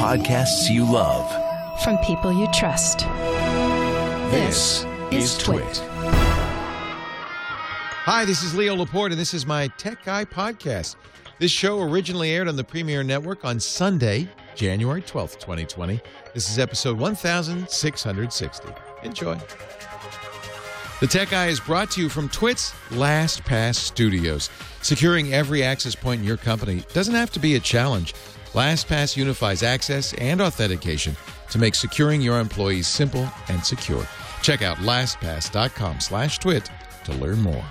podcasts you love. From people you trust. This is Twit. Hi, this is Leo Laporte, and this is my Tech Guy podcast. This show originally aired on the Premiere Network on Sunday, January 12th, 2020. This is episode 1660. Enjoy. The Tech Guy is brought to you from Twit's LastPass Studios. Securing every access point in your company doesn't have to be a challenge. LastPass unifies access and authentication to make securing your employees simple and secure. Check out lastpass.com slash twit to learn more.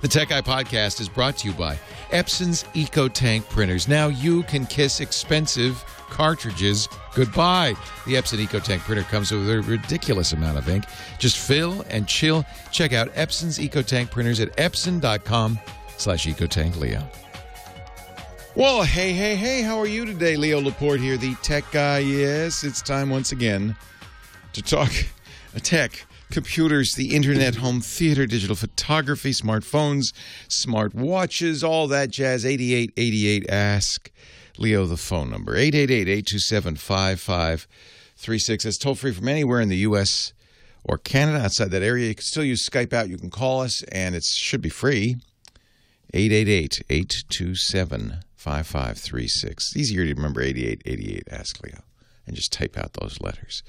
The Tech Guy podcast is brought to you by Epson's EcoTank printers. Now you can kiss expensive cartridges goodbye. The Epson EcoTank printer comes with a ridiculous amount of ink. Just fill and chill. Check out Epson's EcoTank printers at epson.com slash EcoTankLeo. Well, hey, hey, hey, how are you today? Leo Laporte here, the tech guy. Yes, it's time once again to talk tech, computers, the internet, home theater, digital photography, smartphones, smart watches, all that jazz. 8888 Ask Leo the phone number 888 827 5536. It's toll free from anywhere in the U.S. or Canada outside that area. You can still use Skype out. You can call us, and it should be free. 888 827 5536. Easier to remember 8888 Ask Leo and just type out those letters.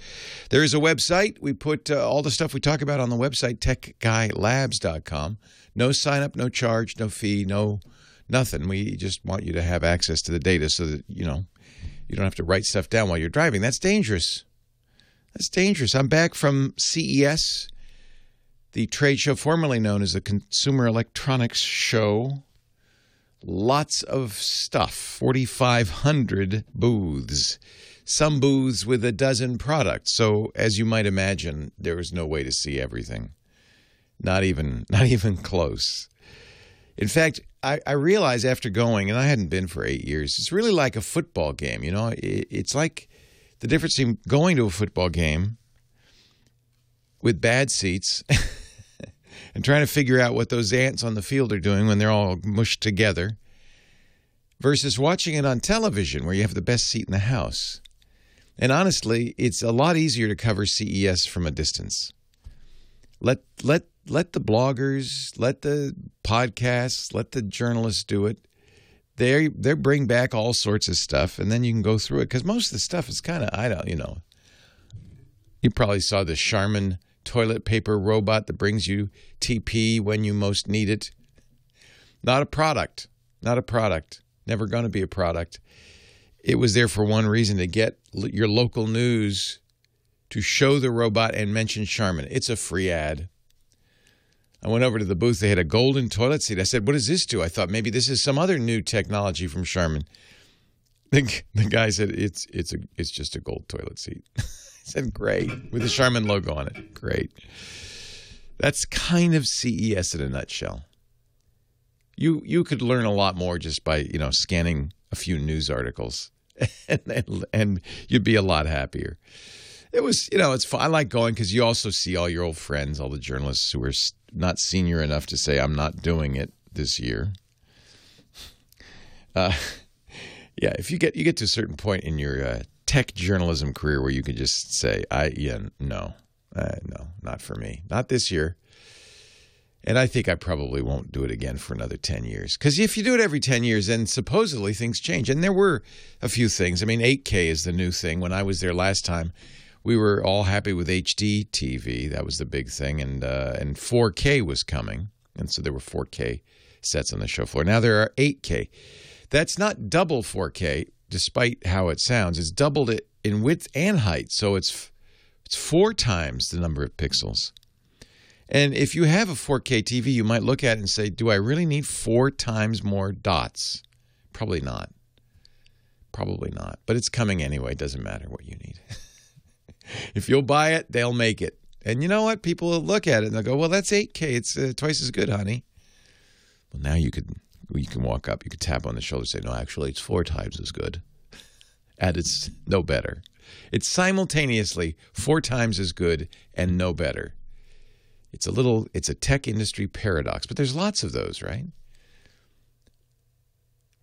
There is a website. We put uh, all the stuff we talk about on the website, techguylabs.com. No sign up, no charge, no fee, no nothing. We just want you to have access to the data so that, you know, you don't have to write stuff down while you're driving. That's dangerous. That's dangerous. I'm back from CES, the trade show formerly known as the Consumer Electronics Show. Lots of stuff, 4,500 booths some booths with a dozen products. So as you might imagine, there was no way to see everything. Not even not even close. In fact, I, I realized after going, and I hadn't been for eight years, it's really like a football game. You know, it, it's like the difference in going to a football game with bad seats and trying to figure out what those ants on the field are doing when they're all mushed together versus watching it on television where you have the best seat in the house. And honestly, it's a lot easier to cover CES from a distance. Let let let the bloggers, let the podcasts, let the journalists do it. They they bring back all sorts of stuff, and then you can go through it because most of the stuff is kind of I don't you know. You probably saw the Charmin toilet paper robot that brings you TP when you most need it. Not a product. Not a product. Never going to be a product. It was there for one reason to get your local news to show the robot and mention Charmin. It's a free ad. I went over to the booth. They had a golden toilet seat. I said, What does this do? I thought maybe this is some other new technology from Charmin. The, the guy said, It's it's a it's just a gold toilet seat. I said, Great. With the Charmin logo on it. Great. That's kind of CES in a nutshell. You you could learn a lot more just by, you know, scanning a few news articles and, and, and you'd be a lot happier. It was, you know, it's fun. I like going because you also see all your old friends, all the journalists who are not senior enough to say, I'm not doing it this year. Uh, yeah, if you get you get to a certain point in your uh, tech journalism career where you can just say, "I yeah, no, uh, no, not for me, not this year." And I think I probably won't do it again for another 10 years. Because if you do it every 10 years, then supposedly things change. And there were a few things. I mean, 8K is the new thing. When I was there last time, we were all happy with HD TV. That was the big thing. And, uh, and 4K was coming. And so there were 4K sets on the show floor. Now there are 8K. That's not double 4K, despite how it sounds. It's doubled it in width and height. So it's, it's four times the number of pixels. And if you have a 4K TV, you might look at it and say, do I really need four times more dots? Probably not. Probably not. But it's coming anyway. It doesn't matter what you need. if you'll buy it, they'll make it. And you know what? People will look at it and they'll go, well, that's 8K. It's uh, twice as good, honey. Well, now you could you can walk up, you could tap on the shoulder and say, no, actually, it's four times as good. and it's no better. It's simultaneously four times as good and no better. It's a little, it's a tech industry paradox, but there's lots of those, right?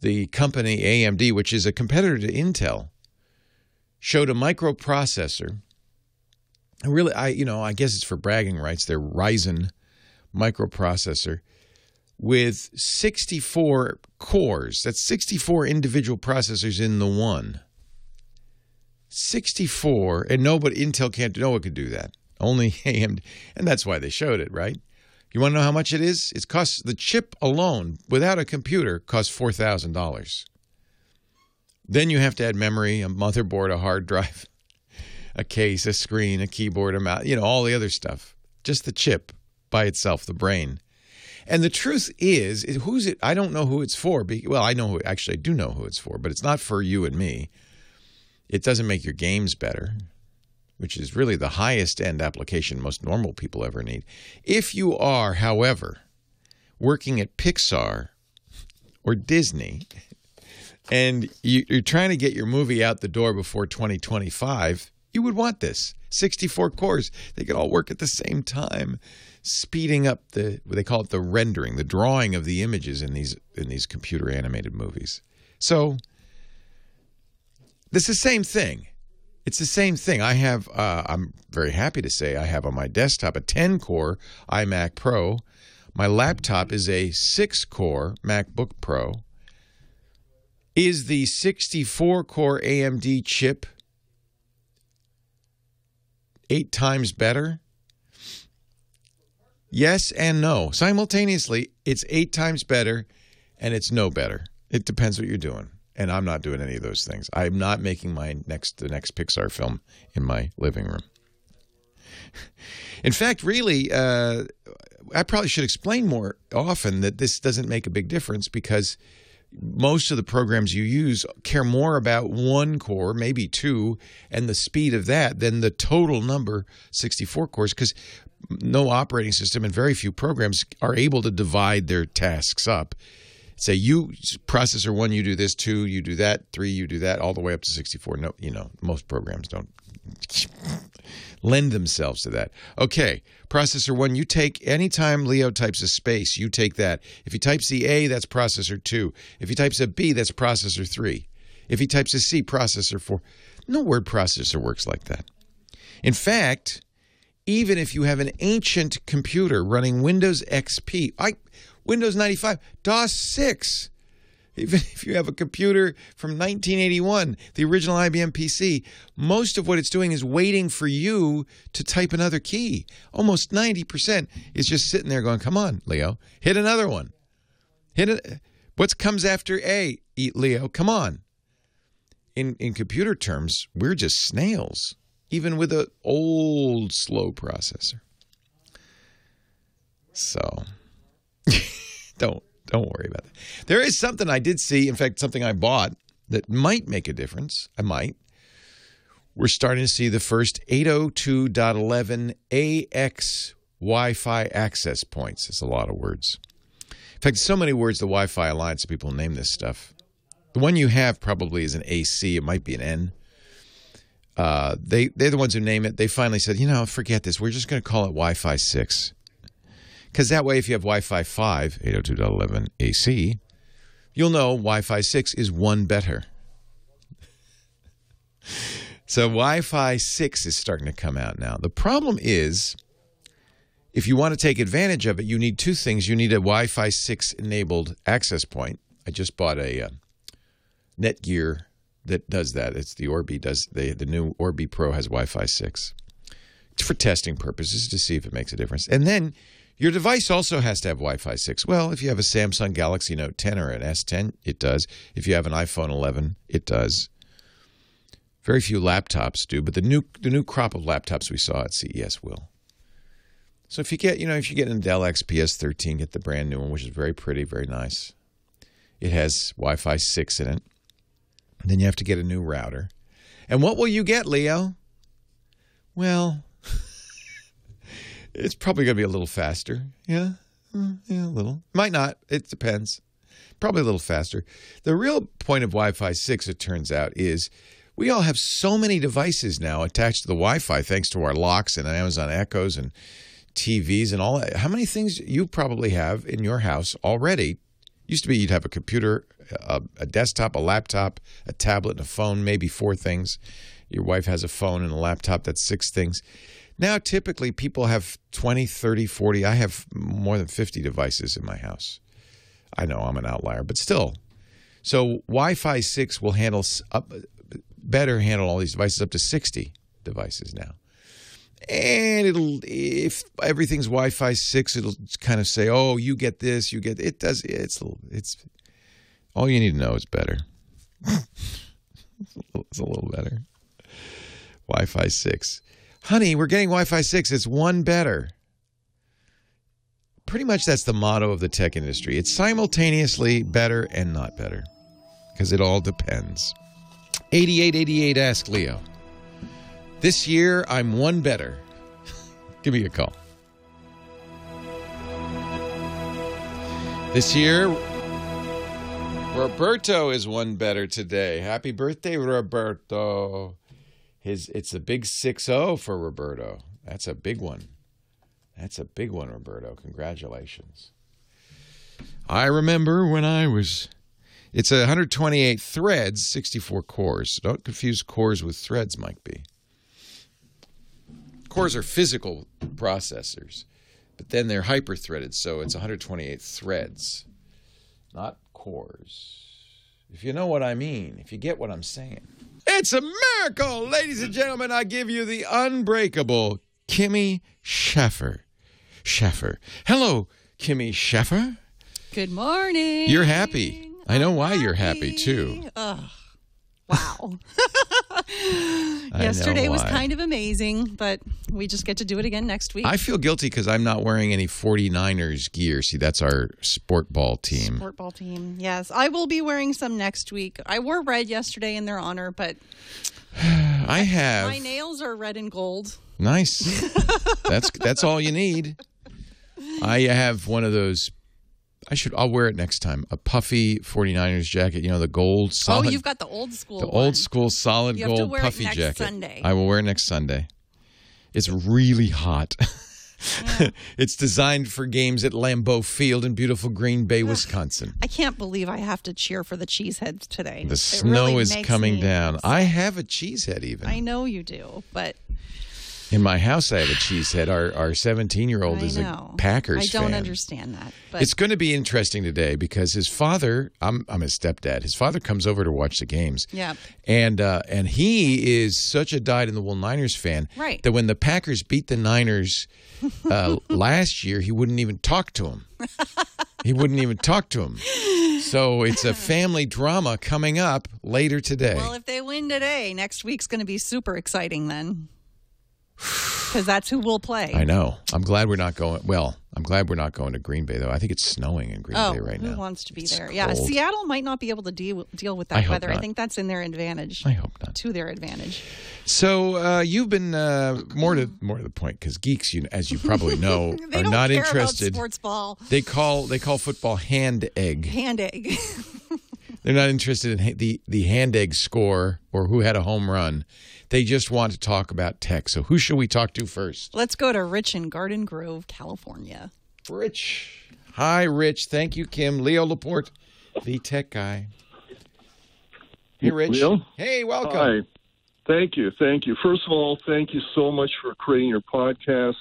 The company AMD, which is a competitor to Intel, showed a microprocessor. Really, I you know I guess it's for bragging rights. Their Ryzen microprocessor with 64 cores. That's 64 individual processors in the one. 64, and nobody Intel can't no one could do that. Only AMD, and that's why they showed it, right? You want to know how much it is? It costs the chip alone without a computer costs four thousand dollars. Then you have to add memory, a motherboard, a hard drive, a case, a screen, a keyboard, a mouse, you know, all the other stuff. Just the chip by itself, the brain. And the truth is, who's it? I don't know who it's for. Well, I know who. Actually, I do know who it's for, but it's not for you and me. It doesn't make your games better, which is really the highest end application most normal people ever need. If you are, however, working at Pixar or Disney, and you're trying to get your movie out the door before 2025, you would want this. 64 cores. They could all work at the same time speeding up the they call it the rendering, the drawing of the images in these in these computer animated movies. So this is the same thing. It's the same thing. I have uh, I'm very happy to say I have on my desktop a 10 core iMac Pro. My laptop is a 6 core MacBook Pro. Is the 64 core AMD chip eight times better? Yes and no. Simultaneously, it's eight times better and it's no better. It depends what you're doing. And I'm not doing any of those things. I'm not making my next the next Pixar film in my living room. In fact, really, uh, I probably should explain more often that this doesn't make a big difference because most of the programs you use care more about one core, maybe two, and the speed of that than the total number 64 cores because no operating system and very few programs are able to divide their tasks up. Say you processor one, you do this, two, you do that, three, you do that, all the way up to 64. No, you know, most programs don't lend themselves to that. Okay, processor one, you take anytime Leo types a space, you take that. If he types the A, that's processor two. If he types a B, that's processor three. If he types a C, processor four. No word processor works like that. In fact, even if you have an ancient computer running Windows XP, I, Windows 95, DOS 6, even if you have a computer from 1981, the original IBM PC, most of what it's doing is waiting for you to type another key. Almost 90% is just sitting there going, come on, Leo, hit another one. Hit it. What comes after A, eat Leo? Come on. In, in computer terms, we're just snails even with an old slow processor. So don't don't worry about that. There is something I did see, in fact, something I bought that might make a difference. I might. We're starting to see the first 802.11 AX Wi-Fi access points. It's a lot of words. In fact, so many words the Wi-Fi Alliance people name this stuff. The one you have probably is an AC. It might be an N uh, they they're the ones who name it. They finally said, you know, forget this. We're just going to call it Wi-Fi six, because that way, if you have Wi-Fi 5, 802.11 AC, you'll know Wi-Fi six is one better. so Wi-Fi six is starting to come out now. The problem is. If you want to take advantage of it, you need two things. You need a Wi Fi 6 enabled access point. I just bought a uh, Netgear that does that. It's the Orbi does the the new Orbi Pro has Wi-Fi six It's for testing purposes to see if it makes a difference. And then your device also has to have Wi-Fi six. Well, if you have a Samsung Galaxy Note 10 or an S10, it does. If you have an iPhone 11, it does. Very few laptops do, but the new the new crop of laptops we saw at CES will. So if you get, you know, if you get an Dell XPS 13, get the brand new one, which is very pretty, very nice. It has Wi-Fi 6 in it. Then you have to get a new router. And what will you get, Leo? Well, it's probably going to be a little faster. Yeah, mm, yeah, a little. Might not. It depends. Probably a little faster. The real point of Wi Fi 6, it turns out, is we all have so many devices now attached to the Wi Fi thanks to our locks and Amazon Echoes and TVs and all that. How many things you probably have in your house already? Used to be you'd have a computer, a, a, desktop, a laptop, a tablet, and a phone, maybe four things. your wife has a phone and a laptop. That's six things. Now, typically, people have 20, 30, 40. I have more than 50 devices in my house. I know I'm an outlier, but still. So, Wi Fi 6 will handle up, better handle all these devices up to 60 devices now. And it'll, if everything's Wi Fi 6, it'll kind of say, oh, you get this, you get it. Does it's, it's, all you need to know is better. it's a little better. Wi Fi 6. Honey, we're getting Wi Fi 6. It's one better. Pretty much that's the motto of the tech industry. It's simultaneously better and not better because it all depends. 8888 Ask Leo. This year, I'm one better. Give me a call. This year, Roberto is one better today. Happy birthday, Roberto. His it's a big 6-0 for Roberto. That's a big one. That's a big one, Roberto. Congratulations. I remember when I was it's a 128 threads, 64 cores. Don't confuse cores with threads, Mike B. Cores are physical processors, but then they're hyper threaded, so it's 128 threads, not cores. If you know what I mean, if you get what I'm saying. It's a miracle, ladies and gentlemen. I give you the unbreakable Kimmy Schaffer. Schaffer. Hello, Kimmy Schaffer. Good morning. You're happy. I know why you're happy, too. Ugh. Wow. Yesterday was kind of amazing, but we just get to do it again next week. I feel guilty because I'm not wearing any 49ers gear. See, that's our sport ball team. Sport ball team. Yes, I will be wearing some next week. I wore red yesterday in their honor, but I have my nails are red and gold. nice. that's that's all you need. I have one of those. I should. I'll wear it next time. A puffy 49ers jacket. You know the gold oh, solid. oh, you've got the old school. the one. old school solid You have to gold wear it puffy next jacket. Sunday. I will wear it next Sunday. It's really hot. it's designed for games at Lambeau Field in beautiful Green Bay, Wisconsin. I can't believe I have to cheer for the cheeseheads today. The It snow really is coming down. I have a cheesehead even. I know you do, but In my house, I have a cheese head. Our our 17 year old is know. a Packers fan. I don't fan. understand that. But It's going to be interesting today because his father, I'm I'm his stepdad. His father comes over to watch the games. Yeah. And uh, and he is such a dyed in the wool Niners fan Right. that when the Packers beat the Niners uh, last year, he wouldn't even talk to him. He wouldn't even talk to him. So it's a family drama coming up later today. Well, if they win today, next week's going to be super exciting then. Because that's who we'll play. I know. I'm glad we're not going. Well, I'm glad we're not going to Green Bay though. I think it's snowing in Green Oh, Bay right who now. wants to be It's there? Yeah. Seattle might not be able to deal deal with that hope weather. I not. think that's in their advantage. I hope not. To their advantage. So uh, you've been uh, more to more to the point because geeks, you as you probably know, They are don't not interested. sports ball. They call they call football hand egg. Hand egg. They're not interested in ha- the the hand egg score or who had a home run. They just want to talk about tech. So who should we talk to first? Let's go to Rich in Garden Grove, California. Rich. Hi, Rich. Thank you, Kim. Leo Laporte, the tech guy. Hey, Rich. Leo? Hey, welcome. Hi. Thank you. Thank you. First of all, thank you so much for creating your podcast,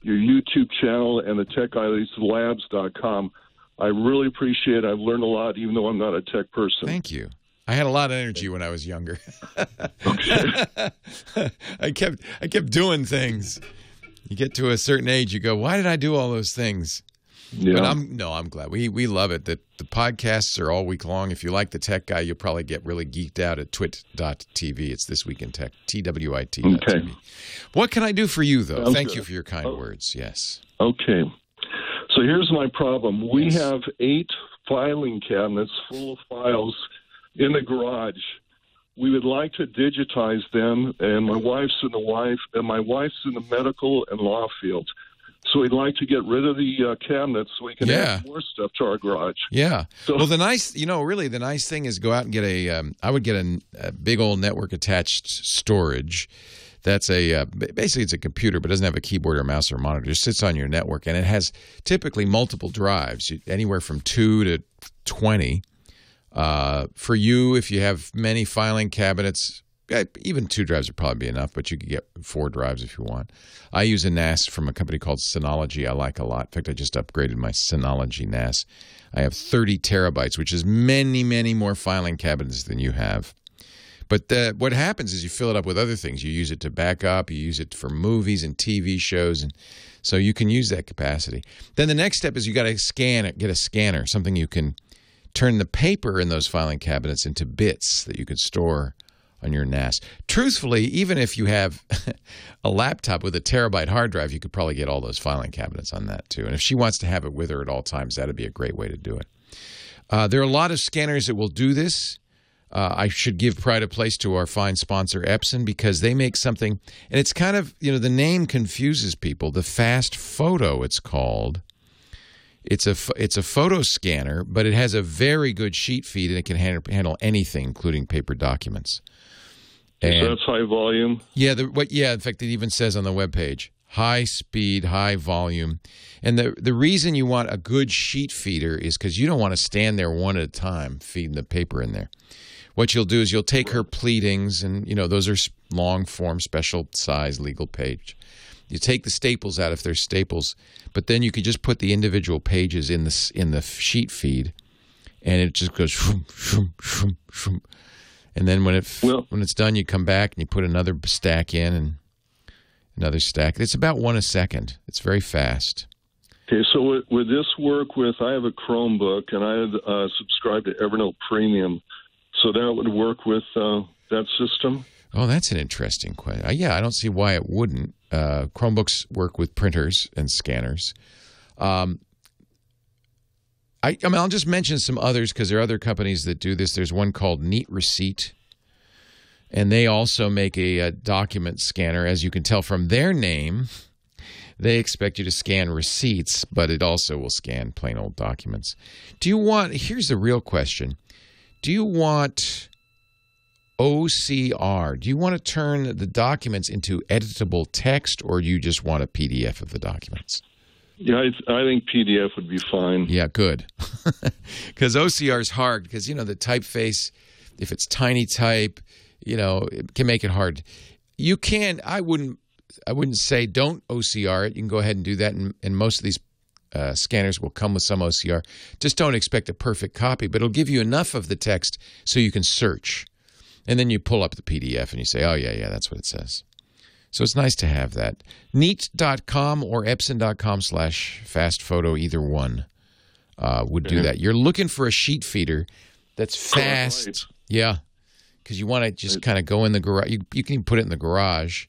your YouTube channel, and the TechGuyLabs.com. I really appreciate it. I've learned a lot, even though I'm not a tech person. Thank you. I had a lot of energy when I was younger. I kept I kept doing things. You get to a certain age, you go, "Why did I do all those things?" yeah. But I'm no, I'm glad we we love it. That the podcasts are all week long. If you like the tech guy, you'll probably get really geeked out at twit.tv. It's this week in tech. T W I T. Okay. What can I do for you though? Sounds Thank good. you for your kind Oh. words. Yes. Okay. So here's my problem. We Yes. have eight filing cabinets full of files in the garage. We would like to digitize them, and my wife's in the wife, and my wife's in the medical and law field. So we'd like to get rid of the uh, cabinets so we can Yeah. add more stuff to our garage. Yeah. So- well, the nice, you know, really the nice thing is go out and get a. Um, I would get a, a big old network attached storage. That's a uh, basically it's a computer, but doesn't have a keyboard or mouse or monitor. It just sits on your network, and it has typically multiple drives, anywhere from two to twenty. Uh, for you, if you have many filing cabinets, even two drives would probably be enough, but you could get four drives if you want. I use a NAS from a company called Synology. I like a lot. In fact, I just upgraded my Synology NAS. I have 30 terabytes, which is many, many more filing cabinets than you have. But the, what happens is you fill it up with other things. You use it to back up. You use it for movies and TV shows, and so you can use that capacity. Then the next step is you got to scan it, get a scanner, something you can turn the paper in those filing cabinets into bits that you can store on your NAS. Truthfully, even if you have a laptop with a terabyte hard drive, you could probably get all those filing cabinets on that too. And if she wants to have it with her at all times, that'd be a great way to do it. Uh, there are a lot of scanners that will do this. Uh, I should give pride of place to our fine sponsor Epson because they make something, and it's kind of you know the name confuses people. The Fast Photo, it's called. It's a it's a photo scanner, but it has a very good sheet feed and it can handle, handle anything, including paper documents. So And- that's high volume. yeah, the, what? Yeah, in fact, it even says on the webpage, high speed, high volume, and the the reason you want a good sheet feeder is because you don't want to stand there one at a time feeding the paper in there. What you'll do is you'll take her pleadings, and you know those are long form, special size legal page. You take the staples out if they're staples, but then you could just put the individual pages in the in the sheet feed, and it just goes shroom, shroom, shroom, shroom. And then when it Well- when it's done, you come back and you put another stack in and another stack. It's about one a second. It's very fast. Okay, so would, would this work with? I have a Chromebook and I had uh, subscribed to Evernote Premium, so that would work with uh, that system. Oh, that's an interesting question. Uh, yeah, I don't see why it wouldn't. Uh, Chromebooks work with printers and scanners. Um, I, I mean, I'll just mention some others because there are other companies that do this. There's one called Neat Receipt, and they also make a, a document scanner. As you can tell from their name, they expect you to scan receipts, but it also will scan plain old documents. Do you want? Here's the real question: Do you want? OCR. Do you want to turn the documents into editable text or do you just want a PDF of the documents? Yeah, I, I think PDF would be fine. Yeah, good. Because OCR is hard because, you know, the typeface, if it's tiny type, you know, it can make it hard. You can, I wouldn't, I wouldn't say don't OCR it. You can go ahead and do that. And, and most of these uh, scanners will come with some OCR. Just don't expect a perfect copy, but it'll give you enough of the text so you can search. And then you pull up the PDF and you say, oh, yeah, yeah, that's what it says. So it's nice to have that. Neat.com or Epson.com slash fast photo, either one uh, would do that. You're looking for a sheet feeder that's fast. Right. Yeah. Because you want to just kind of go in the garage. You, you can even put it in the garage.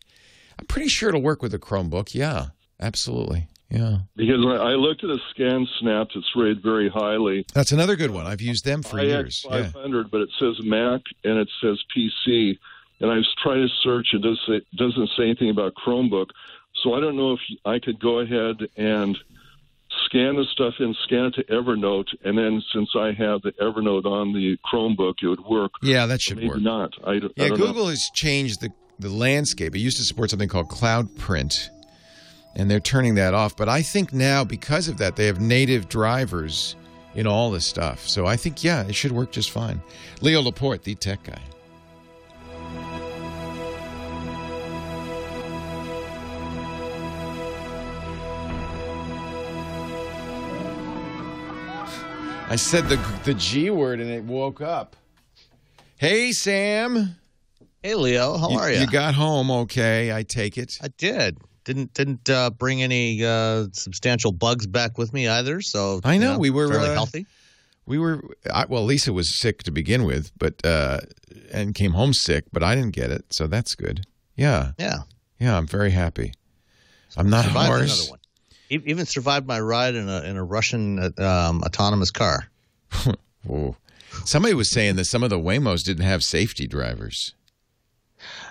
I'm pretty sure it'll work with a Chromebook. Yeah, absolutely. Yeah. Because I, I looked at a scan snap that's rated very highly. That's another good one. I've used them for IX years. Yeah. 500, but it says Mac and it says PC. And I was trying to search. It does say, doesn't say anything about Chromebook. So I don't know if I could go ahead and scan the stuff in, scan it to Evernote, and then since I have the Evernote on the Chromebook, it would work. Yeah, that should Maybe work. not. I, don't- I Yeah, don't know. Google has changed the, the landscape. It used to support something called Cloud Print, and they're turning that off. But I think now, because of that, they have native drivers in all this stuff. So I think, yeah, it should work just fine. Leo Laporte, the tech guy. I said the the G word and it woke up. Hey, Sam. Hey Leo, how are you? You got home okay, I take it. I did. Didn't didn't uh, bring any uh, substantial bugs back with me either. So I you know, we were, fairly uh, healthy. We were I, well, Lisa was sick to begin with, but uh and came home sick, but I didn't get it, so that's good. Yeah. Yeah, Yeah, I'm very happy. I'm not a survived horse. another one. Even survived my ride in a in a Russian um, autonomous car. Somebody was saying that some of the Waymos didn't have safety drivers.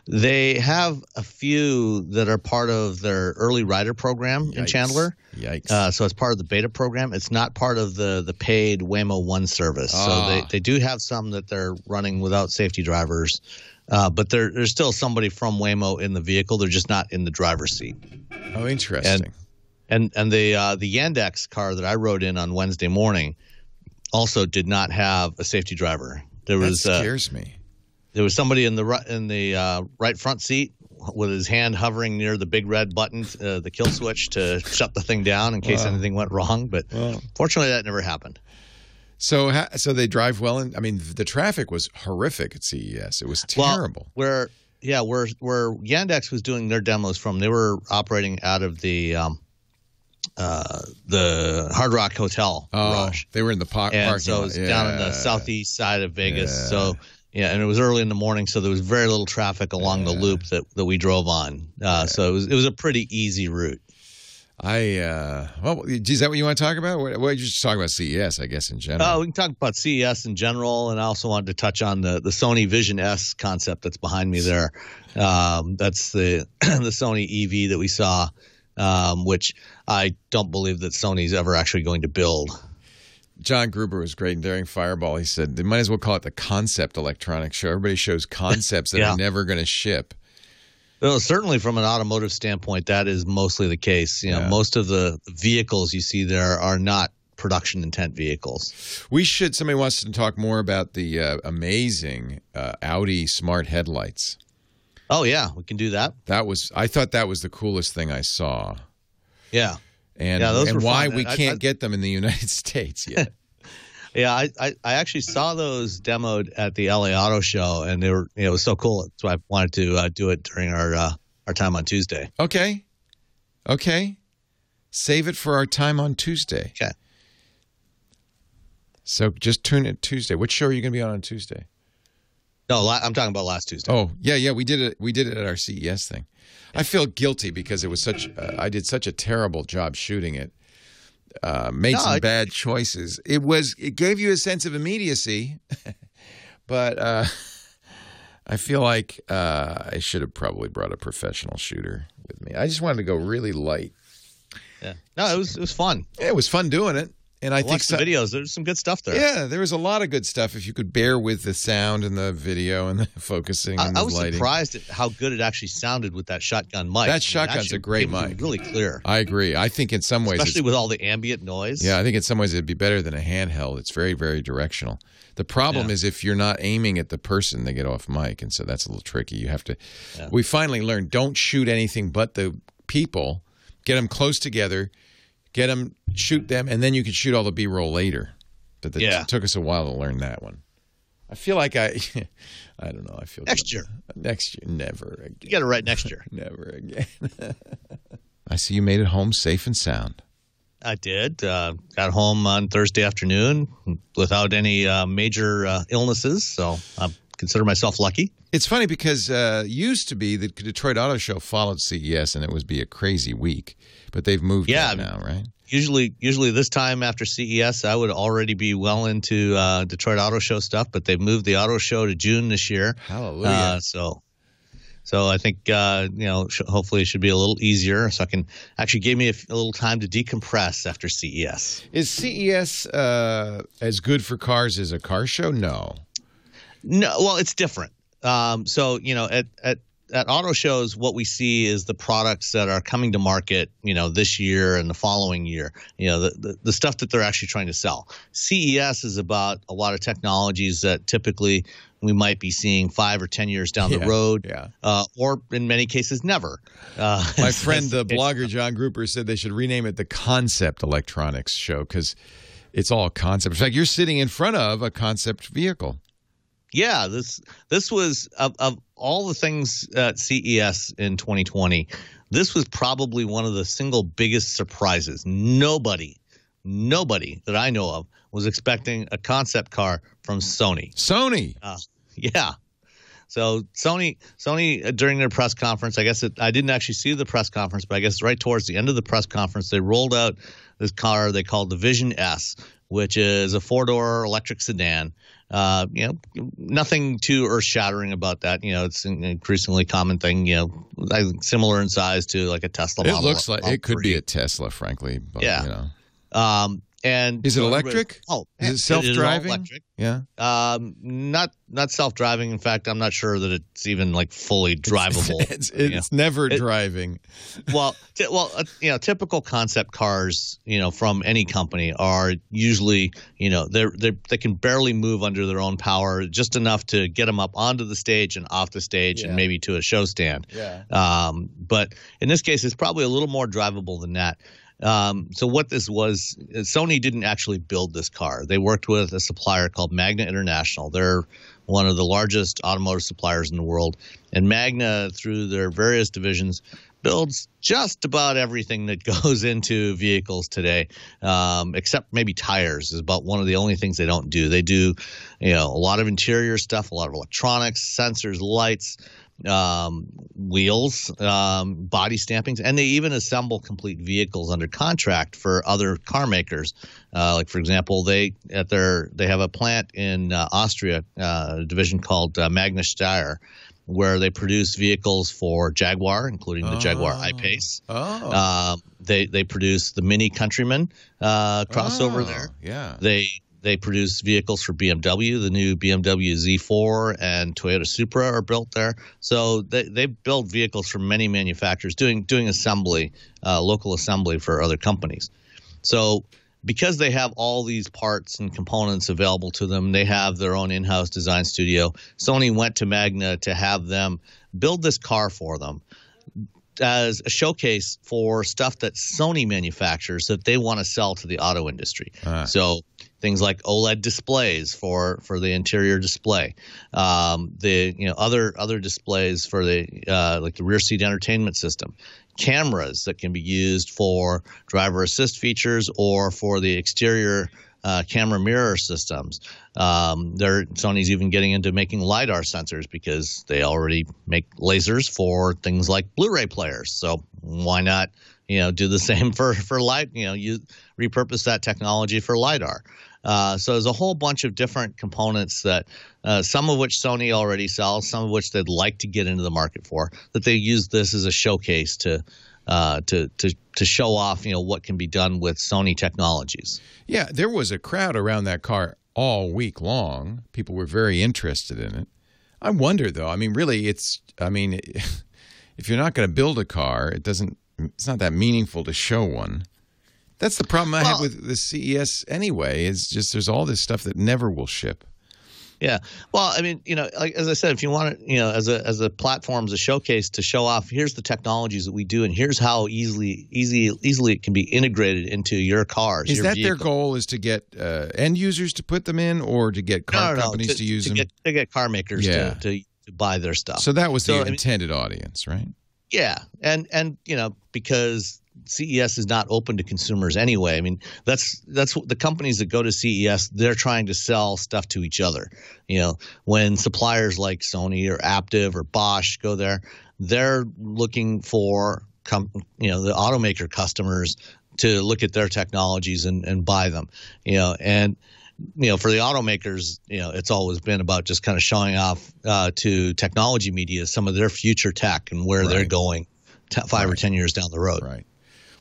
They have a few that are part of their early rider program in Chandler. Yikes. Uh, so it's part of the beta program. It's not part of the the paid Waymo One service. Ah. So they, they do have some that they're running without safety drivers, uh, but there, there's still somebody from Waymo in the vehicle. They're just not in the driver's seat. oh, interesting. And and the uh, the Yandex car that I rode in on Wednesday morning also did not have a safety driver. There that was uh, scares me. There was somebody in the in the uh, right front seat with his hand hovering near the big red button, uh, the kill switch to shut the thing down in case Wow. anything went wrong. But fortunately, that never happened. So, ha- so they drive well, and I mean, the traffic was horrific at CES. It was terrible. Well, where yeah, where where Yandex was doing their demos from, they were operating out of the um, uh, the Hard Rock Hotel oh, garage, they were in the po- and parking so it was down in the southeast side of Vegas. Yeah. So yeah, and it was early in the morning, so there was very little traffic along the loop that, that we drove on. Uh, So it was it was a pretty easy route. I uh, well, is that what you want to talk about? What, what you just talk about CES, I guess, in general. Oh, we can talk about CES in general, and I also wanted to touch on the the Sony Vision S concept that's behind me there. Um, that's the the Sony EV that we saw, um, which I don't believe that Sony's ever actually going to build. John Gruber was great Daring Fireball. He said they might as well call it the concept electronics show. Everybody shows concepts that Yeah. are never going to ship. Well, certainly from an automotive standpoint, that is mostly the case. You know, Yeah. most of the vehicles you see there are not production intent vehicles. We should. Somebody wants to talk more about the uh, amazing uh, Audi smart headlights. Oh yeah, we can do that. That was. I thought that was the coolest thing I saw, Yeah. And Yeah, those and why fun. we I- can't I- get them in the United States yet. Yeah, I, I, I actually saw those demoed at the LA Auto Show, and they were you know, it was so cool. That's why I wanted to uh, do it during our uh, our time on Tuesday. okay, okay. Save it for our time on Tuesday. Okay. So just tune in Tuesday. Which show are you going to be on on Tuesday? No, I'm talking about last Tuesday. Oh yeah, yeah, we did it. We did it at our CES thing. I feel guilty because it was such. Uh, I did such a terrible job shooting it. Uh, made No, some bad choices. It was. It gave you a sense of immediacy, but uh, I feel like uh, I should have probably brought a professional shooter with me. I just wanted to go really light. Yeah. No, it was it was fun. Yeah, it was fun doing it, and I I think watched so- the videos. There's some good stuff there. Yeah, there was a lot of good stuff. If you could bear with the sound and the video and the focusing I, and the I was lighting. surprised at how good it actually sounded with that shotgun mic. That shotgun's a great mic. really clear, I agree. I think in some ways, especially with all the ambient noise. Yeah, I think in some ways it'd be better than a handheld. It's very, very directional. The problem Yeah. is if you're not aiming at the person, they get off mic, and so that's a little tricky. You have to. Yeah. We finally learned don't shoot anything but the people. Get them close together, get them, shoot them, and then you can shoot all the B-roll later. But the, Yeah. it took us a while to learn that one. I feel like I, I don't know. I feel Next year. Next year, never You got it right next year. Never again. I see you made it home safe and sound. I did. Uh, got home on Thursday afternoon without any uh, major uh, illnesses, so I consider myself lucky. It's funny because uh, used to be the Detroit Auto Show followed CES and it would be a crazy week, but they've moved Yeah. now, right? Usually, usually this time after CES, I would already be well into uh, Detroit Auto Show stuff, but they've moved the auto show to June this year. Hallelujah. Uh, so, so I think uh, you know, sh- hopefully it should be a little easier, so I can actually give me a, f- a little time to decompress after CES. Is CES uh, as good for cars as a car show? No. No, well, it's different. Um, so you know, at at at auto shows, what we see is the products that are coming to market, you know, this year and the following year. You know, the the, the stuff that they're actually trying to sell. CES is about a lot of technologies that typically we might be seeing five or ten years down Yeah, the road, yeah. uh, or in many cases never. Uh, My friend, the blogger John Gruber, said they should rename it the Concept Electronics Show because it's all concept. In fact, you're sitting in front of a concept vehicle. Yeah, this this was of, of all the things at CES in 2020. This was probably one of the single biggest surprises. Nobody, nobody that I know of was expecting a concept car from Sony. Sony. Uh, yeah. So Sony, Sony uh, during their press conference, I guess it, I didn't actually see the press conference, but I guess right towards the end of the press conference, they rolled out this car they called the Vision S, which is a four-door electric sedan. Uh, you know, nothing too earth-shattering about that. You know, it's an increasingly common thing. You know, I similar in size to like a Tesla. It Model looks like it could be a Tesla, frankly. But, Yeah. You know. Um, And Is it electric? Oh, Is it self-driving? electric. Yeah. Um, not not self driving. In fact, I'm not sure that it's even like fully drivable. It's, you it's never It- driving. well, t- well, uh, you know, typical concept cars, you know, from any company are usually, you know, they're they they can barely move under their own power, just enough to get them up onto the stage and off the stage, Yeah. and maybe to a show stand. Yeah. Um, but in this case, it's probably a little more drivable than that. Um, so what this was, Sony didn't actually build this car. They worked with a supplier called Magna International. They're one of the largest automotive suppliers in the world, and Magna, through their various divisions, builds just about everything that goes into vehicles today, um, except maybe tires is about one of the only things they don't do. They do, you know, a lot of interior stuff, a lot of electronics, sensors, lights, um, wheels, um, body stampings, and they even assemble complete vehicles under contract for other car makers. Uh, like for example, they at their they have a plant in uh, Austria, uh, a division called uh, Magna Steyr, where they produce vehicles for Jaguar, including the Jaguar Oh. I-Pace. Oh. Um, they they produce the Mini Countryman uh, crossover Oh, there. Yeah. They they produce vehicles for BMW. The new BMW Z4 and Toyota Supra are built there. So they, they build vehicles for many manufacturers, doing doing assembly, uh, local assembly for other companies. So because they have all these parts and components available to them, they have their own in-house design studio. Sony went to Magna to have them build this car for them as a showcase for stuff that Sony manufactures that they want to sell to the auto industry. Ah. So things like OLED displays for for the interior display, um, the you know other other displays for the uh, like the rear seat entertainment system, cameras that can be used for driver assist features or for the exterior. Uh, camera mirror systems. Um, Sony's even getting into making lidar sensors because they already make lasers for things like Blu-ray players. So why not, you know, do the same for for light? You know, you repurpose that technology for lidar. Uh, so there's a whole bunch of different components that uh, some of which Sony already sells, some of which they'd like to get into the market for. That they use this as a showcase to uh, to to to show off, you know, what can be done with Sony technologies. Yeah, there was a crowd around that car all week long. People were very interested in it. I wonder though. I mean, really, it's. I mean, if you're not going to build a car, it doesn't. It's not that meaningful to show one. That's the problem I have with the CES anyway. Is just there's all this stuff that never will ship. Yeah. Well, I mean, you know, like as I said, if you want to, you know, as a as a platform, as a showcase to show off, here's the technologies that we do, and here's how easily easy easily it can be integrated into your cars. Is your that their goal? Is to get uh, end users to put them in, or to get car No, no, no, companies to, to, use to them? Get, to get car makers Yeah. to, to to buy their stuff. so that was the So, I mean- intended audience, right? Yeah, and and you know because CES is not open to consumers anyway. I mean that's that's what the companies that go to CES they're trying to sell stuff to each other. You know when suppliers like Sony or Aptiv or Bosch go there, they're looking for com- you know the automaker customers to look at their technologies and, and buy them. You know and you know, for the automakers, you know, it's always been about just kind of showing off uh, to technology media some of their future tech and where they're going t- five or ten years down the road. Right.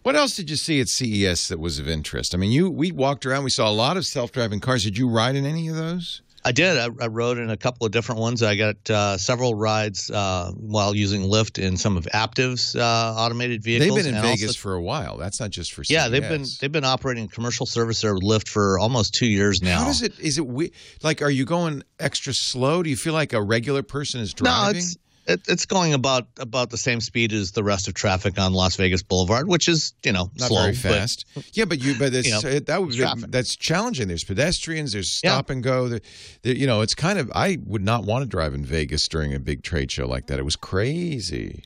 What else did you see at CES that was of interest? I mean, you we walked around. We saw a lot of self-driving cars. Did you ride in any of those? I did. I, I rode in a couple of different ones. I got uh, several rides uh, while using Lyft in some of Aptiv's uh, automated vehicles. They've been in and Vegas also- for a while. That's not just for CES. yeah, they've been they've been operating commercial service there with Lyft for almost two years now. How does it? Is it we, like? Are you going extra slow? Do you feel like a regular person is No, driving? it's it, it's going about about the same speed as the rest of traffic on Las Vegas Boulevard, which is you know not slow, very but- fast. yeah, but you but it's, You know, it, that would that's challenging. There's pedestrians. There's Yeah. stop and go. There, there- you know, it's kind of. I would not want to drive in Vegas during a big trade show like that. It was crazy.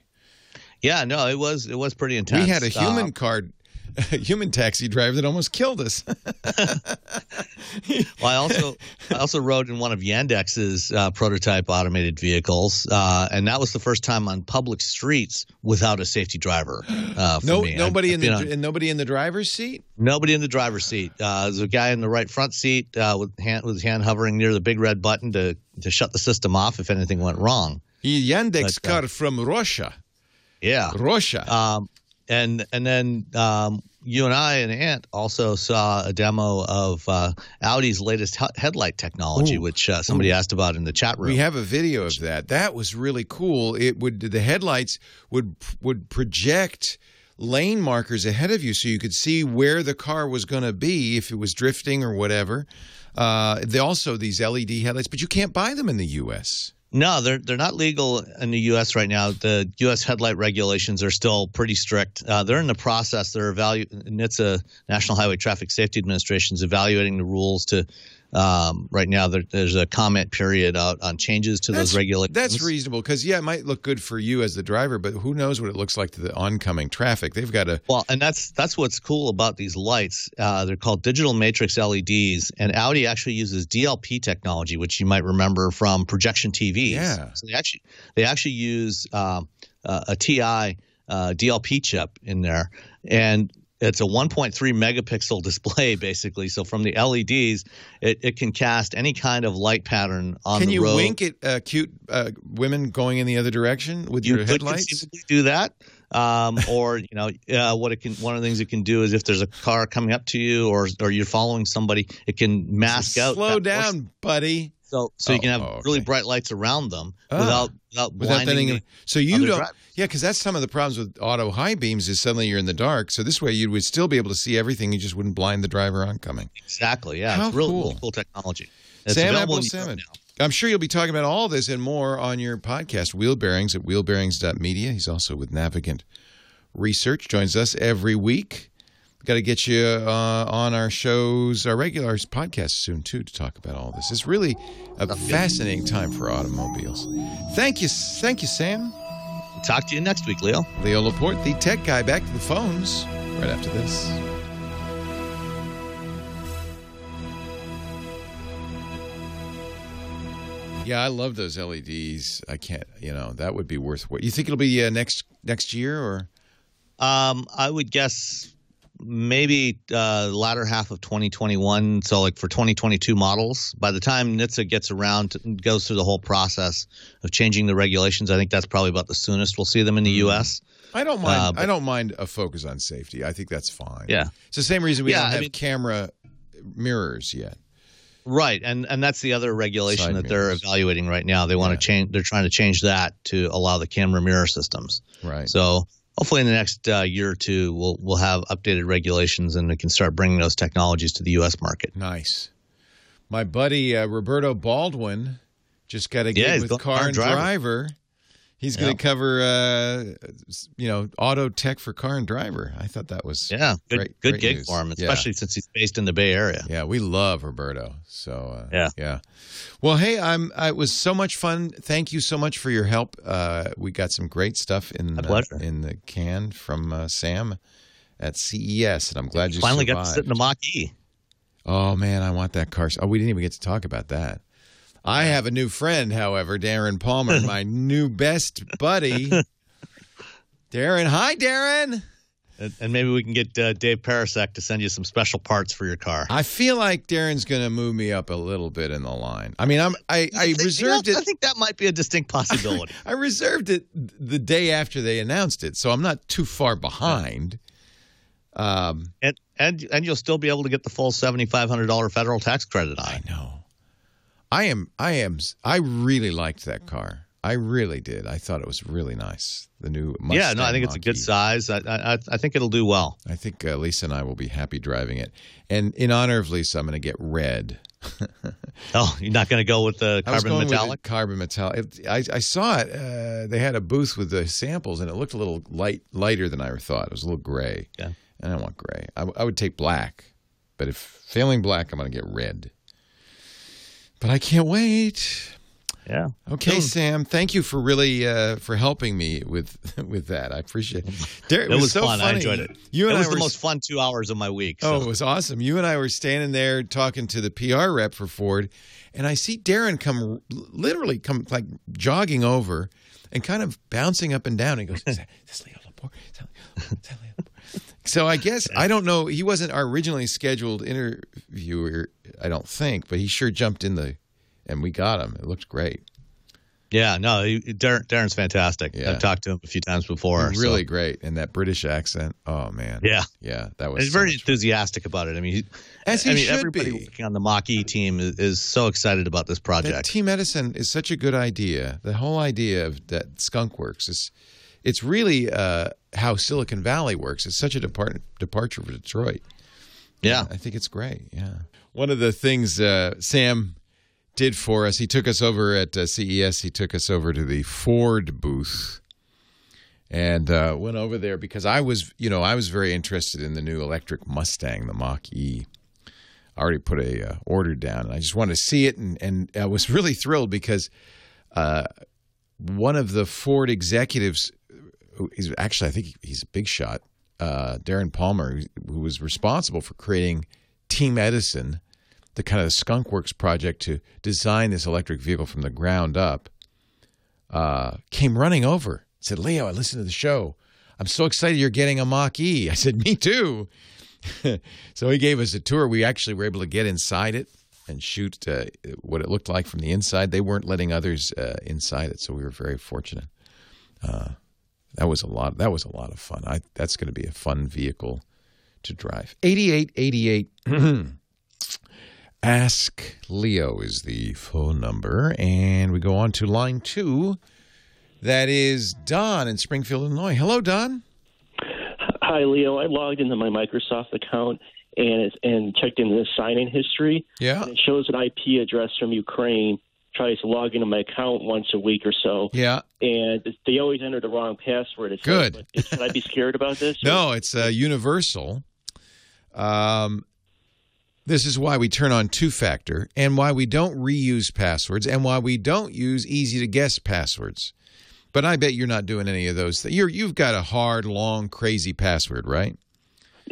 Yeah, no, it was it was pretty intense. We had a Uh, human card. Human taxi driver that almost killed us. Well, I also I also rode in one of Yandex's uh, prototype automated vehicles, uh, and that was the first time on public streets without a safety driver. Uh, for no, me. nobody I've in the on- and nobody in the driver's seat. nobody in the driver's seat. Uh, there's a guy in the right front seat uh, with hand with his hand hovering near the big red button to to shut the system off if anything went wrong. Yandex But, uh, car from Russia. Yeah. Russia. Um, and and then um, you and I and Ant also saw a demo of uh, Audi's latest he- headlight technology, Ooh. which uh, somebody asked about in the chat room. We have a video of that. That was really cool. It would the headlights would would project lane markers ahead of you, so you could see where the car was going to be if it was drifting or whatever. Uh, they also these LED headlights, but you can't buy them in the U.S. No, they're they're not legal in the U.S. right now. The U.S. headlight regulations are still pretty strict. Uh, they're in the process. They're evaluating. NHTSA, National Highway Traffic Safety Administration, is evaluating the rules to. Um, right now, there, there's a comment period out on changes to That's, those regulations. that's reasonable because yeah, it might look good for you as the driver, but who knows what it looks like to the oncoming traffic? They've got to. Well, and that's that's what's cool about these lights. Uh, they're called digital matrix LEDs, and Audi actually uses DLP technology, which you might remember from projection TVs. Yeah. So they actually they actually use um, uh, a TI uh, DLP chip in there, and it's a 1.3 megapixel display basically. So from the LEDs, it, it can cast any kind of light pattern on Can the road. Can you wink at uh, cute uh, women going in the other direction with you your could headlights? do that. Um, or you know, uh, what it can. One of the things it can do is if there's a car coming up to you, or or you're following somebody, it can mask out. Slow down, buddy. So so you can have Oh, oh, really bright lights around them Ah. without without Without blinding. letting the- so you other don't drivers. yeah because that's some of the problems with auto high beams is suddenly you're in the dark so this way you would still be able to see everything you just wouldn't blind the driver oncoming exactly. Yeah, How it's really cool. really cool technology. It's sam available apple in salmon i'm sure you'll be talking about all this and more on your podcast wheel bearings at wheelbearings.media he's also with navigant research joins us every week got to get you uh, on our shows our regular podcasts soon too to talk about all this it's really a fascinating time for automobiles thank you thank you sam Talk to you next week, Leo. Leo Laporte, the tech guy, back to the phones right after this. Yeah, I love those LEDs. I can't, you know, that would be worth what. You think it'll be uh, next next year or? Um, I would guess maybe uh, latter half of 2021. So, like for 2022 models, by the time NHTSA gets around, to, goes through the whole process of changing the regulations, I think that's probably about the soonest we'll see them in the U.S. I don't mind. Uh, but- I don't mind a focus on safety. I think that's fine. Yeah. it's the same reason we Yeah, don't I have mean- camera mirrors yet. Right, and and that's the other regulation Side that they're evaluating right now. They want Yeah. to change. They're trying to change that to allow the camera mirror systems. Right. So hopefully in the next uh, year or two, we'll we'll have updated regulations and we can start bringing those technologies to the U.S. market. Nice. My buddy uh, Roberto Baldwin just got a gig Yeah, with Car and Driver. Driver. He's going Yeah. to cover, uh, you know, auto tech for Car and Driver. I thought that was Yeah, good Great- good great gig news. for him, Yeah. especially since he's based in the Bay Area. Yeah, we love Roberto. So uh, Yeah. yeah. Well, hey, I'm. It was so much fun. Thank you so much for your help. Uh, we got some great stuff in in the can from uh, Sam at CES, and I'm glad you Finally survived. got to sit in the Mach E. Oh man, I want that car. Oh, we didn't even get to talk about that. I have a new friend, however, Darren Palmer, my new best buddy. Darren, hi, Darren. And, and maybe we can get uh, Dave Pericak to send you some special parts for your car. I feel like Darren's going to move me up a little bit in the line. I mean, I'm I, I You know, reserved I think that might be a distinct possibility. I reserved it the day after they announced it, so I'm not too far behind. Um, and and and you'll still be able to get the full seventy five hundred dollar federal tax credit on I know. I am. I am. I really liked that car. I really did. I thought it was really nice. The new Mustang yeah, no, I think it's a good size. I, I I think it'll do well. I think uh, Lisa and I will be happy driving it. And in honor of Lisa, I'm going to get red. Oh, you're not going to go with the carbon metallic? carbon metallic. I, I saw it. Uh, they had a booth with the samples, and it looked a little light, lighter than I thought. It was a little gray. Yeah. I don't want gray. I, I would take black, but if failing black, I'm going to get red. But I can't wait. Yeah. Okay, Soon. Sam. Thank you for really uh, for helping me with with that. I appreciate it. Dar- It was so fun. I enjoyed it. You and it and was I the were most fun two hours of my week. Oh, it was awesome. You and I were standing there talking to the PR rep for Ford, and I see Darren come literally come like jogging over and kind of bouncing up and down. He goes, "Is that- is this Leo Laporte? Is that Leo- is that Leo Laporte?" So I guess I don't know. He wasn't our originally scheduled interviewer, I don't think, but he sure jumped in the, and we got him. It looked great. Yeah, no, he, Darren, Darren's fantastic. Yeah. I've talked to him a few times before. so- really great, and that British accent. Oh man, Yeah. yeah, that was he's so very much fun. enthusiastic about it. I mean, he, As he I mean, should everybody be. working on the Mach E team is, is so excited about this That project. Team Edison is such a good idea. The whole idea of that Skunk Works is, it's really uh, how Silicon Valley works. It's such a depart- departure for Detroit. yeah, I think it's great. Yeah. One of the things uh, Sam did for us, he took us over at uh, CES. He took us over to the Ford booth and uh, went over there because I was, you know, I was very interested in the new electric Mustang, the Mach E. I already put a uh, order down, and I just wanted to see it, and and I was really thrilled because uh, one of the Ford executives, is actually I think he's a big shot, uh, Darren Palmer, who, was responsible for creating Team Edison, the kind of Skunk Works project to design this electric vehicle from the ground up, uh, came running over. Said, "Leo, I listened to the show. I'm so excited you're getting a Mach E." I said, "Me too." so he gave us a tour. We actually were able to get inside it and shoot uh, what it looked like from the inside. They weren't letting others uh, inside it, so we were very fortunate. That was a lot. That was a lot of fun. I, that's going to be a fun vehicle to drive. 8888 Ask Leo is the phone number. And we go on to line two. That is Don in Springfield, Illinois. Hello, Don. Hi, Leo. I logged into my Microsoft account and and checked into the sign-in history. Yeah. And it shows an IP address from Ukraine. Tries to log into my account once a week or so, Yeah. and they always enter the wrong password. It says, Good. but Should I be scared about this? No, it's uh, universal. Um, this is why we turn on two factor and why we don't reuse passwords and why we don't use easy to guess passwords. But I bet you're not doing any of those. Th- you're you've got a hard, long, crazy password, right?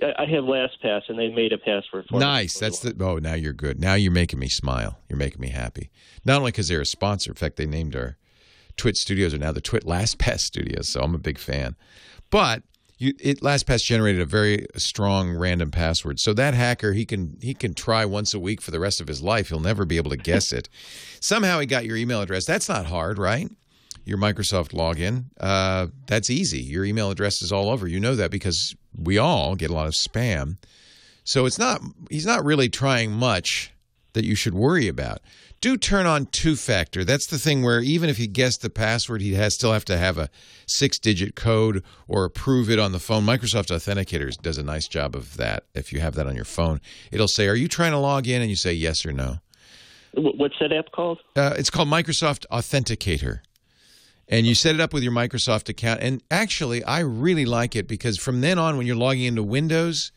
I I have LastPass, and they made a password for me. Nice. That's the. Oh, now you're good. Now you're making me smile. You're making me happy. Not only because they're a sponsor. In fact, they named our Twit Studios are now the Twit LastPass Studios. So I'm a big fan. But you, it LastPass generated a very strong random password. So that hacker he can he can try once a week for the rest of his life. He'll never be able to guess it. Somehow he got your email address. That's not hard, right? Your Microsoft login. Uh, that's easy. Your email address is all over. You know that because we all get a lot of spam. So it's not he's not really trying much that you should worry about. Do turn on two factor. That's the thing where even if he guessed the password, he has still have to have a six digit code or approve it on the phone. Microsoft Authenticators does a nice job of that. If you have that on your phone, it'll say, "Are you trying to log in?" and you say yes or no. Wh- What's that app called? Uh, it's called Microsoft Authenticator. And you set it up with your Microsoft account. And actually, I really like it because from then on, when you're logging into Windows,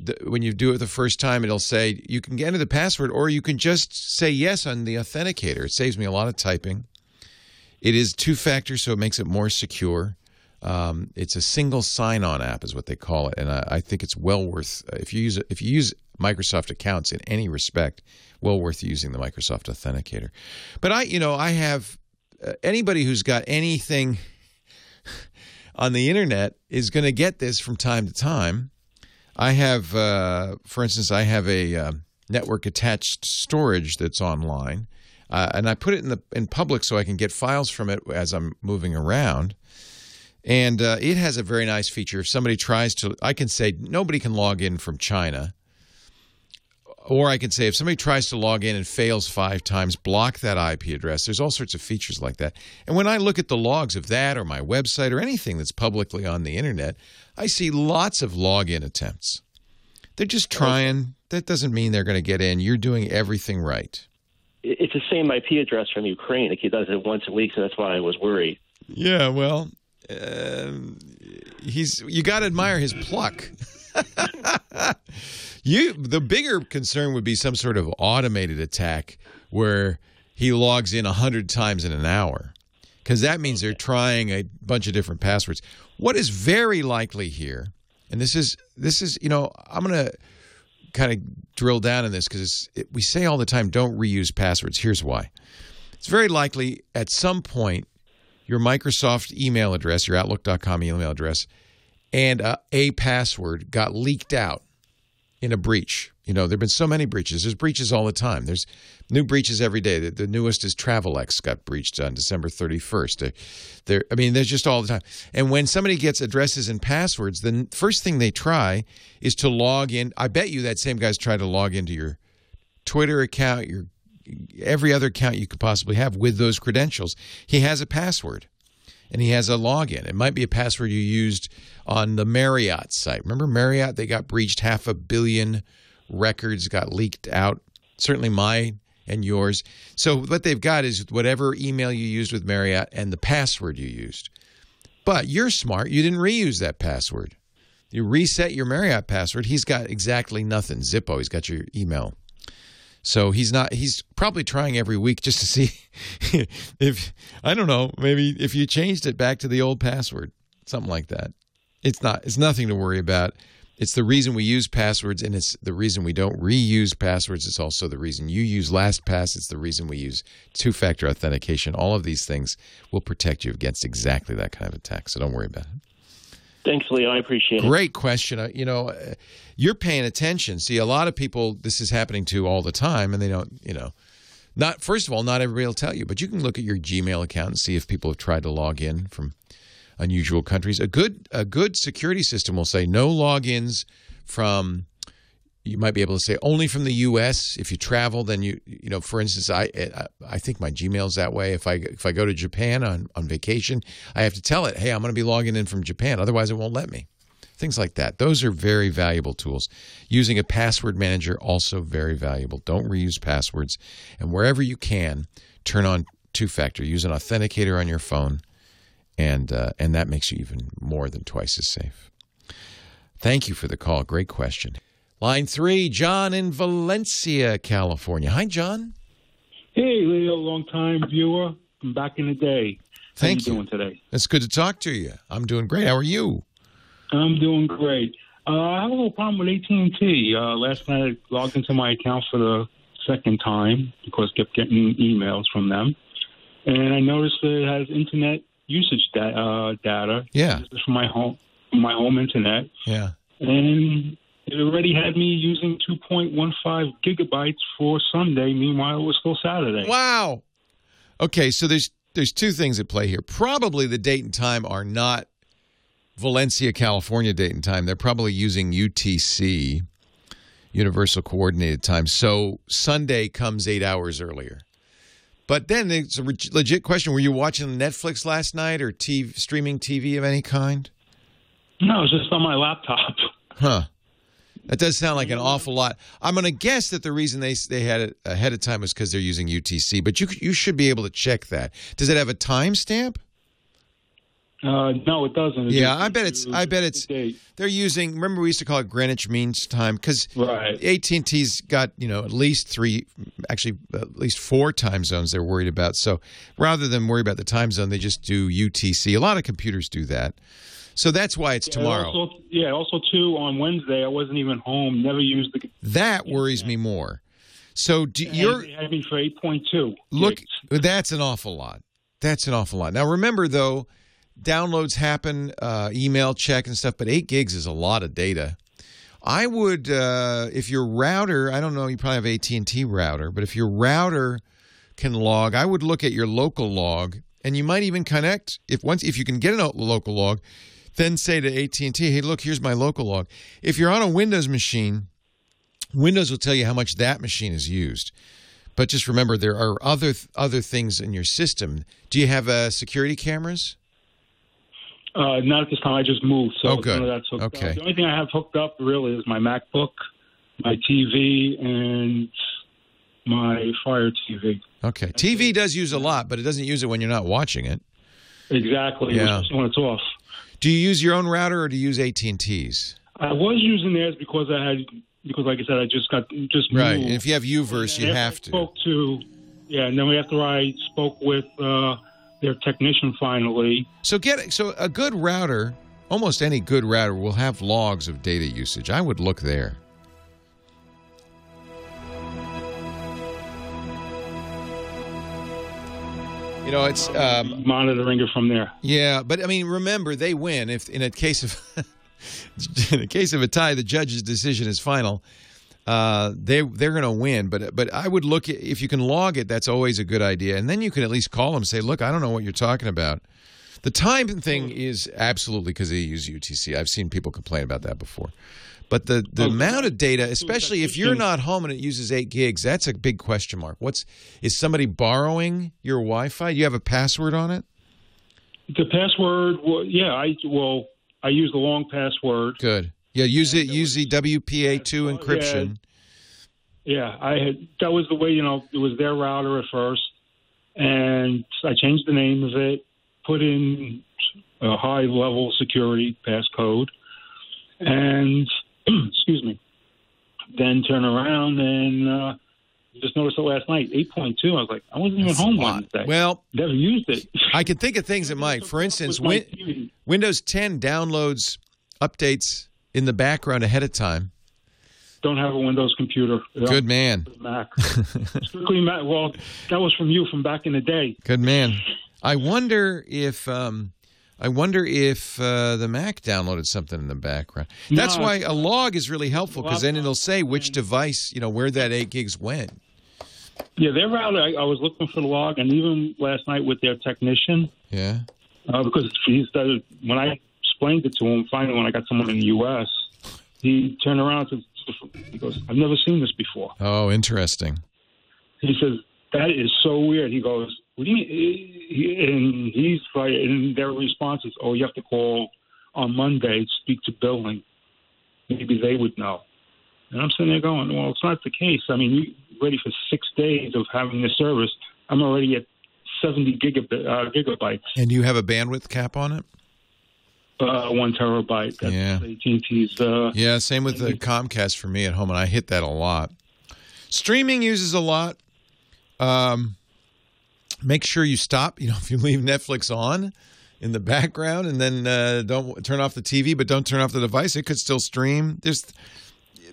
the, when you do it the first time, it'll say you can enter the password or you can just say yes on the authenticator. It saves me a lot of typing. It is two factor, so it makes it more secure. Um, it's a single sign-on app, is what they call it, and I, I think it's well worth if you use if you use Microsoft accounts in any respect, well worth using the Microsoft Authenticator. But I, you know, I have uh, anybody who's got anything on the internet is going to get this from time to time. I have, uh, for instance, I have a uh, network attached storage that's online, uh, and I put it in the in public so I can get files from it as I'm moving around. And uh, it has a very nice feature. If somebody tries to, I can say nobody can log in from China. Or I can say if somebody tries to log in and fails five times, block that IP address. There's all sorts of features like that. And when I look at the logs of that or my website or anything that's publicly on the internet, I see lots of login attempts. They're just trying. That doesn't mean they're going to get in. You're doing everything right. It's the same IP address from Ukraine. He does it once a week, so that's why I was worried. Yeah, well, um, he's you got to admire his pluck. you the bigger concern would be some sort of automated attack where he logs in a hundred times in an hour, because that means they're trying a bunch of different passwords. What is very likely here, and this is this is you know I'm gonna kind of drill down in this because it, we say all the time don't reuse passwords. Here's why. It's very likely at some point your Microsoft email address, your Outlook.com email address, and uh, a password got leaked out in a breach. You know, there've been so many breaches. There's breaches all the time. There's new breaches every day. The, the newest is Travelex got breached on December 31st. There, there, I mean, there's just all the time. And when somebody gets addresses and passwords, the first thing they try is to log in. I bet you that same guy's tried to log into your Twitter account, your every other account you could possibly have with those credentials. He has a password and he has a login. It might be a password you used on the Marriott site. Remember Marriott? They got breached. Half a billion records got leaked out. Certainly mine and yours. So what they've got is whatever email you used with Marriott and the password you used. But you're smart. You didn't reuse that password. You reset your Marriott password. He's got exactly nothing. Zippo. He's got your email. So he's not. He's probably trying every week just to see if I don't know. Maybe if you changed it back to the old password, something like that. It's not. It's nothing to worry about. It's the reason we use passwords, and it's the reason we don't reuse passwords. It's also the reason you use LastPass. It's the reason we use two-factor authentication. All of these things will protect you against exactly that kind of attack. So don't worry about it. Thanks, Leo. I appreciate it. Great question. You know, uh, you're paying attention. See, a lot of people this is happening to all the time, and they don't. You know, not first of all, not everybody will tell you, but you can look at your Gmail account and see if people have tried to log in from unusual countries. A good a good security system will say no logins from. You might be able to say only from the U.S. If you travel, then you you know, for instance, I I- I think my Gmail's that way. If I if I go to Japan on on vacation, I have to tell it, hey, I'm going to be logging in from Japan. Otherwise, it won't let me things like that. Those are very valuable tools. Using a password manager also very valuable. Don't reuse passwords, and wherever you can, turn on two-factor. Use an authenticator on your phone, and uh, and that makes you even more than twice as safe. Thank you for the call. Great question. Line three, John in Valencia, California. Hi, John. Hey, Leo, long time viewer. I'm back in the day. Thank How you. you doing today? It's good to talk to you. I'm doing great. How are you? I'm doing great. Uh, I have a little problem with AT&T. Uh, last night I logged into my account for the second time because I kept getting emails from them, and I noticed that it has internet usage da- uh, data. Yeah. This is from my home, my home internet, Yeah. and it already had me using 2.15 gigabytes for Sunday. Meanwhile, it was still Saturday. Wow. Okay, so there's there's two things at play here. Probably the date and time are not Valencia, California date and time. They're probably using UTC, Universal Coordinated Time. So Sunday comes eight hours earlier. But then it's a re- legit question: Were you watching Netflix last night or TV, streaming TV of any kind? No, it was just on my laptop. Huh. That does sound like an awful lot. I'm going to guess that the reason they they had it ahead of time was because they're using UTC. But you you should be able to check that. Does it have a timestamp? Uh, no, it doesn't. It Yeah, I bet it's. I bet it's. They're using. Remember, we used to call it Greenwich Means Time because Right. AT and T's got you know at least three, actually at least four time zones they're worried about. So rather than worry about the time zone, they just do UTC. A lot of computers do that. So that's why it's tomorrow. Also, yeah. Also, too, on Wednesday, I wasn't even home. Never used the. that worries me more. So do, you're had me for eight point two. Look, that's an awful lot. That's an awful lot. Now, remember though, downloads happen, uh, email check and stuff, but eight gigs is a lot of data. I would, uh, if your router, I don't know, you probably have AT and T router, but if your router can log, I would look at your local log, and you might even connect if once if you can get a local log, then say to AT and T, hey, look, here's my local log. If you're on a Windows machine, Windows will tell you how much that machine is used. But just remember, there are other other things in your system. Do you have uh, security cameras? Uh, not at this time. I just moved, so Oh, none of that's hooked Okay. up. The only thing I have hooked up really is my MacBook, my TV, and my Fire TV. Okay. TV does use a lot, but it doesn't use it when you're not watching it. Exactly. Yeah. When it's off. Do you use your own router or do you use AT and T's? I was using theirs because I had because, like I said, I just got just Right. moved. And if you have UVerse, you have to. Spoke to, yeah, and then after I spoke with uh, their technician finally, So get so a good router. Almost any good router will have logs of data usage. I would look there. You know, it's um, monitoring it from there. Yeah, but I mean, remember they win. If in a case of in a case of a tie, the judge's decision is final. uh, they they're going to win. But but I would look at if you can log it, that's always a good idea. And then you can at least call them and say, look, I don't know what you're talking about. The time thing is absolutely because they use UTC. I've seen people complain about that before. But the, the Oh, amount of data, especially if you're not home and it uses eight gigs, that's a big question mark. What's is somebody borrowing your Wi-Fi? You have a password on it? The password, well, yeah, I well, I use the long password. Good. Yeah, use it. Use the WPA2 Yeah. encryption. Yeah, I had that was the way you know it was their router at first, and I changed the name of it, put in a high level security passcode, and excuse me, then turn around and uh, just noticed it last night, eight point two. I was like, I wasn't even That's home. Wednesday. Well, never used it. I can think of things that might. For instance, Win- Windows 10 downloads updates in the background ahead of time. don't have a Windows computer. Good man. Mac. Strictly Mac. Well, that was from you from back in the day. Good man. I wonder if um, I wonder if uh, the Mac downloaded something in the background. That's No. why a log is really helpful because then it'll say which device, you know, where that eight gigs went. Yeah, their router. I, I was looking for the log, and even last night with their technician, Yeah. uh, because he started when I explained it to him. Finally, when I got someone in the U.S., he turned around and said, he goes, "I've never seen this before." Oh, interesting. He says, "That is so weird." He goes, "What do you mean?" And he's like, and their response is, "Oh, you have to call on Monday, speak to billing. Maybe they would know." And I'm sitting there going, "Well, it's not the case. I mean, you're ready for six days of having the service? I'm already at 70 gigabit uh, gigabytes, And you have a bandwidth cap on it? uh, one terabyte. That's Yeah. AT&T's. Uh, Yeah, same with the Comcast for me at home, and I hit that a lot. Streaming uses a lot. Um, make sure you stop. You know, if you leave Netflix on in the background, and then uh, don't turn off the TV, but don't turn off the device, it could still stream. There's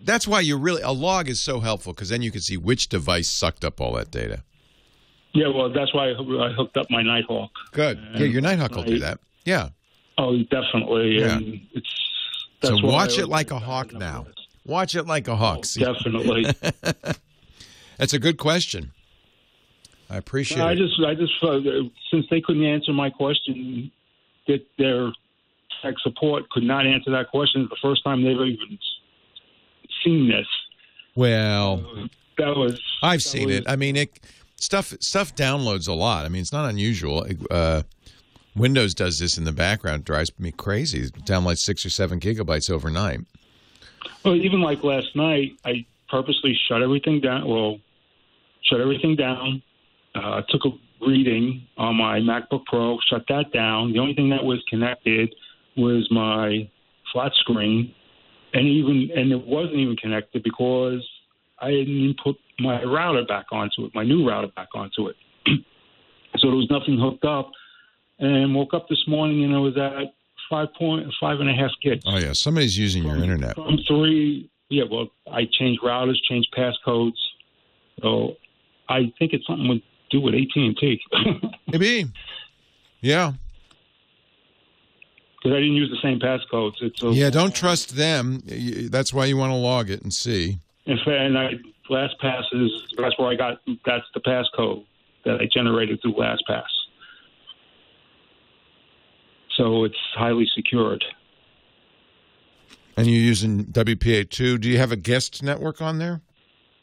that's why you really a log is so helpful because then you can see which device sucked up all that data. yeah, well, that's why I, I hooked up my Nighthawk. Good. Yeah, your Nighthawk will do that. Yeah. Oh, definitely. Yeah. And it's So watch it like a hawk now. Watch it like a hawk. See- Definitely. That's a good question. I appreciate I it. just, I just, uh, since they couldn't answer my question, that their tech support could not answer that question. It's the first time they've even seen this. well, That was. I've that seen was- it. I mean, it stuff stuff downloads a lot. I mean, it's not unusual. Uh, Windows does this in the background. It drives me crazy. It downloads six or seven gigabytes overnight. Well, even like last night, I purposely shut everything down. Well, shut everything down. Uh, took a reading on my MacBook Pro, shut that down. The only thing that was connected was my flat screen, and even and it wasn't even connected because I didn't even put my router back onto it, my new router back onto it. so there was nothing hooked up. And woke up this morning and it was at five point five and a half gigs Oh yeah, somebody's using your internet. from three. Yeah, well, I changed routers, changed passcodes. So I think it's something to do with AT and T Maybe. Yeah. because I didn't use the same passcodes. It's a, Yeah. Don't trust them. That's why you want to log it and see. In fact, and I LastPass is that's where I got. That's the passcode that I generated through LastPass. So it's highly secured. And you're using WPA2. Do you have a guest network on there?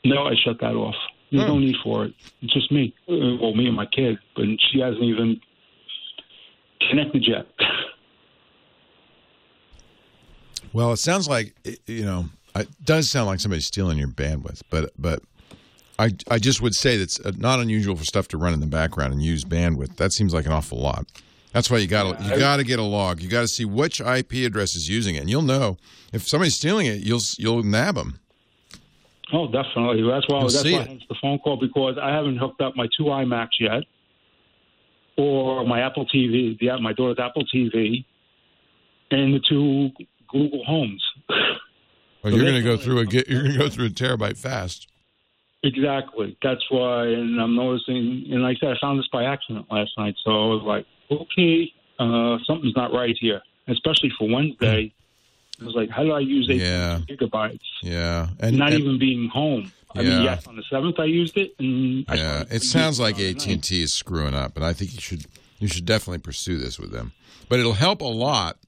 No, I shut that off. There's no Hmm. need for it. It's just me. Uh, Well, me and my kid, but she hasn't even connected yet. Well, it sounds like you know it does sound like somebody's stealing your bandwidth, but but I I just would say that's uh, not unusual for stuff to run in the background and use bandwidth. That seems like an awful lot. That's why you got to you got to get a log. You got to see which IP address is using it, and you'll know if somebody's stealing it. You'll you'll nab them. Oh, definitely. That's why. You'll that's why it. I answered the phone call because I haven't hooked up my two iMacs yet, or my Apple TV, the my daughter's Apple TV, and the two Google Homes. Well, you're going to go through a you're going to go through a terabyte fast. Exactly. That's why, and I'm noticing. And like I said, I found this by accident last night, so I was like, okay, uh, something's not right here, especially for Wednesday. I was like, how do I use 18 Yeah. gigabytes? Yeah, and Not and- even being home. I Yeah. mean, yes, on the seventh I used it, and Yeah, it sounds like AT and T is screwing up, and I think you should you should definitely pursue this with them. But it'll help a lot.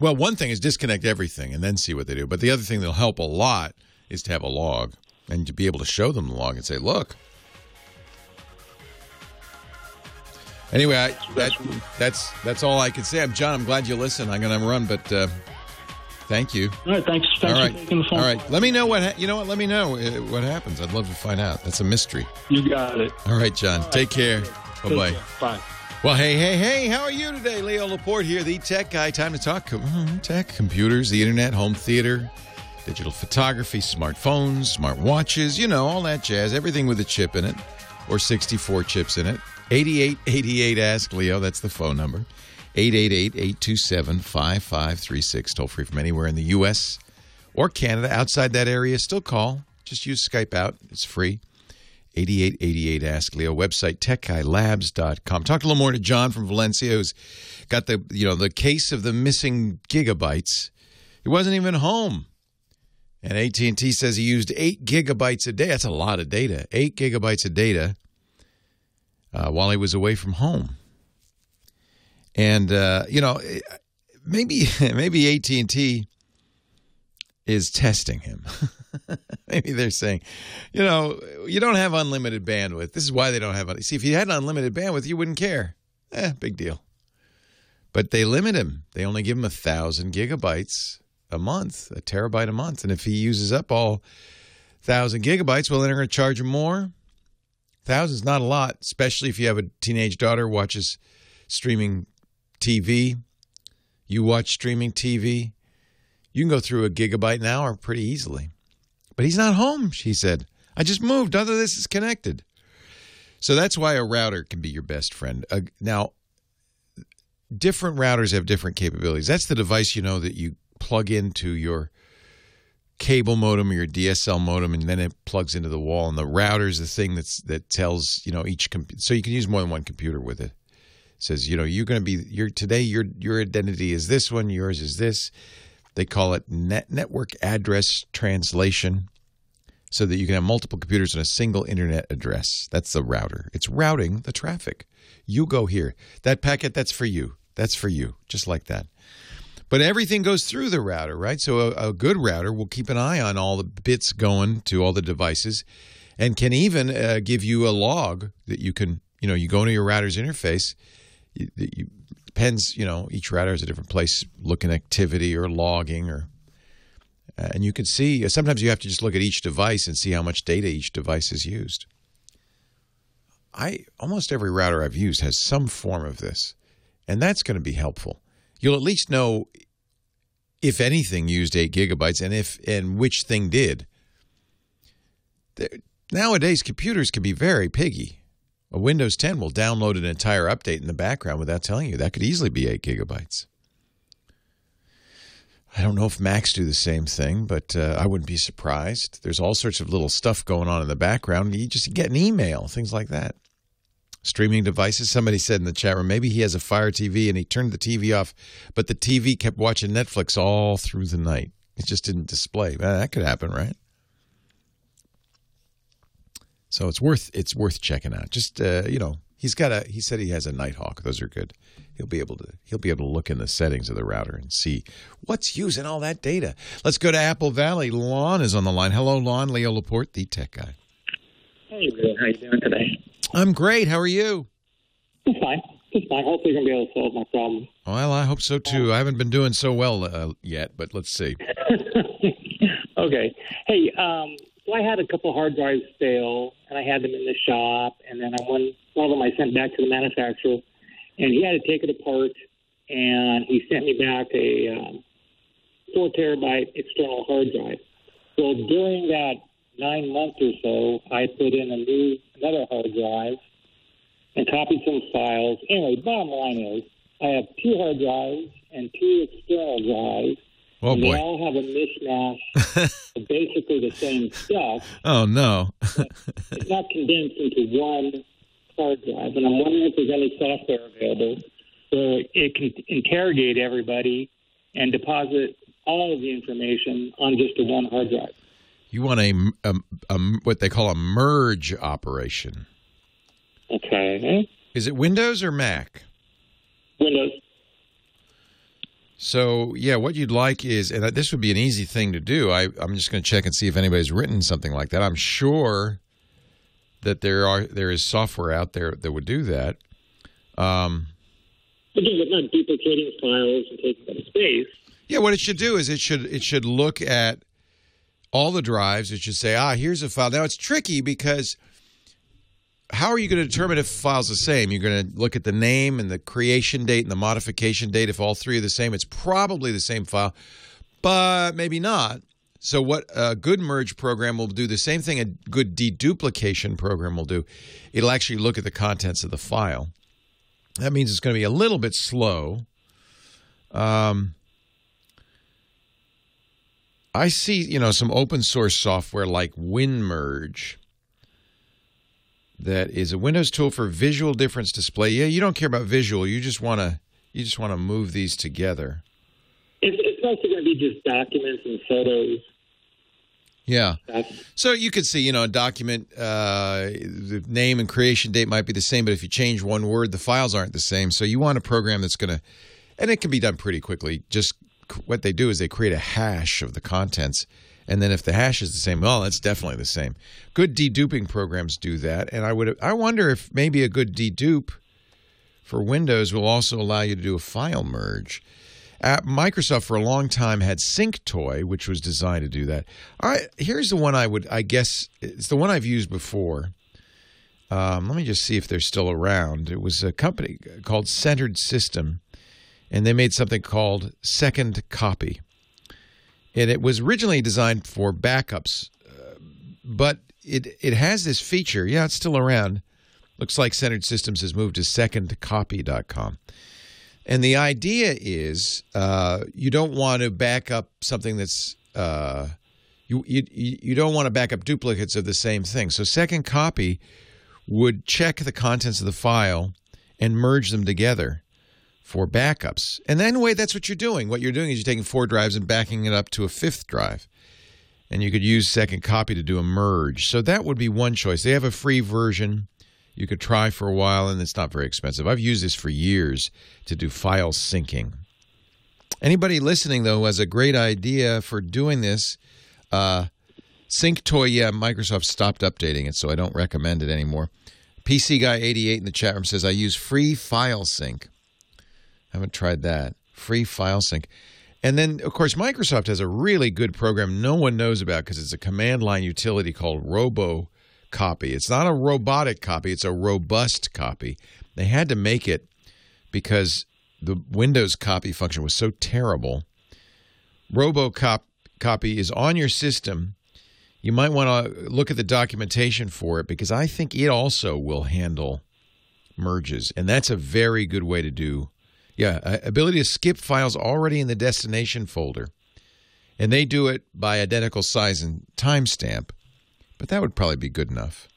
Well, one thing is disconnect everything and then see what they do. But the other thing that'll help a lot is to have a log and to be able to show them the log and say, "Look." Anyway, I, that, that's that's all I can say. I'm John. I'm glad you listen. I'm going to run, but uh, thank you. All right, thanks. Thanks all right, for taking the phone. all right. Let me know what ha- you know. What? Let me know uh, what happens. I'd love to find out. That's a mystery. You got it. All right, John. Take care. Bye bye. Bye. Well, hey, hey, hey, how are you today? Leo Laporte here, the tech guy. Time to talk tech, computers, the internet, home theater, digital photography, smartphones, smart watches, you know, all that jazz. Everything with a chip in it or 64 chips in it. 8888 Ask Leo. That's the phone number. 888 827 5536. Toll free from anywhere in the U.S. or Canada. Outside that area, still call. Just use Skype out. It's free. 8888 Ask Leo website techguylabs.com. Talk a little more to John from Valencia who's got the you know the case of the missing gigabytes. He wasn't even home. And AT&T says he used 8 gigabytes a day. That's a lot of data. 8 gigabytes of data uh, while he was away from home. And uh, you know, maybe maybe AT&T is testing him. Maybe they're saying, you know, you don't have unlimited bandwidth. This is why they don't have. See, if you had unlimited bandwidth, you wouldn't care. Eh, big deal. But they limit him. They only give him a thousand gigabytes a month, a terabyte a month, and if he uses up all thousand gigabytes, well, then they're going to charge him more. Thousand's not a lot, especially if you have a teenage daughter watches streaming TV. You watch streaming TV. You can go through a gigabyte an hour pretty easily. But he's not home, she said. I just moved. None of this is connected. So that's why a router can be your best friend. Uh, now, different routers have different capabilities. That's the device, you know, that you plug into your cable modem or your DSL modem, and then it plugs into the wall. And the router is the thing that's that tells you know each computer. So you can use more than one computer with it. It says you know you're going to be your today your your identity is this one, yours is this. They call it net network address translation, so that you can have multiple computers on a single internet address. That's the router. It's routing the traffic. You go here. That packet that's for you. That's for you. Just like that. But everything goes through the router, right? So a, a good router will keep an eye on all the bits going to all the devices, and can even uh, give you a log that you can, you know, you go into your router's interface. You, you, depends, you know, each router has a different place looking activity or logging, or uh, and you can see. Sometimes you have to just look at each device and see how much data each device has used. I almost every router I've used has some form of this, and that's going to be helpful. You'll at least know if anything used eight gigabytes and if and which thing did. Nowadays, computers can be very piggy. A Windows 10 will download an entire update in the background without telling you. That could easily be eight gigabytes. I don't know if Macs do the same thing, but uh, I wouldn't be surprised. There's all sorts of little stuff going on in the background. You just get an email, things like that. Streaming devices. Somebody said in the chat room, maybe he has a Fire TV and he turned the TV off, but the TV kept watching Netflix all through the night. It just didn't display. That could happen, right? So it's worth it's worth checking out. Just uh, you know, he's got a he said he has a Nighthawk. Those are good. He'll be able to he'll be able to look in the settings of the router and see what's using all that data. Let's go to Apple Valley. Lon is on the line. Hello, Lon. Leo Laporte, the tech guy. Hey. How you doing today? I'm great. How are you? Just fine. Just fine. Hopefully, you're going to be able to solve my problem. Well, I hope so too. I haven't been doing so well uh, yet, but let's see. okay. Hey, um, so I had a couple hard drives fail, and I had them in the shop, and then I one one of them I sent back to the manufacturer, and he had to take it apart, and he sent me back a um, four terabyte external hard drive. So during that nine months or so, I put in a new another hard drive and copied some files. Anyway, bottom line is I have two hard drives and two external drives. Oh and boy. They all have a mishmash of basically the same stuff. Oh no. It's not condensed into one hard drive. And I'm wondering if there's any software available so it can interrogate everybody and deposit all of the information on just a one hard drive. You want a, a, a what they call a merge operation. Okay. Is it Windows or Mac? Windows. So yeah, what you'd like is, and this would be an easy thing to do. I, I'm just going to check and see if anybody's written something like that. I'm sure that there are there is software out there that would do that. Um, Again, it's not duplicating files and taking up space. yeah, what it should do is it should it should look at all the drives. It should say, ah, here's a file. Now it's tricky because how are you going to determine if file's the same? You're going to look at the name and the creation date and the modification date. If all three are the same, it's probably the same file, but maybe not. So, what a good merge program will do the same thing a good deduplication program will do. It'll actually look at the contents of the file. That means it's going to be a little bit slow. Um, I see, you know, some open source software like WinMerge that is a Windows tool for visual difference display. Yeah, you don't care about visual. You just want to you just want to move these together. It's, it's mostly going to be just documents and photos. Yeah. So you could see, you know, a document, uh, the name and creation date might be the same, but if you change one word, the files aren't the same. So you want a program that's going to, and it can be done pretty quickly. Just what they do is they create a hash of the contents. And then if the hash is the same, well, that's definitely the same. Good deduping programs do that. And I would, I wonder if maybe a good dedupe for Windows will also allow you to do a file merge. Uh, Microsoft for a long time had SyncToy, which was designed to do that. Right, here's the one I would, I guess, it's the one I've used before. Um, let me just see if they're still around. It was a company called Centered System, and they made something called Second Copy. And it was originally designed for backups, uh, but it it has this feature. Yeah, it's still around. Looks like Centered Systems has moved to secondcopy.com. And the idea is uh, you don't want to back up something that's uh, you, you you don't want to back up duplicates of the same thing. So second copy would check the contents of the file and merge them together for backups. And then, anyway, that's what you're doing. What you're doing is you're taking four drives and backing it up to a fifth drive. And you could use second copy to do a merge. So that would be one choice. They have a free version you could try for a while, and it's not very expensive. I've used this for years to do file syncing. Anybody listening, though, has a great idea for doing this, uh, SyncToy, yeah, Microsoft stopped updating it, so I don't recommend it anymore. PC Guy 88 in the chat room says, I use free file sync. Haven't tried that. Free file sync. And then, of course, Microsoft has a really good program no one knows about because it's a command line utility called Robo Copy. It's not a robotic copy, it's a robust copy. They had to make it because the Windows copy function was so terrible. RoboCop copy is on your system. You might want to look at the documentation for it because I think it also will handle merges, and that's a very good way to do. Yeah, ability to skip files already in the destination folder, and they do it by identical size and timestamp. But that would probably be good enough.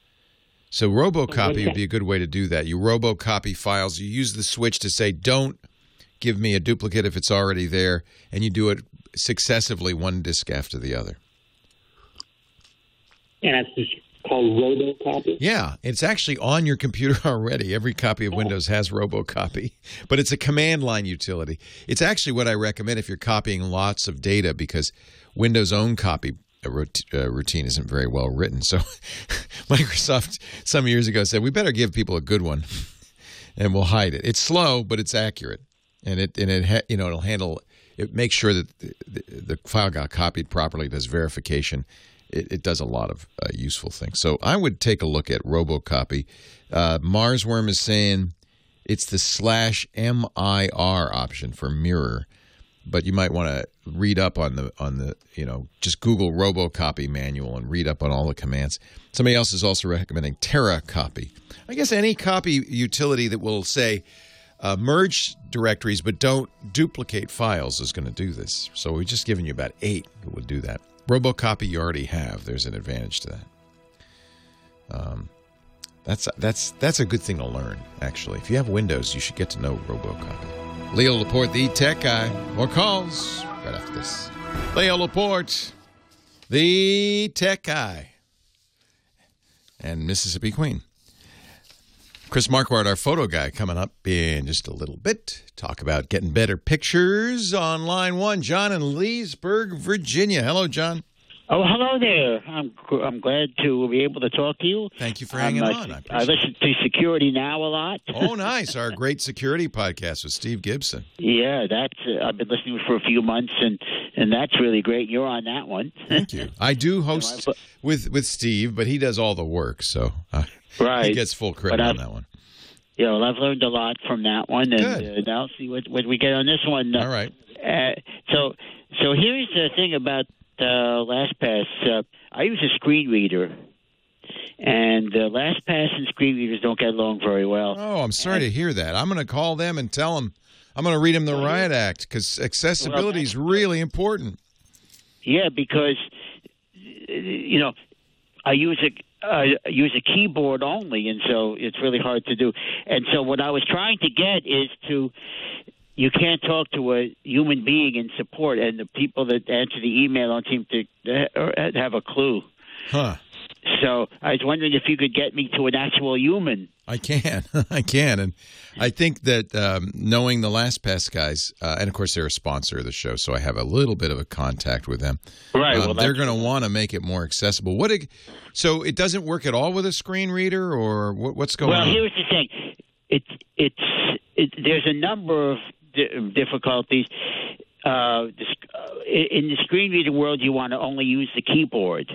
So RoboCopy would be a good way to do that. You RoboCopy files. You use the switch to say, "Don't give me a duplicate if it's already there," and you do it successively, one disk after the other. and that's just called RoboCopy. Yeah, it's actually on your computer already. Every copy of Windows has RoboCopy, but it's a command line utility. It's actually what I recommend if you're copying lots of data because Windows' own copy uh, uh, routine isn't very well written. So Microsoft some years ago said we better give people a good one, and we'll hide it. It's slow, but it's accurate, and it and it ha- you know it'll handle. It makes sure that the, the, the file got copied properly. Does verification. It, it does a lot of uh, useful things. So I would take a look at RoboCopy. Uh, Marsworm is saying it's the slash MIR option for mirror, but you might want to read up on the on the you know just Google RoboCopy manual and read up on all the commands. Somebody else is also recommending TeraCopy. I guess any copy utility that will say uh, merge directories but don't duplicate files is going to do this. So we've just given you about eight that would do that. RoboCopy you already have. There's an advantage to that. Um, that's that's that's a good thing to learn. Actually, if you have Windows, you should get to know RoboCopy. Leo Laporte, the tech guy. More calls right after this. Leo Laporte, the tech guy. And Mississippi Queen. Chris Marquardt, our photo guy, coming up in just a little bit. Talk about getting better pictures on line one. John in Leesburg, Virginia. Hello, John. Oh, hello there. I'm I'm glad to be able to talk to you. Thank you for hanging uh, on. I I listen to Security Now a lot. Oh, nice. Our great security podcast with Steve Gibson. Yeah, that's uh, I've been listening for a few months, and and that's really great. You're on that one. Thank you. I do host with with Steve, but he does all the work, so uh, Right. he gets full credit on that one. You know, I've learned a lot from that one, and Good. uh, now see what what we get on this one. All right. Uh, so so here's the thing about uh, LastPass. Uh, I use a screen reader, and uh, LastPass and screen readers don't get along very well. Oh, I'm sorry to hear that. I'm going to call them and tell them. I'm going to read them the riot act because accessibility is really important. Yeah, because uh, you know I use a uh, use a keyboard only, and so it's really hard to do. And so what I was trying to get is to you can't talk to a human being in support, and the people that answer the email don't seem to uh, have a clue. Huh. So I was wondering if you could get me to an actual human. I can. I can. And I think that um, knowing the LastPass guys, uh, and of course they're a sponsor of the show, so I have a little bit of a contact with them. Right, Um, well, they're going to want to make it more accessible. What? ex- So it doesn't work at all with a screen reader, or what, what's going well, on? here's the thing. It's it's it, there's a number of di- difficulties. Uh, uh, in the screen reader world, you want to only use the keyboard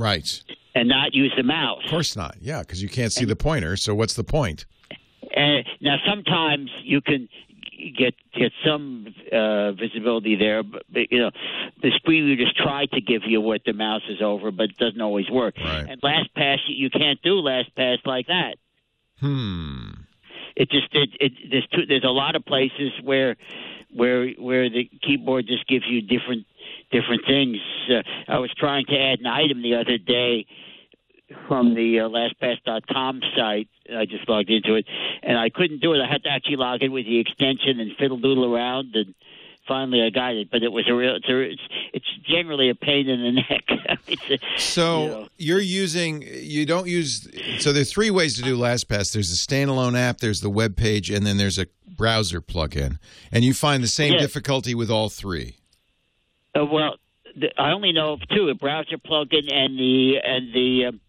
right. and not use the mouse. Of course not. Yeah, because you can't see the pointer. So what's the point? And now sometimes you can get get some uh, visibility there, but, but you know the screen just try to give you what the mouse is over, but it doesn't always work. Right. And LastPass, you you can't do LastPass like that. Hmm. It just it, it there's two, there's a lot of places where where where the keyboard just gives you different different things. Uh, I was trying to add an item the other day from the uh, LastPass.com site. I just logged into it, and I couldn't do it. I had to actually log in with the extension and fiddle doodle around, and finally I got it. But it was a real. It's a, it's, it's generally a pain in the neck. a, So you know. you're using you don't use so there's three ways to do LastPass. There's a standalone app, there's the web page, and then there's a browser plugin. And you find the same Yeah. difficulty with all three. Uh, well, the, I only know of two: a browser plugin and the and the um,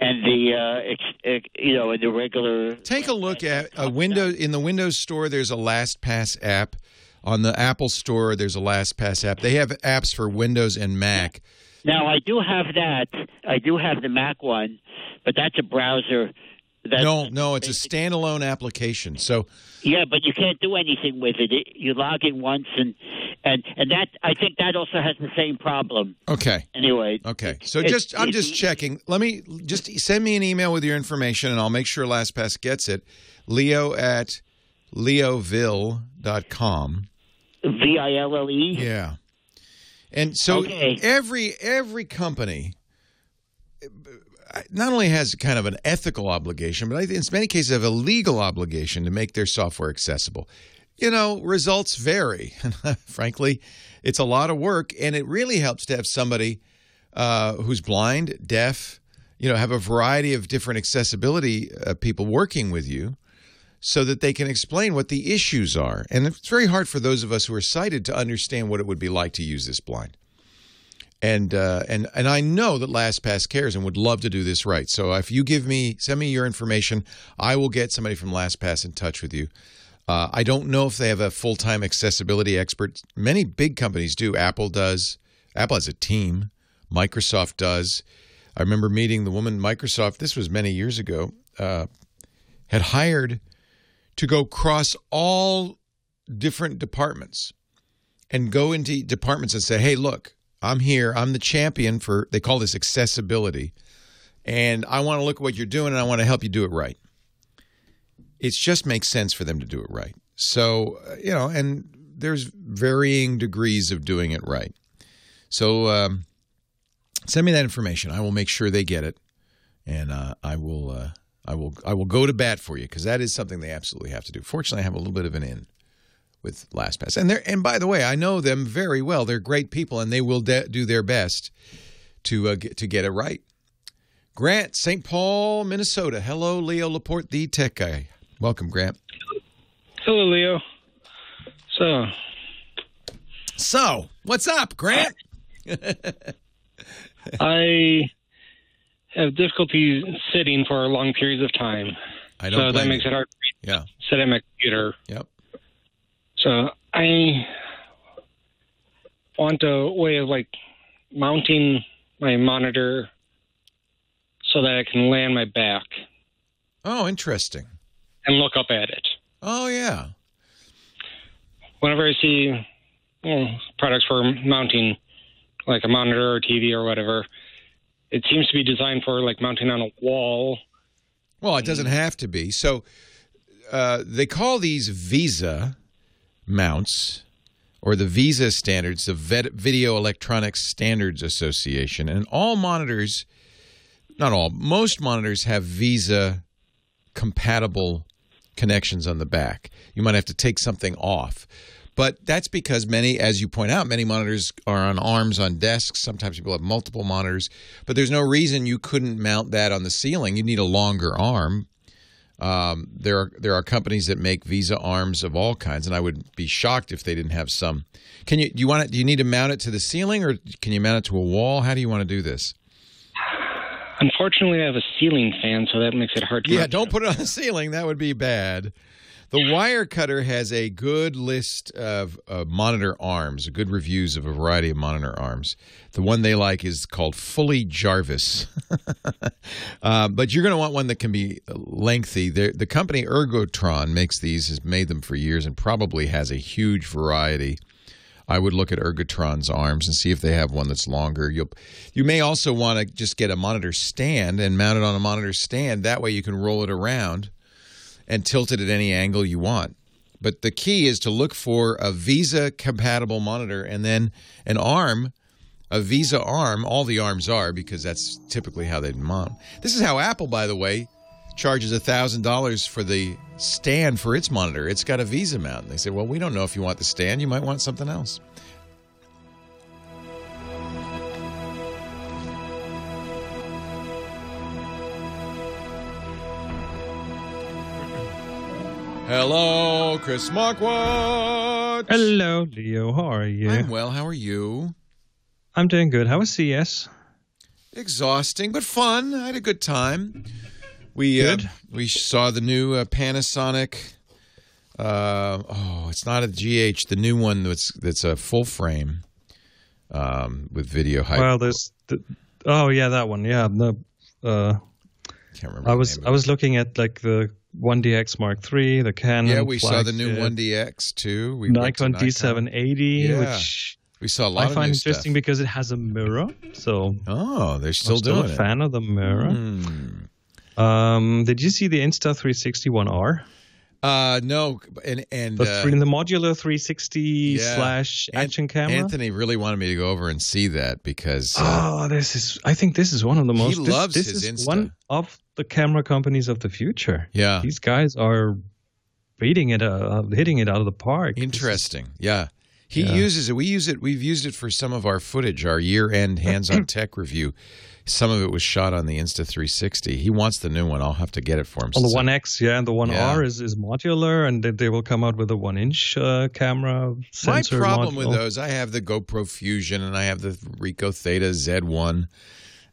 and the uh, ex, ex, you know and the regular. Take a look at a window in the Windows Store. There's a LastPass app. On the Apple Store, there's a LastPass app. They have apps for Windows and Mac. Now I do have that. I do have the Mac one, but that's a browser. That's, No, no, it's a standalone application. So Yeah, but you can't do anything with it. it. You log in once, and and and that I think that also has the same problem. okay, Anyway. okay. So just I'm just checking. Let me just send me an email with your information, and I'll make sure LastPass gets it. Leo at leoville.com. V I L L E. Yeah. And so Okay. every every company not only has kind of an ethical obligation, but I think in many cases have a legal obligation to make their software accessible. You know, results vary. Frankly, it's a lot of work, and it really helps to have somebody uh, who's blind, deaf, you know, have a variety of different accessibility uh, people working with you so that they can explain what the issues are. And it's very hard for those of us who are sighted to understand what it would be like to use this blind. And uh, and and I know that LastPass cares and would love to do this right. So if you give me send me your information, I will get somebody from LastPass in touch with you. Uh, I don't know if they have a full time accessibility expert. Many big companies do. Apple does. Apple has a team. Microsoft does. I remember meeting the woman Microsoft. This was many years ago. Uh, had hired to go cross all different departments and go into departments and say, "Hey, look, I'm here. I'm the champion for they call this accessibility, and I want to look at what you're doing and I want to help you do it right." It just makes sense for them to do it right. So uh, you know, and there's varying degrees of doing it right. So um, send me that information. I will make sure they get it, and uh, I will. Uh, I will I will go to bat for you because that is something they absolutely have to do. Fortunately, I have a little bit of an in with LastPass. And they're and by the way, I know them very well. They're great people, and they will de- do their best to uh, get, to get it right. Grant, St. Paul, Minnesota. Hello, Leo Laporte, the tech guy. Welcome, Grant. Hello, Leo. So, So, what's up, Grant? I have difficulty sitting for long periods of time. I don't so that makes it hard Yeah. sit at my computer. Yep. So I want a way of like mounting my monitor so that I can lay on my back Oh, interesting. and look up at it. Oh, yeah. Whenever I see products for mounting, like a monitor or TV or whatever, it seems to be designed for like mounting on a wall. Well, it doesn't have to be. So uh, they call these VESA mounts or the VESA standards, the Video Electronics Standards Association. And all monitors, not all, most monitors have VESA compatible connections on the back. You might have to take something off. But that's because many, as you point out, many monitors are on arms on desks. Sometimes people have multiple monitors, but there's no reason you couldn't mount that on the ceiling. You need a longer arm. Um, there are there are companies that make VESA arms of all kinds, and I would be shocked if they didn't have some. Can you do you want it? Do you need to mount it to the ceiling, or can you mount it to a wall? How do you want to do this? Unfortunately, I have a ceiling fan, so that makes it hard to Yeah, don't put it on the ceiling. That would be bad. The Wirecutter has a good list of uh, monitor arms, good reviews of a variety of monitor arms. The one they like is called Fully Jarvis. um, but you're going to want one that can be lengthy. The, the company Ergotron makes these, has made them for years, and probably has a huge variety. I would look at Ergotron's arms and see if they have one that's longer. You'll, you may also want to just get a monitor stand and mount it on a monitor stand. That way you can roll it around and tilt it at any angle you want. But the key is to look for a VESA compatible monitor and then an arm, a VESA arm. All the arms are because that's typically how they mount. This is how Apple, by the way, charges $1,000 for the stand for its monitor. It's got a VESA mount. And they say, well, we don't know if you want the stand. You might want something else. Hello, Chris Marquardt. Hello, Leo. How are you? I'm well. How are you? I'm doing good. How was CES? Exhausting, but fun. I had a good time. We uh, we saw the new uh, Panasonic. Uh, oh, it's not a GH. The new one that's that's a full frame um, with video height. Well, there's. The, oh yeah, that one. Yeah. The, uh, Can't remember. I was I was looking at like the 1DX Mark III, the Canon. yeah, we saw the new 1DX too. We to Nikon D780, Yeah. which We saw a lot I find interesting stuff. because it has a mirror. So Oh, they're still I'm still doing a it. fan of the mirror. Hmm. Um, did you see the Insta360 One R? Uh, no, and and The, uh, the modular 360 yeah. slash An- action camera. Anthony really wanted me to go over and see that because uh, Oh, this is. I think this is one of the He most. this- loves this, his is Insta. one of the camera companies of the future. yeah, These guys are beating it, uh, hitting it out of the park. Interesting. Yeah. He Yeah. uses it. We use it. We've used it for some of our footage, our year-end hands-on tech review. Some of it was shot on the Insta 360. He wants the new one. I'll have to get it for him. On the One X, yeah, and the One Yeah. R is, is modular, and they, they will come out with a one inch uh, camera My problem module. with those, I have the GoPro Fusion and I have the Ricoh Theta Z1.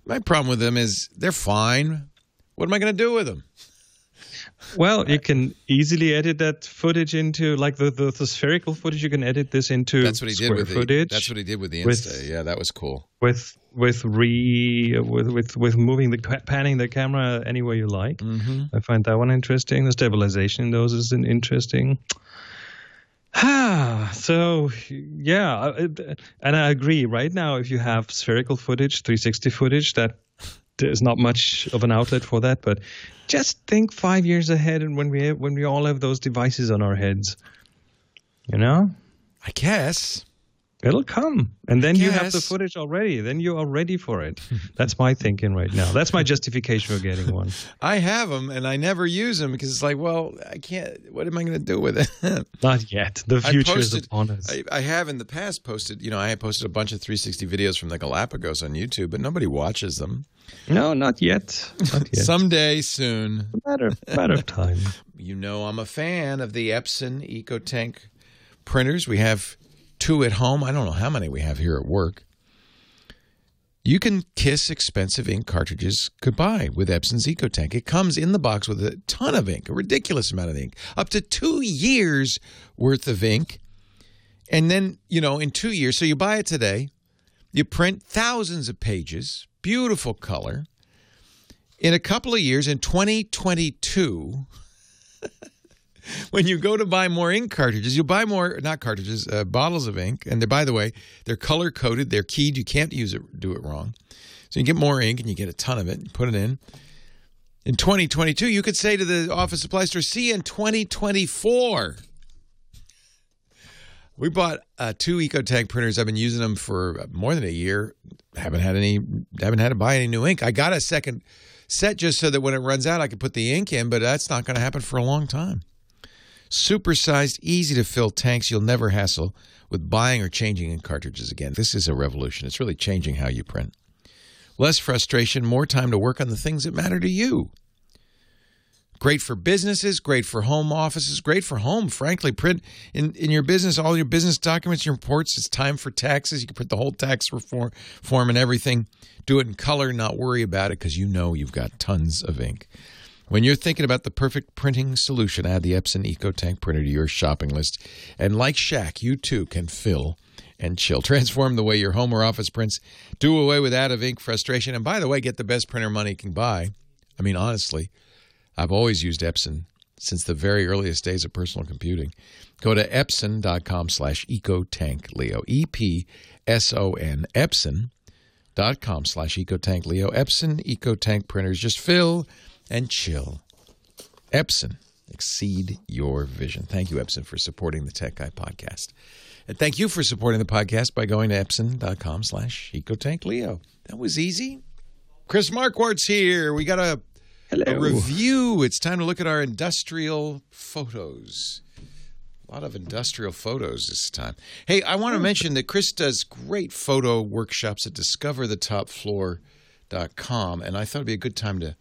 My problem with them is they're fine. What am I going to do with them? Well, you can easily edit that footage into like the, the, the spherical footage. You can edit this into That's what he did with the. footage. That's what he did with the with- Insta. yeah, that was cool. with with re with with with moving the panning the camera any way you like. Mm-hmm. I find that one interesting. The stabilization in those is an interesting. Ah, so yeah, and I agree. Right now, if you have spherical footage, 360 footage, that there's not much of an outlet for that. But just think five years ahead, and when we when we all have those devices on our heads, you know. I guess. It'll come. And then you have the footage already. Then you are ready for it. That's my thinking right now. That's my justification for getting one. I have them and I never use them because it's like, well, I can't. What am I going to do with it? Not yet. The future is posted- upon us. I, I have in the past posted, you know, I had posted a bunch of 360 videos from the Galapagos on YouTube, but nobody watches them. No, not yet. Not yet. Someday soon. matter, matter of time. You know, I'm a fan of the Epson EcoTank printers. We have two at home. I don't know how many we have here at work. You can kiss expensive ink cartridges goodbye with Epson's EcoTank. It comes in the box with a ton of ink, a ridiculous amount of ink, up to two years worth of ink. And then, you know, in two years, so you buy it today, you print thousands of pages, beautiful color. In a couple of years, in 2022, when you go to buy more ink cartridges, you'll buy more not cartridges, uh, bottles of ink. And by the way, they're color coded, they're keyed. You can't use it, do it wrong. So you get more ink and you get a ton of it. You put it in. In 2022, you could say to the office supply store, "See in 2024." We bought uh, two EcoTank printers. I've been using them for more than a year. Haven't had any. Haven't had to buy any new ink. I got a second set just so that when it runs out, I could put the ink in. But that's not going to happen for a long time. Supersized, easy to fill tanks. You'll never hassle with buying or changing in cartridges again. This is a revolution. It's really changing how you print. Less frustration, more time to work on the things that matter to you. Great for businesses, great for home offices, great for home. Frankly, print in, in your business all your business documents, your reports. It's time for taxes. You can print the whole tax reform form and everything. Do it in color, not worry about it because you know you've got tons of ink. When you're thinking about the perfect printing solution, add the Epson EcoTank printer to your shopping list. And like Shaq, you too can fill and chill. Transform the way your home or office prints. Do away with out of ink frustration. And by the way, get the best printer money can buy. I mean, honestly, I've always used Epson since the very earliest days of personal computing. Go to epson.com slash ecotank leo. E P S O N, epson.com slash ecotank leo. Epson EcoTank printers. Just fill and chill. Epson, exceed your vision. Thank you, Epson, for supporting the Tech Guy podcast. And thank you for supporting the podcast by going to epson.com slash ecotank leo. That was easy. Chris Marquardt's here. We got a a review. It's time to look at our industrial photos. A lot of industrial photos this time. Hey, I want to mention that Chris does great photo workshops at discoverthetopfloor.com, and I thought it'd be a good time to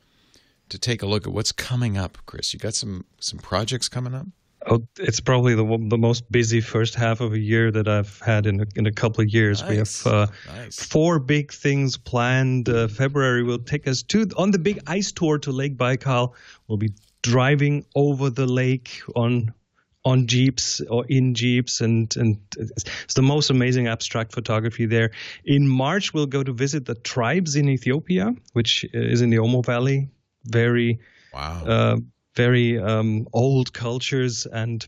to take a look at what's coming up. Chris, you got some some projects coming up? Oh, it's probably the the most busy first half of a year that I've had in a, in a couple of years. We have uh, four big things planned. Uh, February will take us to on the big ice tour to Lake Baikal. We'll be driving over the lake on on jeeps or in jeeps and and it's the most amazing abstract photography there in march we'll go to visit the tribes in ethiopia which is in the omo valley very wow uh, very um, old cultures and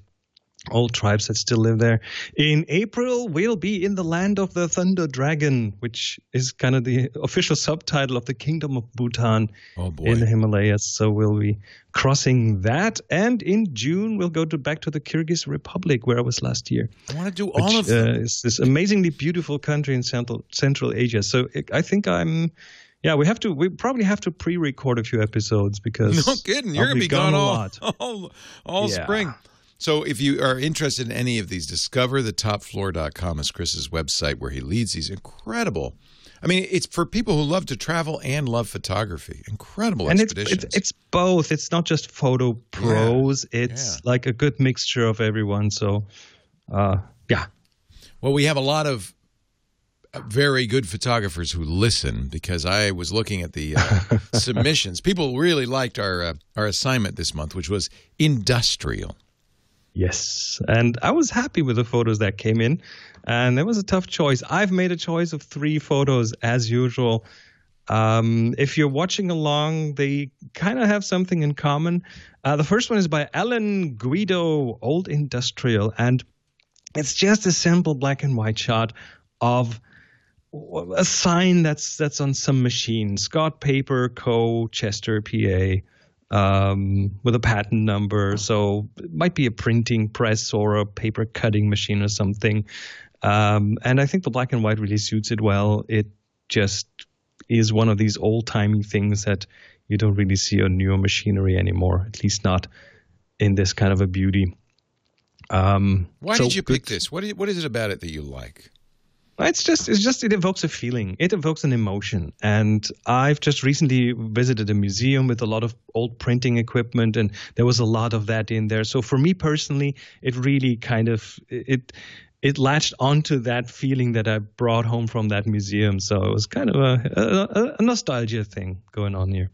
old tribes that still live there. In April, we'll be in the land of the Thunder Dragon, which is kind of the official subtitle of the Kingdom of Bhutan in the Himalayas. So we'll be crossing that. And in June, we'll go to back to the Kyrgyz Republic, where I was last year. I want to do which, all of them. Uh, is this amazingly beautiful country in Central Central Asia. So it, I think I'm. Yeah, we have to. We probably have to pre-record a few episodes because No kidding. You're I'll going to be gone, a all, lot. all, all Yeah. spring. So if you are interested in any of these, discoverthetopfloor.com is Chris's website where he leads these incredible. I mean, it's for people who love to travel and love photography. Incredible and it's, expeditions. it's it's both. It's not just photo pros. It's like a good mixture of everyone. So, uh, yeah. Well, we have a lot of very good photographers who listen because I was looking at the uh, submissions. People really liked our uh, our assignment this month, which was industrial. Yes, and I was happy with the photos that came in, and it was a tough choice. I've made a choice of three photos as usual. Um, if you're watching along, they kind of have something in common. Uh, the first one is by Alan Guido, Old Industrial, and it's just a simple black and white shot of a sign that's that's on some machine. Scott Paper Co. Chester, PA. um, with a patent number. So it might be a printing press or a paper cutting machine or something. Um, and I think the black and white really suits it well. It just is one of these old timey things that you don't really see on newer machinery anymore, at least not in this kind of a beauty. Um, Why so did you pick this? What is, what is it about it that you like? It's just, it's just, it evokes a feeling. It evokes an emotion. And I've just recently visited a museum with a lot of old printing equipment, and there was a lot of that in there. So for me personally, it really kind of it it latched onto that feeling that I brought home from that museum. So it was kind of a, a, a nostalgia thing going on here.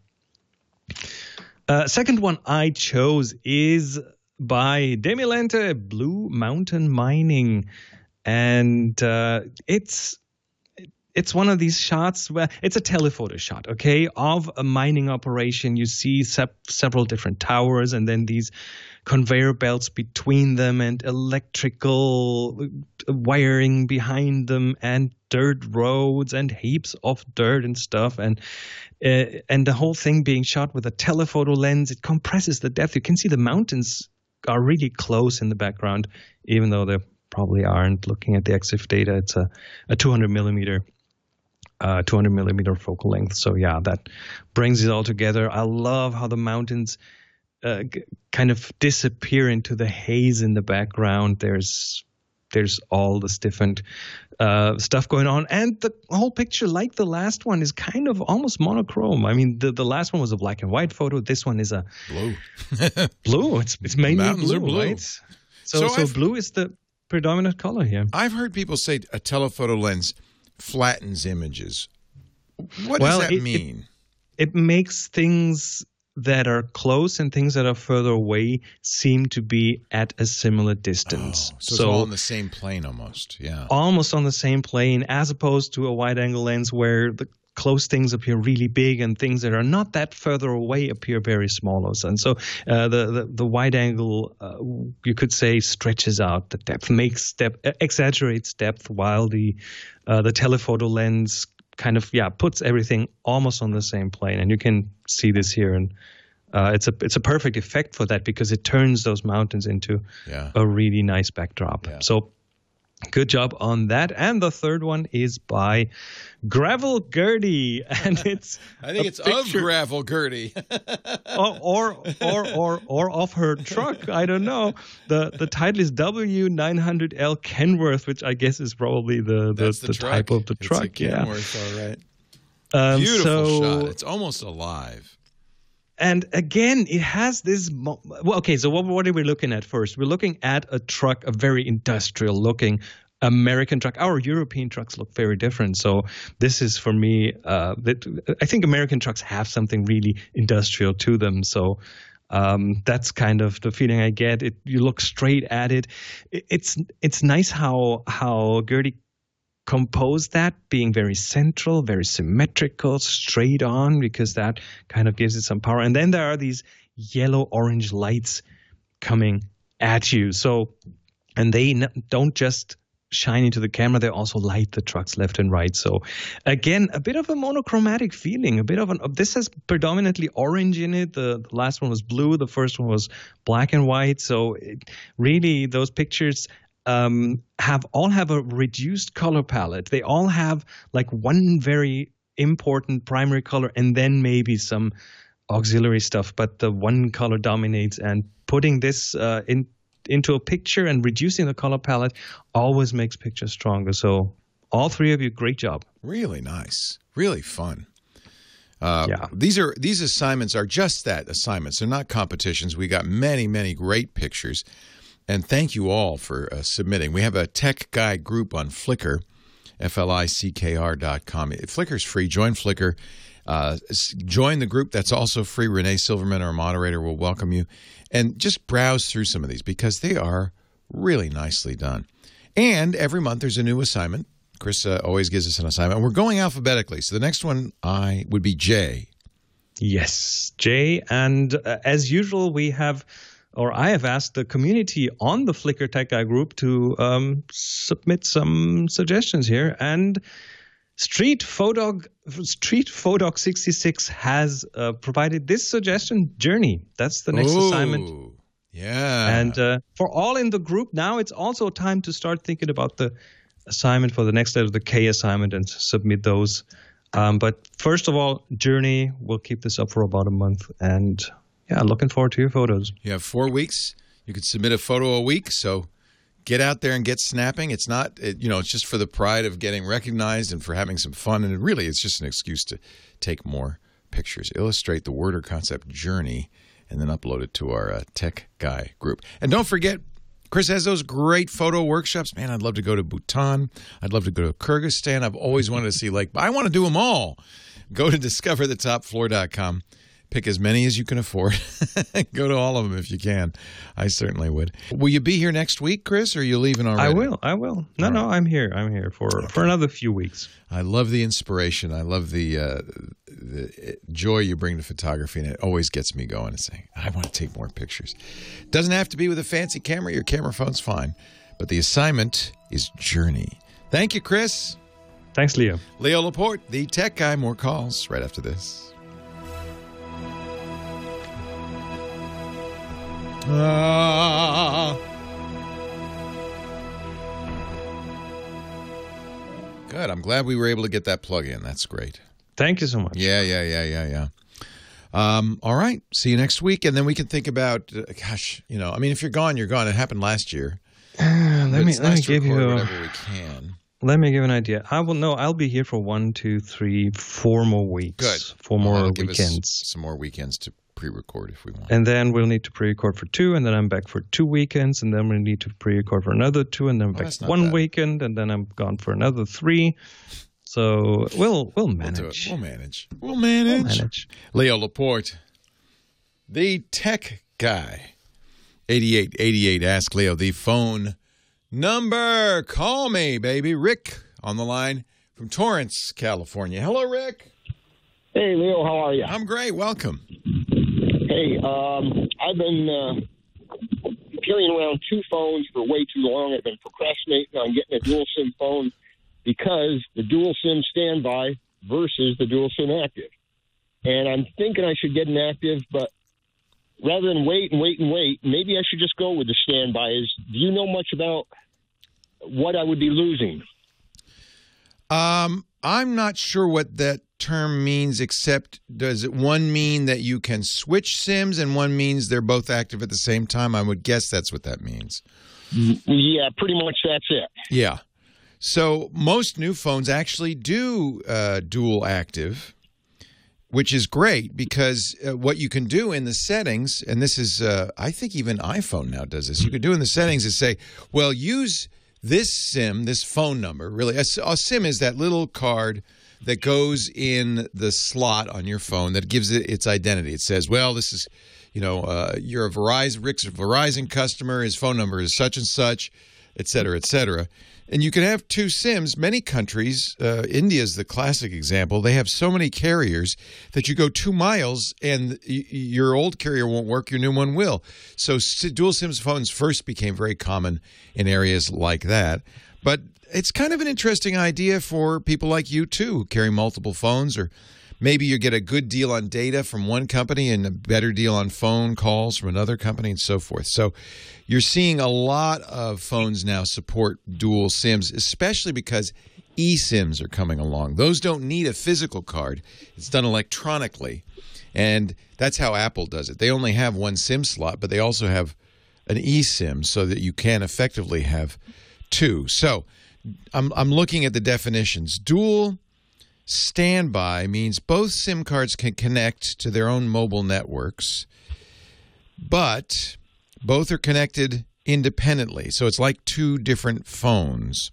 Uh, second one I chose is by Demilente Blue Mountain Mining, and uh, it's it's one of these shots where it's a telephoto shot, okay, of a mining operation. You see several different towers and then these conveyor belts between them and electrical wiring behind them and dirt roads and heaps of dirt and stuff and uh, and the whole thing being shot with a telephoto lens it compresses the depth you can see the mountains are really close in the background even though they probably aren't looking at the exif data it's a, a 200 millimeter uh, 200 millimeter focal length. So yeah, that brings it all together. I love how the mountains uh, g- kind of disappear into the haze in the background. There's there's all this different uh, stuff going on, and the whole picture, like the last one, is kind of almost monochrome. I mean, the, the last one was a black and white photo. This one is a Blue. blue. It's it's mainly blue, blue. right? So So so, blue is the predominant color here. I've heard people say a telephoto lens flattens images. What Well, does that it- it- mean? it makes things that are close and things that are further away seem to be at a similar distance. Oh, so, it's all on the same plane almost. Yeah. almost on the same plane as opposed to a wide angle lens where the close things appear really big and things that are not that further away appear very small and so uh, the, the the wide angle uh, you could say stretches out. The depth makes depth uh, exaggerates depth while the uh, the telephoto lens kind of yeah puts everything almost on the same plane. And you can see this here. And uh, it's a it's a perfect effect for that because it turns those mountains into Yeah. a really nice backdrop. So good job on that. And the third one is by Gravel Gertie, and it's I think it's picture- of Gravel Gertie. or, or or or or of her truck. I don't know. the The title is W900L Kenworth, which I guess is probably the the, the, the type of the It's a truck. yeah. Kenworth, all right. Um, Beautiful so- shot. It's almost alive. And again, it has this. Mo- well, okay, so what, what are we looking at first? We're looking at a truck, a very industrial looking American truck. Our European trucks look very different. So this is for me. Uh, that I think American trucks have something really industrial to them. So um, that's kind of the feeling I get. It you look straight at it. it it's it's nice how how Gertie compose that being very central, very symmetrical, straight on, because that kind of gives it some power. And then there are these yellow orange lights coming at you. So, and they don't just shine into the camera, they also light the trucks left and right. So, again, a bit of a monochromatic feeling, a bit of an, oh, this has predominantly orange in it. The, the last one was blue, the first one was black and white. So, it, really, those pictures um, have all have a reduced color palette. They all have like one very important primary color and then maybe some auxiliary stuff, but the one color dominates. And putting this uh, in into a picture and reducing the color palette always makes pictures stronger. So all three of you, great job. Really nice. Really fun. Uh, Yeah. These are these assignments are just that assignments. They're not competitions. We got many many great pictures, and thank you all for uh, submitting. We have a tech guy group on Flickr, f l i c k r dot com. Flickr's free. Join Flickr. Uh, join the group. That's also free. Renee Silverman, our moderator, will welcome you, and just browse through some of these because they are really nicely done. And every month there's a new assignment. Chris uh, always gives us an assignment. We're going alphabetically. So the next one I would be J. Yes, Jay. And uh, as usual, we have, or I have asked the community on the Flickr Tech Guy group to um, submit some suggestions here. And Street Photog Street Photog 66 has uh, provided this suggestion: Journey. That's the next Ooh, assignment. Yeah. And uh, for all in the group, now it's also time to start thinking about the assignment for the next letter, the K assignment, and submit those. Um, but first of all, Journey, we'll keep this up for about a month. And yeah, looking forward to your photos. You have four weeks. You can submit a photo a week. So get out there and get snapping. It's not, it, you know, it's just for the pride of getting recognized and for having some fun. And really, it's just an excuse to take more pictures. Illustrate the word or concept journey and then upload it to our uh, tech guy group. And don't forget, Chris has those great photo workshops. Man, I'd love to go to Bhutan. I'd love to go to Kyrgyzstan. I've always wanted to see, like, I want to do them all. Go to discoverthetopfloor.com. Pick as many as you can afford. go to all of them if you can. I certainly would. Will you be here next week, Chris, or are you leaving already? I will. I will. No, no, I'm here. I'm here for for another few weeks. I love the inspiration. I love the uh, the joy you bring to photography, and it always gets me going and saying, I want to take more pictures. Doesn't have to be with a fancy camera. Your camera phone's fine, but the assignment is journey. Thank you, Chris. Thanks, Leo. Leo Laporte, the tech guy. More calls right after this. Ah. Good. I'm glad we were able to get that plug in. That's great. Thank you so much. Yeah, yeah, yeah, yeah, yeah. Um, all right. See you next week, and then we can think about. Uh, gosh, you know, I mean, if you're gone, you're gone. It happened last year. Uh, let me let nice me give you whatever we can. Let me give an idea. I will know. I'll be here for one, two, three, four more weeks. Good. Four more That'll give us weekends. some more weekends to pre-record if we want. And then we'll need to pre-record for two, and then I'm back for two weekends, and then we'll need to pre-record for another two, and then I'm Oh, back that's for not one bad. weekend, and then I'm gone for another three. So we'll we'll We'll manage. We'll manage. We'll manage. We'll manage. Leo Laporte, the tech guy. 8888 Ask Leo, the phone number. Call me, baby. Rick on the line from Torrance, California. Hello, Rick. Hey, Leo, how are you? I'm great. Welcome. Hey, um, I've been uh, carrying around two phones for way too long. I've been procrastinating on getting a dual SIM phone because the dual SIM standby versus the dual SIM active. And I'm thinking I should get an active, but rather than wait and wait and wait, maybe I should just go with the standby. Is do you know much about what I would be losing? Um, I'm not sure what that term means, except does it one mean that you can switch SIMs and one means they're both active at the same time? I would guess that's what that means. Yeah, pretty much that's it. Yeah. So most new phones actually do uh, dual active, which is great because uh, what you can do in the settings, and this is, uh, I think even iPhone now does this, you can do in the settings is say, well, use this SIM, this phone number. Really, a SIM is that little card that goes in the slot on your phone that gives it its identity. It says, well, this is, you know, uh, you're a Verizon, Rick's a Verizon customer. His phone number is such and such, et cetera, et cetera. And you can have two SIMs. Many countries, uh, India is the classic example. They have so many carriers that you go two miles and your old carrier won't work, your new one will. So dual SIMs phones first became very common in areas like that. But it's kind of an interesting idea for people like you too, who carry multiple phones, or maybe you get a good deal on data from one company and a better deal on phone calls from another company, and so forth. So you're seeing a lot of phones now support dual SIMs, especially because eSIMs are coming along. Those don't need a physical card; it's done electronically, and that's how Apple does it. They only have one SIM slot, but they also have an eSIM so that you can effectively have two. So I'm, I'm looking at the definitions. Dual standby means both SIM cards can connect to their own mobile networks, but both are connected independently. So it's like two different phones.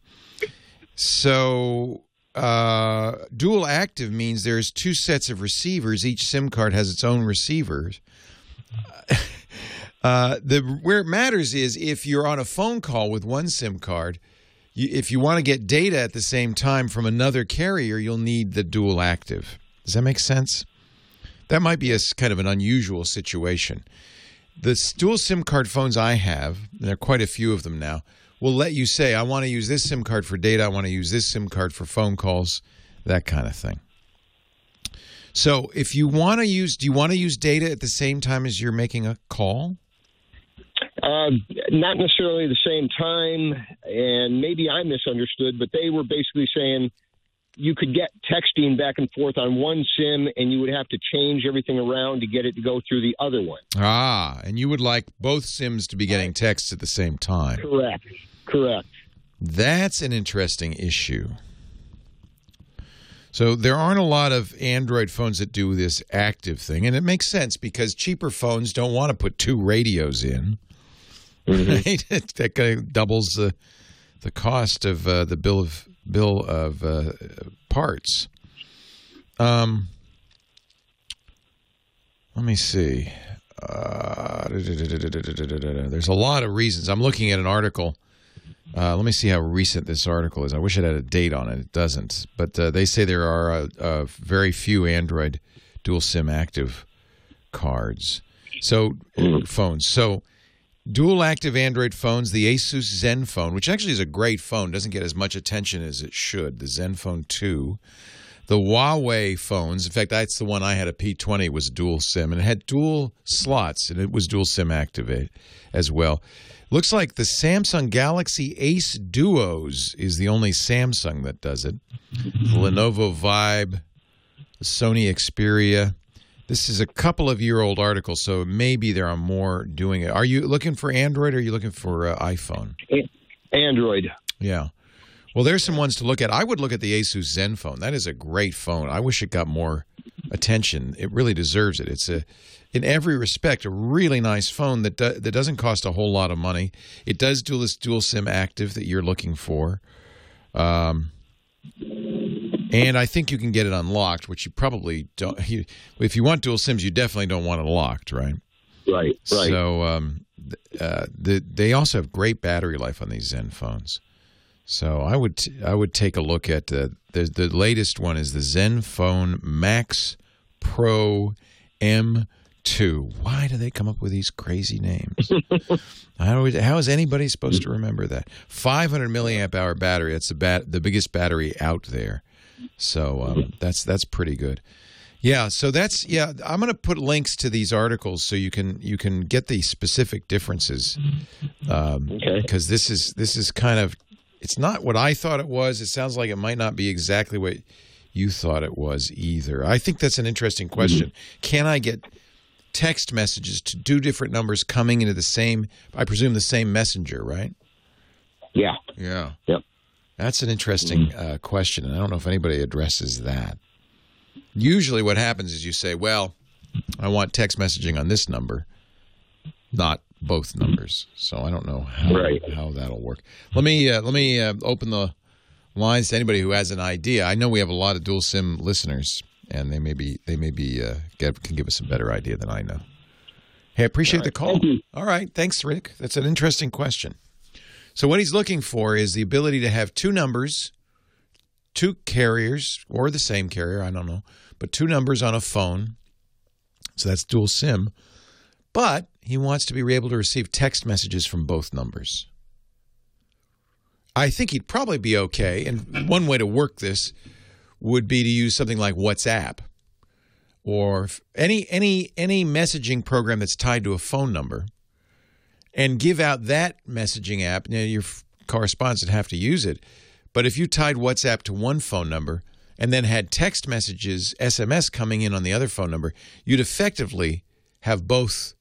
So uh, dual active means there's two sets of receivers. Each SIM card has its own receivers. Uh, the where it matters is if you're on a phone call with one SIM card, you, if you want to get data at the same time from another carrier, you'll need the dual active. Does that make sense? That might be a kind of an unusual situation. The dual SIM card phones I have, and there are quite a few of them now, will let you say, I want to use this SIM card for data, I want to use this SIM card for phone calls. that kind of thing. So, if you want to use, do you want to use data at the same time as you're making a call? Uh, not necessarily the same time, and maybe I misunderstood, but they were basically saying you could get texting back and forth on one SIM, and you would have to change everything around to get it to go through the other one. Ah, and you would like both SIMs to be getting texts at the same time. Correct. Correct. That's an interesting issue. So there aren't a lot of Android phones that do this active thing, and it makes sense because cheaper phones don't want to put two radios in. Right? that kind of doubles the the cost of uh, the bill of bill of uh, parts. Um, let me see. Uh, there's a lot of reasons. I'm looking at an article. Uh, let me see how recent this article is. I wish it had a date on it. It doesn't. But uh, they say there are uh, very few Android dual SIM active cards. So phones. So dual active Android phones, the Asus Zenfone, which actually is a great phone, doesn't get as much attention as it should. The Zenfone 2. The Huawei phones, in fact, that's the one I had a P20 was dual SIM and it had dual slots and it was dual SIM activate as well. Looks like the Samsung Galaxy Ace Duos is the only Samsung that does it. The Lenovo Vibe, the Sony Xperia. This is a couple of year old article, so maybe there are more doing it. Are you looking for Android or are you looking for uh, iPhone? Android. Yeah. Well, there's some ones to look at. I would look at the Asus Zenfone. That is a great phone. I wish it got more attention. It really deserves it. It's a, in every respect, a really nice phone that do, that doesn't cost a whole lot of money. It does do this dual SIM active that you're looking for, um, and I think you can get it unlocked, which you probably don't. You, if you want dual SIMs, you definitely don't want it locked, right? Right. Right. So um, uh, the, they also have great battery life on these Zenfones. So I would I would take a look at the the, the latest one is the Zenfone Max Pro M2. Why do they come up with these crazy names? how, how is anybody supposed to remember that? 500 milliamp hour battery. That's the bat, the biggest battery out there. So um, that's that's pretty good. Yeah, so that's yeah. I'm going to put links to these articles so you can you can get the specific differences. Um, Okay. Because this is this is kind of it's not what I thought it was. It sounds like it might not be exactly what you thought it was either. I think that's an interesting question. Can I get text messages to do different numbers coming into the same? I presume the same messenger, right? Yeah. Yeah. Yep. That's an interesting uh, question, and I don't know if anybody addresses that. Usually, what happens is you say, "Well, I want text messaging on this number, not both numbers." So I don't know how how that'll work. Let me uh, let me uh, open the lines to anybody who has an idea. I know we have a lot of dual sim listeners, and they may be they may be uh, get, can give us a better idea than I know. Hey, I appreciate the call. All right, thanks, Rick. That's an interesting question. So what he's looking for is the ability to have two numbers, two carriers, or the same carrier, I don't know, but two numbers on a phone. So that's dual SIM. But he wants to be able to receive text messages from both numbers. I think he'd probably be okay. And one way to work this would be to use something like WhatsApp or any any any messaging program that's tied to a phone number and give out that messaging app. Now, your correspondents would have to use it, but if you tied WhatsApp to one phone number and then had text messages, SMS coming in on the other phone number, you'd effectively have both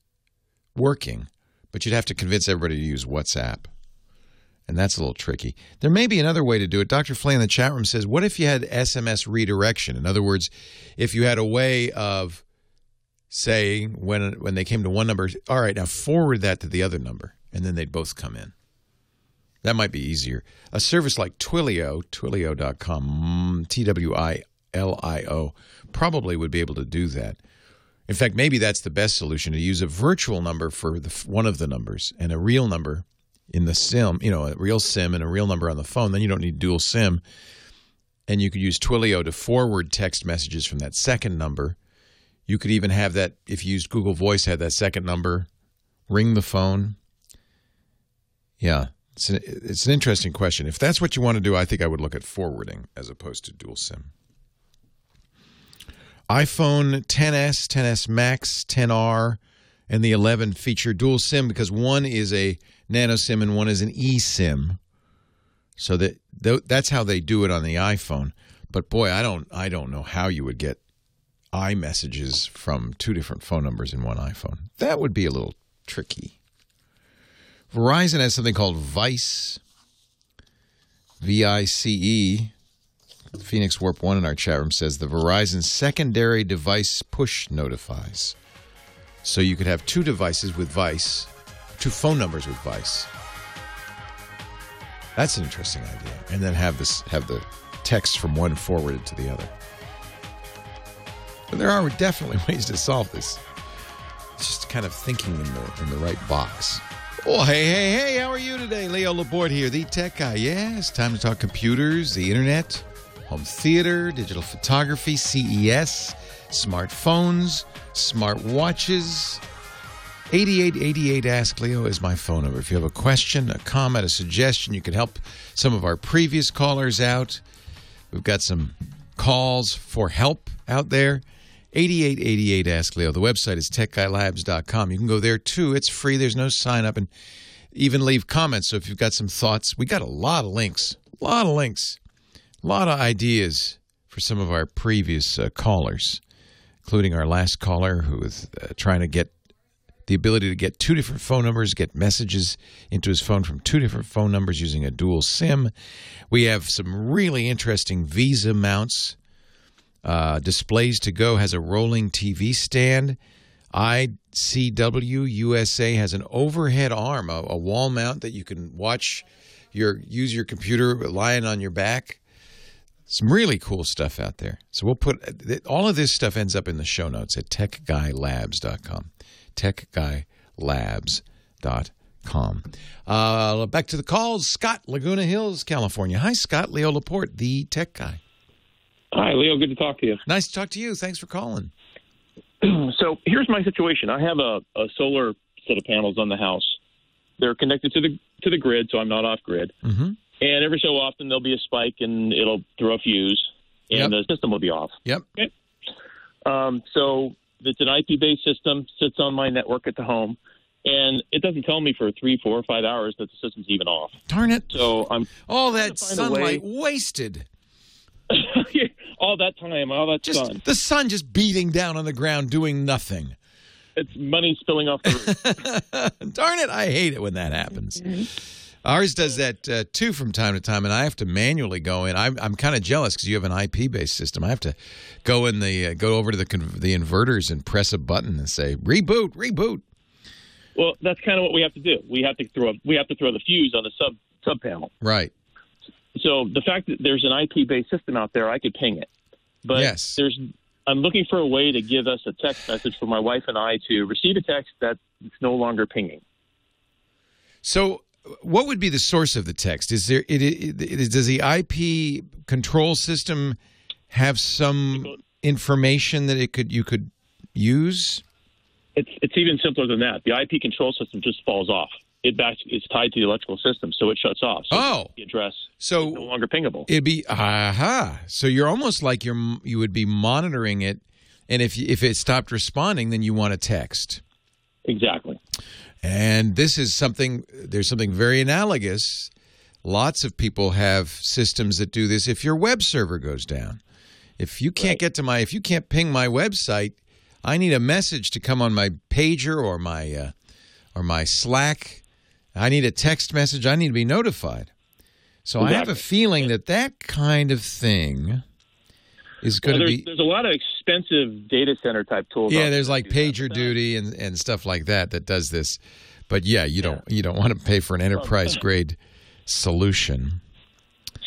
working, but you'd have to convince everybody to use WhatsApp. And that's a little tricky. There may be another way to do it. Dr. Flay in the chat room says, What if you had SMS redirection? In other words, if you had a way of saying when when they came to one number, all right, now forward that to the other number, and then they'd both come in. That might be easier. A service like Twilio, twilio.com, mm, T W I L I O, probably would be able to do that. In fact, maybe that's the best solution to use a virtual number for the, one of the numbers and a real number in the SIM, you know, a real SIM and a real number on the phone. Then you don't need dual SIM. And you could use Twilio to forward text messages from that second number. You could even have that, if you used Google Voice, have that second number ring the phone. Yeah, it's an, it's an interesting question. If that's what you want to do, I think I would look at forwarding as opposed to dual SIM. iPhone 10s, 10s Max, 10R, and the 11 feature dual SIM because one is a nano SIM and one is an eSIM. So that that's how they do it on the iPhone. But boy, I don't I don't know how you would get iMessages from two different phone numbers in one iPhone. That would be a little tricky. Verizon has something called Vice, V I C E. Phoenix Warp 1 in our chat room says the Verizon secondary device push notifies. So you could have two devices with Vice, two phone numbers with Vice. That's an interesting idea. And then have this have the text from one forwarded to the other. But there are definitely ways to solve this. It's just kind of thinking in the in the right box. Oh, hey, hey, hey, how are you today? Leo Laporte here, the tech guy. Yeah, it's time to talk computers, the internet, home theater, digital photography, CES, smartphones, smart watches. 8888 Ask Leo is my phone number. If you have a question, a comment, a suggestion, you can help some of our previous callers out. We've got some calls for help out there. 8888 Ask Leo. The website is techguylabs.com. You can go there too. It's free. There's no sign up and even leave comments. So if you've got some thoughts, we got a lot of links. A lot of links. A lot of ideas for some of our previous uh, callers, including our last caller who was uh, trying to get the ability to get two different phone numbers, get messages into his phone from two different phone numbers using a dual SIM. We have some really interesting VESA mounts. Uh, Displays to Go has a rolling TV stand. ICW USA has an overhead arm, a, a wall mount that you can watch your use your computer lying on your back. Some really cool stuff out there. So we'll put all of this stuff ends up in the show notes at techguylabs.com. Techguylabs.com. Uh, back to the calls. Scott, Laguna Hills, California. Hi, Scott. Leo Laporte, the tech guy. Hi, Leo. Good to talk to you. Nice to talk to you. Thanks for calling. so here's my situation. I have a, a solar set of panels on the house. They're connected to the to the grid, so I'm not off grid. Mm-hmm. And every so often there'll be a spike, and it'll throw a fuse, and Yep. the system will be off. Yep. Okay. Um, so it's an IP-based system, sits on my network at the home, and it doesn't tell me for three, four, or five hours that the system's even off. Darn it! So I'm all that sunlight wasted. all that time, all that Just sun. the sun just beating down on the ground, doing nothing. It's money spilling off the roof. Darn it! I hate it when that happens. Ours does that uh, too from time to time, and I have to manually go in. I'm, I'm kind of jealous because you have an IP-based system. I have to go in the uh, go over to the con- the inverters and press a button and say reboot, reboot. Well, that's kind of what we have to do. We have to throw we have to throw the fuse on the sub sub panel. Right. So the fact that there's an IP based system out there, I could ping it. But Yes. there's I'm looking for a way to give us a text message for my wife and I to receive a text that's no longer pinging. So, what would be the source of the text? Is there it, it, it, does the IP control system have some information that it could you could use? It's it's even simpler than that. The IP control system just falls off. It back it's tied to the electrical system, so it shuts off. So Oh. the address So is no longer pingable. It'd be aha. So you're almost like you're you would be monitoring it, and if if it stopped responding, then you want to text. Exactly. And this is something. There's something very analogous. Lots of people have systems that do this. If your web server goes down, if you can't get to my, if you can't ping my website, I need a message to come on my pager or my uh, or my Slack. I need a text message. I need to be notified. So I have a feeling that that kind of thing is going Well, to be. there's a lot of expensive data center type tools. Yeah, there's like that pager duty and, and stuff like that that does this. But yeah, you don't you don't want to pay for an enterprise grade solution.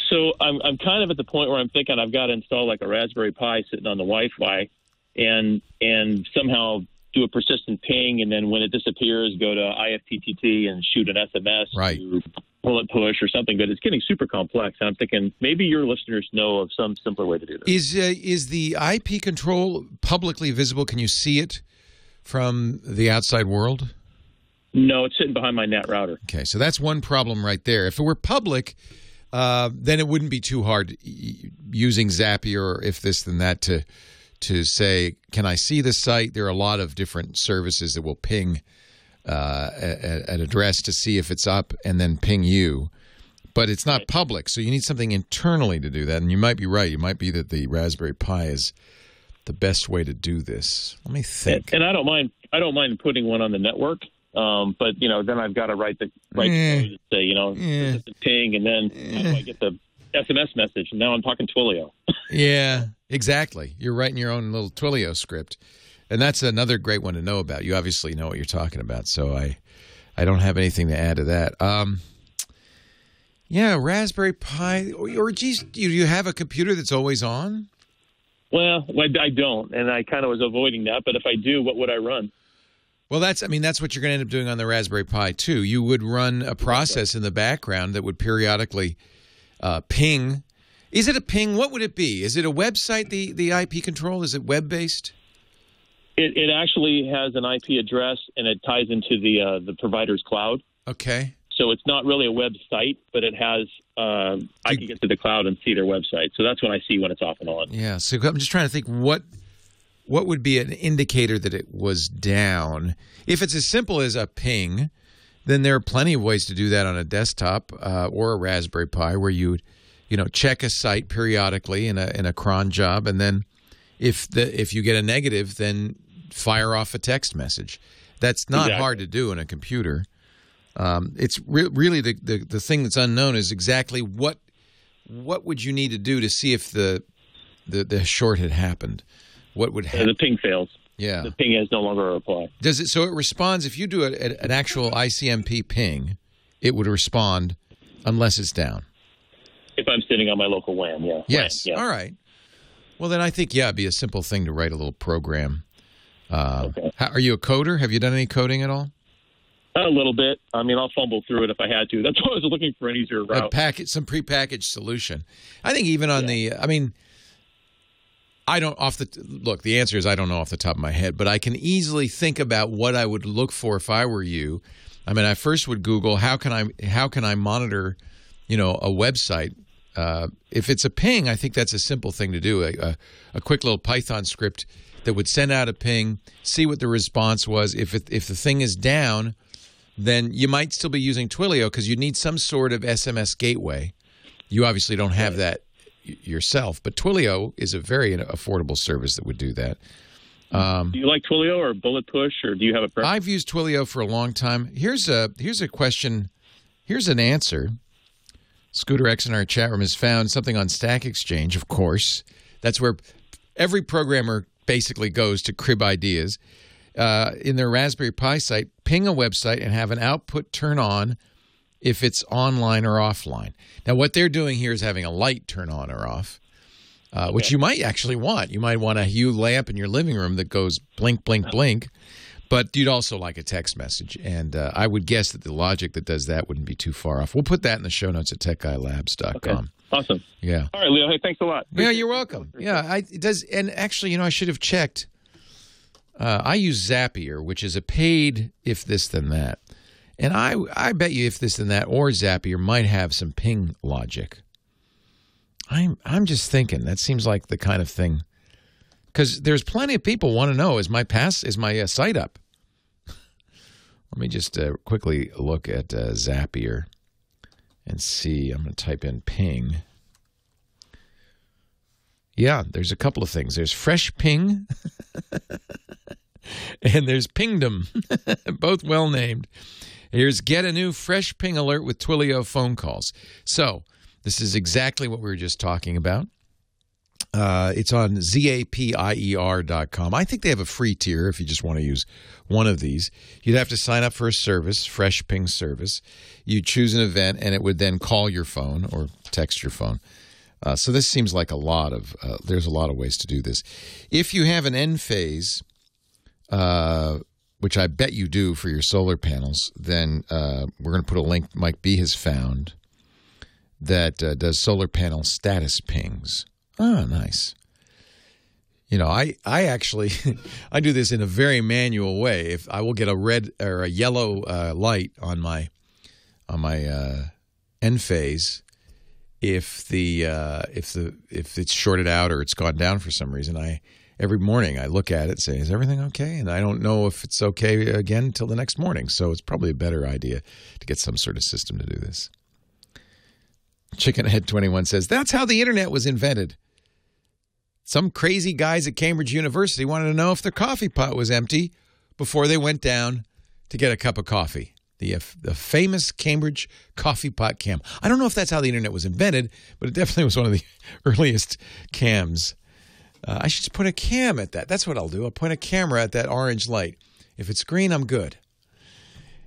So I'm I'm kind of at the point where I'm thinking I've got to install like a Raspberry Pi sitting on the Wi-Fi, and and somehow do a persistent ping, and then when it disappears, go to IFTTT and shoot an SMS Right. to pull it push or something. But it's getting super complex, and I'm thinking maybe your listeners know of some simpler way to do this. Is uh, is the IP control publicly visible? Can you see it from the outside world? No, it's sitting behind my NAT router. Okay, so that's one problem right there. If it were public, uh, then it wouldn't be too hard using Zapier or if this then that to to say, "Can I see the site?" There are a lot of different services that will ping uh, an address to see if it's up, and then ping you. But it's not public, so you need something internally to do that. And you might be right. You might be that the Raspberry Pi is the best way to do this. Let me think. And I don't mind. I don't mind putting one on the network. Um, but you know, then I've got to write the right Eh. to say, you know, the ping, and then do I get the SMS message? And now I'm talking Twilio. Yeah, exactly. You're writing your own little Twilio script, and that's another great one to know about. You obviously know what you're talking about, so I, I don't have anything to add to that. Um, yeah, Raspberry Pi, or, or geez, do you have a computer that's always on? Well, I I don't, and I kind of was avoiding that. But if I do, what would I run? Well, that's I mean that's what you're going to end up doing on the Raspberry Pi too. You would run a process in the background that would periodically uh, ping. Is it a ping? What would it be? Is it a website? The the IP control is it web based? It, it actually has an IP address, and it ties into the uh, the provider's cloud. Okay. So it's not really a website, but it has. Uh, I can get to the cloud and see their website. So that's when I see when it's off and on. Yeah. So I'm just trying to think what what would be an indicator that it was down. If it's as simple as a ping, then there are plenty of ways to do that on a desktop uh, or a Raspberry Pi, where you you know, check a site periodically in a in a cron job, and then if the if you get a negative, then fire off a text message. That's not Exactly. hard to do in a computer. Um, it's re- really the, the the thing that's unknown is exactly what what would you need to do to see if the the, the short had happened. What would Uh, happen? the ping fails. Yeah. The ping is no longer a reply. Does it so it responds if you do a, a- an actual ICMP ping, it would respond unless it's down. If I'm sitting on my local WAN, yeah. Yes. WAN, yeah. All right. Well, then I think yeah, it'd be a simple thing to write a little program. Uh, how, are you a coder? Have you done any coding at all? A little bit. I mean, I'll fumble through it if I had to. That's why I was looking for an easier A route. package, some prepackaged solution. I think even on the, I mean, I don't off the look. The answer is I don't know off the top of my head, but I can easily think about what I would look for if I were you. I mean, I first would Google how can I how can I monitor, you know, a website. Uh, if it's a ping, I think that's a simple thing to do. A, a, a quick little Python script that would send out a ping, see what the response was. If it, if the thing is down, then you might still be using Twilio because you need some sort of SMS gateway. You obviously don't have that yourself, but Twilio is a very affordable service that would do that. Um, do you like Twilio or Bullet Push, or do you have a preference? I've used Twilio for a long time. Here's a here's a question. Here's an answer. Scooter X in our chat room has found something on Stack Exchange. Of course, that's where every programmer basically goes to crib ideas. Uh, in their Raspberry Pi site, ping a website and have an output turn on if it's online or offline. Now, what they're doing here is having a light turn on or off, uh, which you might actually want. You might want a Hue lamp in your living room that goes blink, blink, blink. But you'd also like a text message. And uh, I would guess that the logic that does that wouldn't be too far off. We'll put that in the show notes at techguylabs.com. Awesome. Yeah. All right, Leo. Hey, thanks a lot. Yeah, you're welcome. Yeah, I it does. And actually, you know, I should have checked. Uh, I use Zapier, which is a paid if this then that, and I I bet you if this then that or Zapier might have some ping logic. I'm I'm just thinking that seems like the kind of thing because there's plenty of people want to know is my pass is my uh, site up. Let me just uh, quickly look at uh, Zapier and see. I'm going to type in ping. Yeah, there's a couple of things. There's Fresh Ping and there's Pingdom, both well named. Here's Get a New Fresh Ping Alert with Twilio phone calls. So, this is exactly what we were just talking about. Uh, it's on zapIER.com. I think they have a free tier if you just want to use one of these. You'd have to sign up for a service, Fresh Ping service. You choose an event, and it would then call your phone or text your phone. Uh, so this seems like a lot of. Uh, there's a lot of ways to do this. If you have an Enphase, uh, which I bet you do for your solar panels, then uh, we're going to put a link. Mike B has found that uh, does solar panel status pings. Oh, nice. You know, I I actually I do this in a very manual way. If I will get a red or a yellow uh, light on my on my uh, Enphase, if the uh, if the if it's shorted out or it's gone down for some reason, I every morning I look at it, say, "Is everything okay?" And I don't know if it's okay again until the next morning. So it's probably a better idea to get some sort of system to do this. Chickenhead Twenty One says that's how the internet was invented. Some crazy guys at Cambridge University wanted to know if their coffee pot was empty before they went down to get a cup of coffee. The, uh, the famous Cambridge coffee pot cam. I don't know if that's how the internet was invented, but it definitely was one of the earliest cams. Uh, I should just put a cam at that. That's what I'll do. I'll point a camera at that orange light. If it's green, I'm good.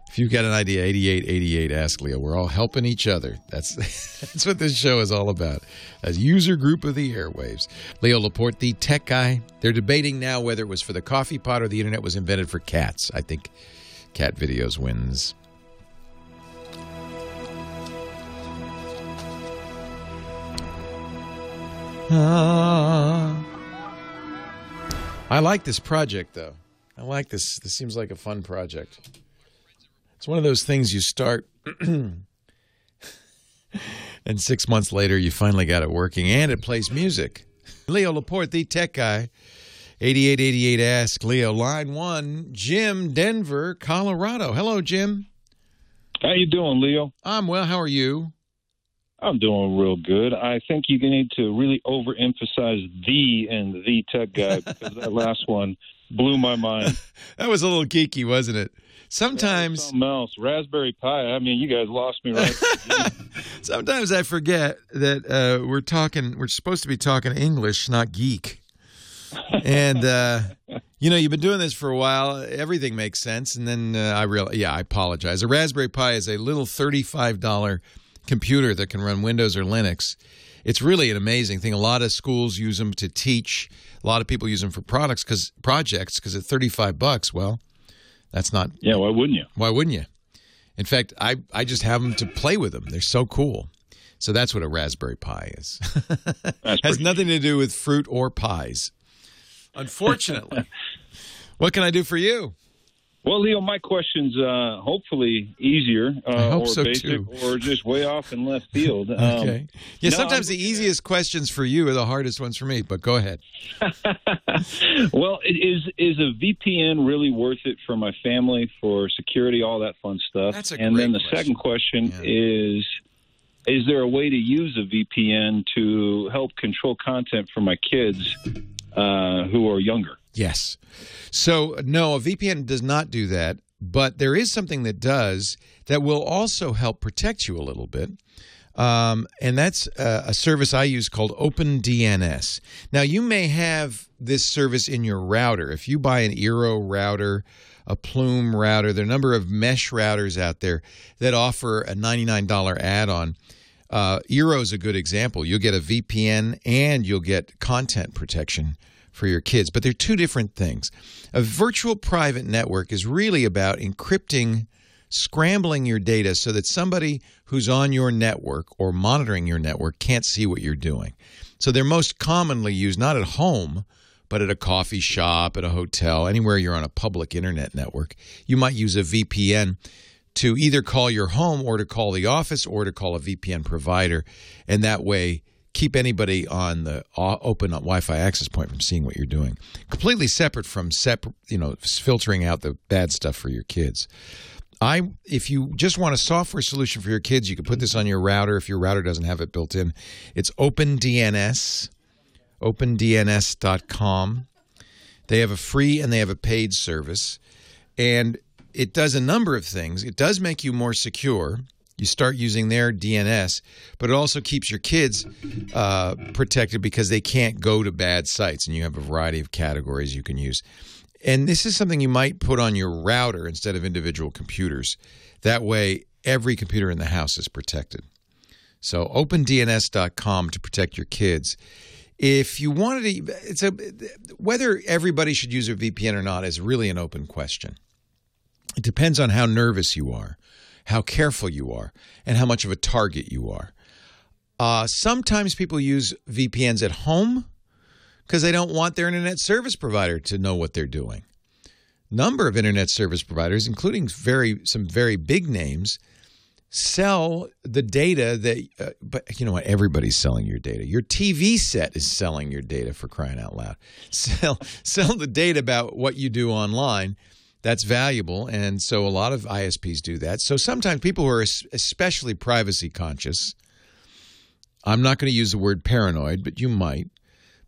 If you've got an idea, 8888 Ask Leo. We're all helping each other. That's that's what this show is all about. As user group of the airwaves. Leo Laporte, the tech guy. They're debating now whether it was for the coffee pot or the internet was invented for cats. I think cat videos wins. Ah. I like this project though. I like this. This seems like a fun project. It's one of those things you start, and six months later, you finally got it working, and it plays music. Leo Laporte, the tech guy, 8888 Ask Leo, line one, Jim, Denver, Colorado. Hello, Jim. How you doing, Leo? I'm well. How are you? I'm doing real good. I think you need to really overemphasize the and the tech guy because that last one blew my mind. that was a little geeky, wasn't it? Sometimes something else. Raspberry Pi. I mean, you guys lost me right. Sometimes I forget that uh, we're talking. We're supposed to be talking English, not geek. and uh, you know, you've been doing this for a while. Everything makes sense, and then uh, I realize. Yeah, I apologize. A Raspberry Pi is a little thirty-five dollar computer that can run Windows or Linux. It's really an amazing thing. A lot of schools use them to teach. A lot of people use them for products because projects because at thirty-five bucks, well, that's not. Yeah, why wouldn't you? Why wouldn't you? In fact, I I just have them to play with them. They're so cool. So that's what a Raspberry Pi is. Has nothing to do with fruit or pies. Unfortunately. what can I do for you? Well, Leo, my question's uh, hopefully easier uh, or so basic too. or just way off in left field. Um, Okay. Yeah, no, sometimes I'm- the easiest questions for you are the hardest ones for me, but go ahead. well, is is a VPN really worth it for my family for security, all that fun stuff? That's a and then the great second question is: Is there a way to use a VPN to help control content for my kids uh, who are younger? Yes. So, no, a VPN does not do that, but there is something that does that will also help protect you a little bit. Um, and that's uh, a service I use called OpenDNS. Now, you may have this service in your router. If you buy an Eero router, a Plume router, there are a number of mesh routers out there that offer a $99 add on. Uh, Eero is a good example. You'll get a VPN and you'll get content protection for your kids, but they're two different things. A virtual private network is really about encrypting, scrambling your data so that somebody who's on your network or monitoring your network can't see what you're doing. So they're most commonly used not at home, but at a coffee shop, at a hotel, anywhere you're on a public internet network. You might use a VPN to either call your home or to call the office or to call a VPN provider. And that way, keep anybody on the open Wi-Fi access point from seeing what you're doing. Completely separate from separate, you know, filtering out the bad stuff for your kids. I, if you just want a software solution for your kids, you can put this on your router. If your router doesn't have it built in, it's OpenDNS, OpenDNS.com. They have a free and they have a paid service, and it does a number of things. It does make you more secure. You start using their DNS, but it also keeps your kids uh, protected because they can't go to bad sites, and you have a variety of categories you can use. And this is something you might put on your router instead of individual computers. That way, every computer in the house is protected. So, OpenDNS.com to protect your kids. If you wanted to, it's a whether everybody should use a VPN or not is really an open question. It depends on how nervous you are, how careful you are, and how much of a target you are. Uh, sometimes people use VPNs at home because they don't want their internet service provider to know what they're doing. Number of internet service providers, including very some very big names, sell the data that uh, but you know what everybody's selling your data your tv set is selling your data for crying out loud sell sell the data about what you do online that's valuable and so a lot of isps do that so sometimes people who are especially privacy conscious i'm not going to use the word paranoid but you might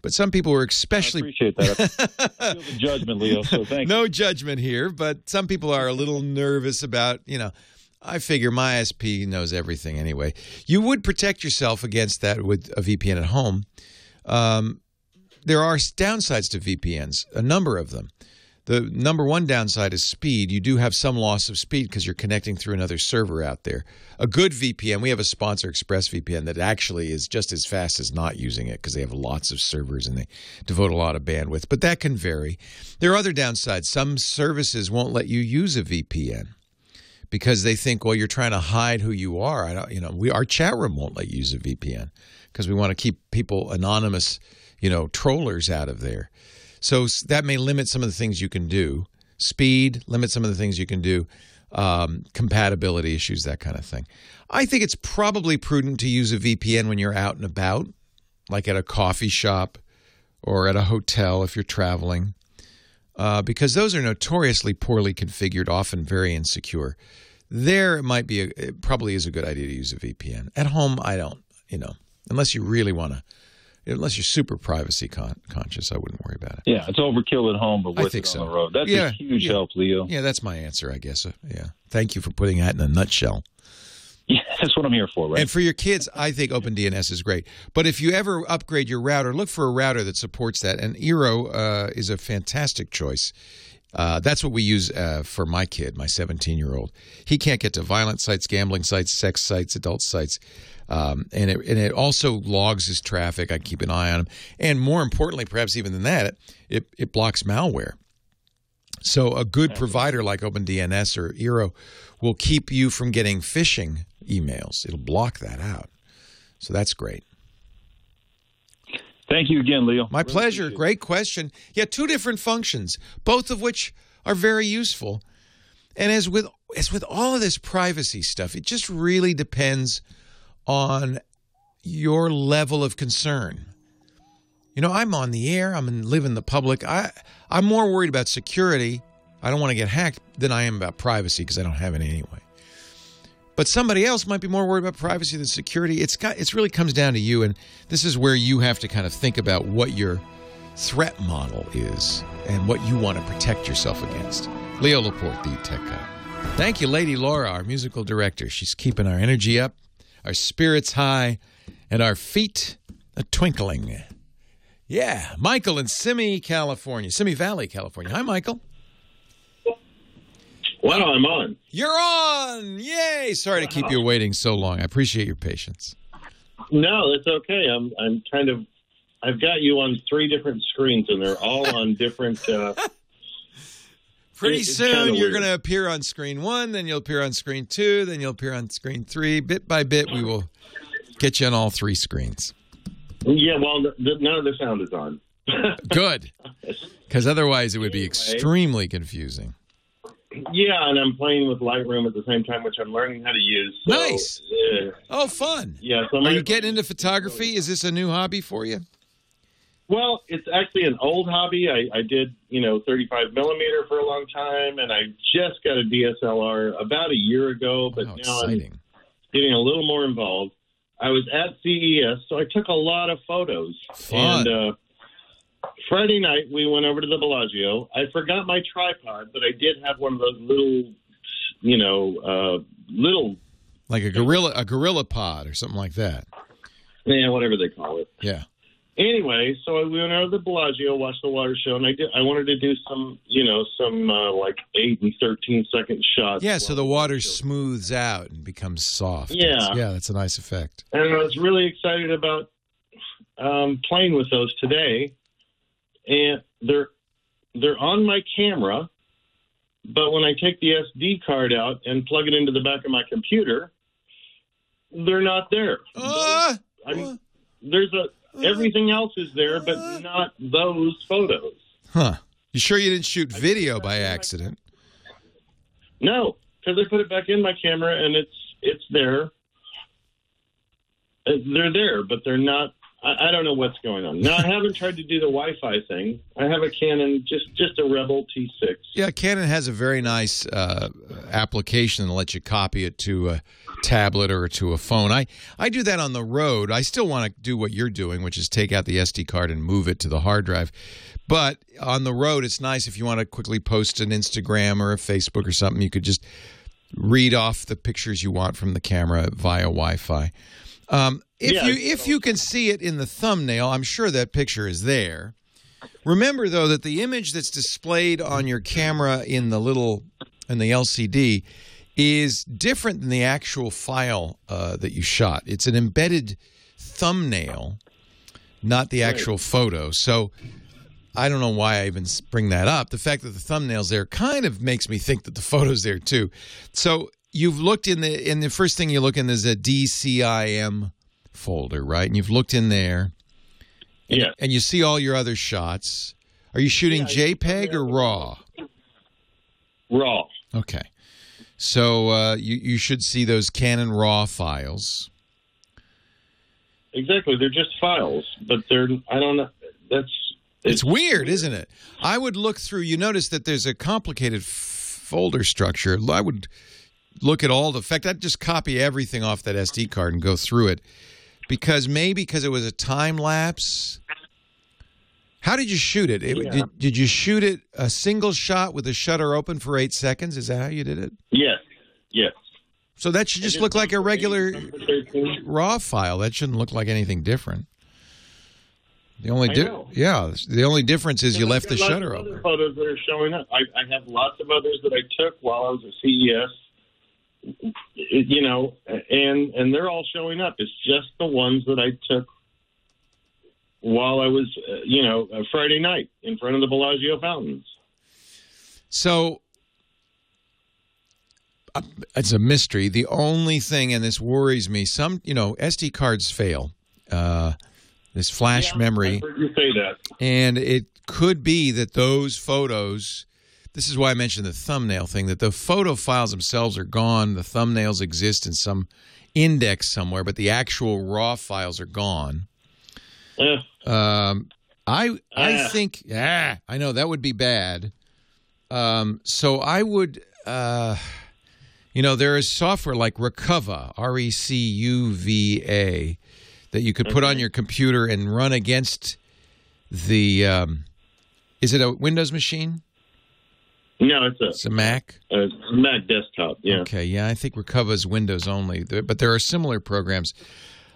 but some people are especially appreciate that. I feel the judgment, Leo. So thank no judgment here, but some people are a little nervous about, you know, I figure my ISP knows everything anyway. You would protect yourself against that with a VPN at home. Um, there are downsides to VPNs, a number of them. The number one downside is speed. You do have some loss of speed because you're connecting through another server out there. A good VPN, we have a sponsor, ExpressVPN, that actually is just as fast as not using it because they have lots of servers and they devote a lot of bandwidth. But that can vary. There are other downsides. Some services won't let you use a VPN because they think, well, you're trying to hide who you are. I don't, you know, we our chat room won't let you use a VPN because we want to keep people anonymous, you know, trollers out of there. So that may limit some of the things you can do. Speed, limit some of the things you can do. Um, compatibility issues, that kind of thing. I think it's probably prudent to use a VPN when you're out and about, like at a coffee shop or at a hotel if you're traveling, uh, because those are notoriously poorly configured, often very insecure. There, it might be a, it probably is a good idea to use a VPN. At home, I don't, you know, unless you really want to unless you're super privacy con- conscious, I wouldn't worry about it. Yeah, it's overkill at home, but I think it so. on the road. That's Yeah, a huge yeah. help, Leo. Yeah, that's my answer, I guess. Uh, yeah. Thank you for putting that in a nutshell. Yeah, that's what I'm here for, right? And for your kids, I think OpenDNS is great. But if you ever upgrade your router, look for a router that supports that. And Eero uh, is a fantastic choice. Uh, that's what we use uh, for my kid, my 17 year old. He can't get to violent sites, gambling sites, sex sites, adult sites. Um, and, it, and it also logs his traffic. I keep an eye on him. And more importantly, perhaps even than that, it, it blocks malware. So a good provider like OpenDNS or Eero will keep you from getting phishing emails. It'll block that out. So that's great. Thank you again, Leo. My pleasure. Great question. Yeah, two different functions, both of which are very useful. And as with as with all of this privacy stuff, it just really depends on your level of concern. You know, I'm on the air, I'm in live in the public. I I'm more worried about security. I don't want to get hacked than I am about privacy because I don't have any anyway. But somebody else might be more worried about privacy than security. It's got it's really comes down to you and this is where you have to kind of think about what your threat model is and what you want to protect yourself against. Leo Laporte, the tech guy. Thank you, Lady Laura, our musical director. She's keeping our energy up, our spirits high, and our feet a twinkling. Yeah, Michael in Simi, California, Simi Valley, California. Hi, Michael. Wow, I'm on. You're on! Yay! Sorry to keep you waiting so long. I appreciate your patience. No, it's okay. I'm I'm kind of I've got you on three different screens and they're all on different uh Pretty It's soon, you're going to appear on screen one, then you'll appear on screen two, then you'll appear on screen three. Bit by bit, we will get you on all three screens. Yeah, well the, the, none of the sound is on. Good, because otherwise it would be extremely confusing. Yeah, and I'm playing with Lightroom at the same time, which I'm learning how to use. So, Nice. Oh, fun! yeah, so Are you getting into photography? Is this a new hobby for you? Well, it's actually an old hobby. I, I did, you know, 35 millimeter for a long time, and I just got a DSLR about a year ago. But now I'm getting a little more involved. I was at CES, so I took a lot of photos. Fun. And uh, Friday night, we went over to the Bellagio. I forgot my tripod, but I did have one of those little, you know, uh, little, Like a gorilla, a gorilla pod or something like that. yeah, whatever they call it. Yeah. Anyway, so I went over to the Bellagio, watched the water show, and I did. I wanted to do some, you know, some uh, like eight and thirteen second shots. Yeah, so the water smooths out and becomes soft. Yeah. That's- yeah, that's a nice effect. and I was really excited about um, playing with those today. And they're they're on my camera, but when I take the SD card out and plug it into the back of my computer, they're not there. Uh, I mean, there's a everything else is there, but not those photos. Huh? You sure you didn't shoot video by accident? No, because I put it back in my camera and it's it's there. Uh, They're there, but they're not. I, I don't know what's going on. Now I haven't tried to do the Wi-Fi thing. I have a Canon, just just a Rebel T6. Yeah, Canon has a very nice uh, application that lets you copy it to a tablet or to a phone. I, I do that on the road. I still want to do what you're doing, which is take out the SD card and move it to the hard drive. But on the road, it's nice if you want to quickly post an Instagram or a Facebook or something, you could just read off the pictures you want from the camera via Wi-Fi. Um, if Yeah, you if you can see it in the thumbnail, I'm sure that picture is there. Remember though that the image that's displayed on your camera in the little in the LCD is different than the actual file uh, that you shot. It's an embedded thumbnail, not the actual photo. So I don't know why I even bring that up. The fact that the thumbnail's there kind of makes me think that the photo's there too. So you've looked in the in the first thing you look in is a DCIM folder, right? And you've looked in there. And, Yeah. And you see all your other shots. Are you shooting JPEG or RAW? Raw. Okay. So uh, you you should see those Canon RAW files. Exactly, they're just files, but they're. I don't know. That's It's weird, isn't it? I would look through. You notice that there's a complicated folder structure. I would look at all the. In fact, I'd just copy everything off that SD card and go through it, because maybe because it was a time lapse. How did you shoot it? It- Yeah. did, did you shoot it a single shot with the shutter open for eight seconds? Is that how you did it? yes, yes. So that should just look like a regular raw file. That shouldn't look like anything different. The only di- yeah, the only difference is you And left the shutter open. Photos that are showing up. I, I have lots of others that I took while I was at CES. You know, and and they're all showing up. It's just the ones that I took while I was, uh, you know, uh, Friday night in front of the Bellagio fountains. So uh, it's a mystery. The only thing, and this worries me, some you know SD cards fail. Uh, this flash memory. I heard you say that. And it could be that those photos, this is why I mentioned the thumbnail thing, that the photo files themselves are gone. The thumbnails exist in some index somewhere, but the actual raw files are gone. Um, I I Ah. think yeah, I know that would be bad. Um, so I would, uh, you know, there is software like Recuva, R E C U V A, that you could put on your computer and run against the. Um, is it a Windows machine? No, it's a, It's a Mac. a Mac desktop. Yeah. Okay, yeah, I think Recuva is Windows only, but there are similar programs.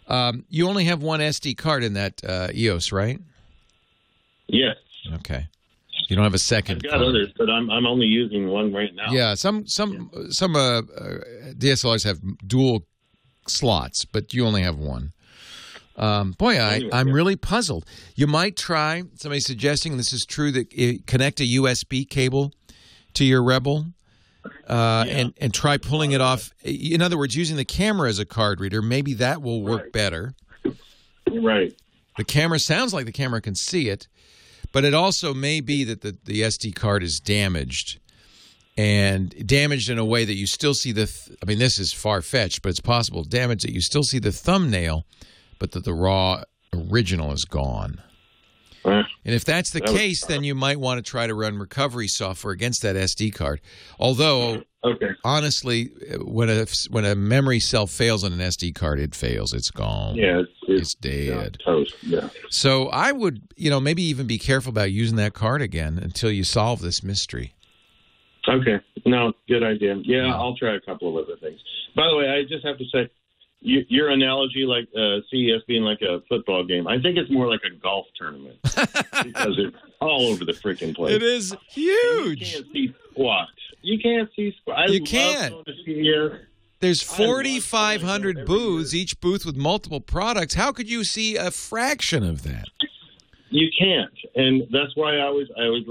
Um, you only have one SD card in that uh, EOS, right? Yes. Okay. You don't have a second. I've got card. others, but I'm I'm only using one right now. Yeah, some some some uh, uh, DSLRs have dual slots, but you only have one. Um, boy, I, Anyway, I'm really puzzled. You might try. Somebody suggesting and this is true that uh, connect a USB cable to your Rebel. Uh, and and try pulling it off. In other words, using the camera as a card reader, maybe that will work better. Right. The camera sounds like the camera can see it, but it also may be that the, the SD card is damaged and damaged in a way that you still see the. Th- I mean, this is far fetched, but it's possible. Damaged that you still see the thumbnail, but that the raw original is gone. And if that's the that case, then you might want to try to run recovery software against that SD card. Although, okay. honestly, when a when a memory cell fails on an SD card, it fails. It's gone. Yeah, it's, it's dead. Toast. Yeah. So I would, you know, maybe even be careful about using that card again until you solve this mystery. Okay. No, good idea. Yeah, I'll try a couple of other things. By the way, I just have to say, your analogy, like uh, CES being like a football game, I think it's more like a golf tournament because it's all over the freaking place. It is huge. You can't see squat. You can't see squat. I You can't. going to CES. There's 4,500 booths, each booth with multiple products. How could you see a fraction of that? You can't, and that's why I always, I always,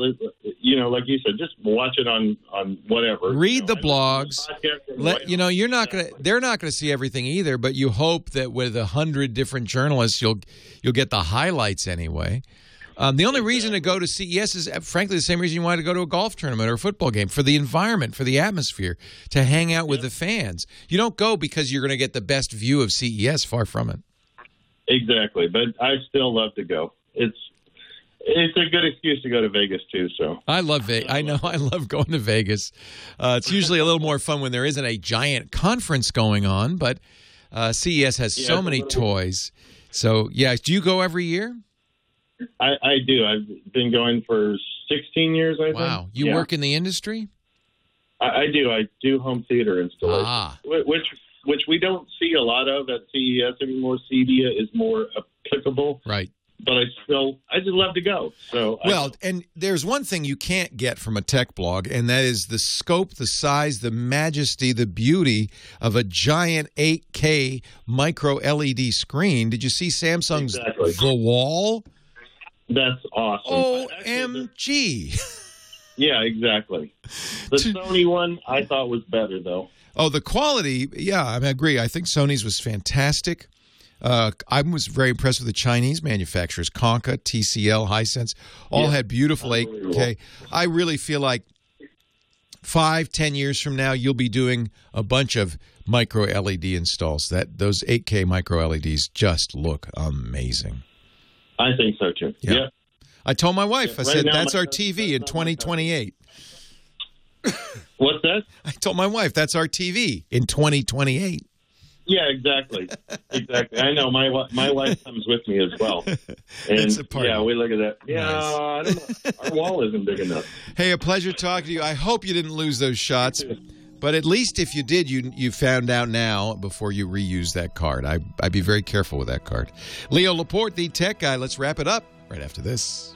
you know, like you said, just watch it on on whatever. Read the blogs. Let you know you're not gonna. They're not gonna see everything either. But you hope that with a hundred different journalists, you'll you'll get the highlights anyway. Um, the only reason to go to CES is, uh, frankly, the same reason you wanted to go to a golf tournament or a football game for the environment, for the atmosphere, to hang out with the fans. You don't go because you're going to get the best view of CES. Far from it. Exactly, but I still love to go. It's it's a good excuse to go to Vegas too. So I love Vegas. I know I love going to Vegas. Uh, it's usually a little more fun when there isn't a giant conference going on, but uh, CES has Yeah, so many little- toys. So yeah, do you go every year? I, I do. I've been going for 16 years. I think. Wow, you Yeah. work in the industry? I, I do. I do home theater installation, Ah. which which we don't see a lot of at CES anymore. CEDIA is more applicable, Right. But I still I just love to go. So I- Well, and there's one thing you can't get from a tech blog, and that is the scope, the size, the majesty, the beauty of a giant 8K micro LED screen. Did you see Samsung's Exactly. The Wall? that's awesome. OMG. Yeah, exactly. The Sony one I thought was better though. Oh, the quality, yeah, I, mean, I agree. I think Sony's was fantastic. Uh, I was very impressed with the Chinese manufacturers, Konka, TCL, Hisense, all Yeah. had beautiful 8K. I really feel like five, ten years from now, you'll be doing a bunch of micro LED installs. That those 8K micro LEDs just look amazing. I think so too. Yeah. Yeah. I told my wife, I Right said, now, that's our TV in 2028. What's that? I told my wife, that's our TV in 2028. Yeah, exactly, exactly. I know my my wife comes with me as well, and It's a party. yeah, we look at that. Yeah, Nice. I don't know. our wall isn't big enough. Hey, a pleasure talking to you. I hope you didn't lose those shots, but at least if you did, you you found out now before you reuse that card. I I'd be very careful with that card. Leo Laporte, the tech guy. Let's wrap it up right after this.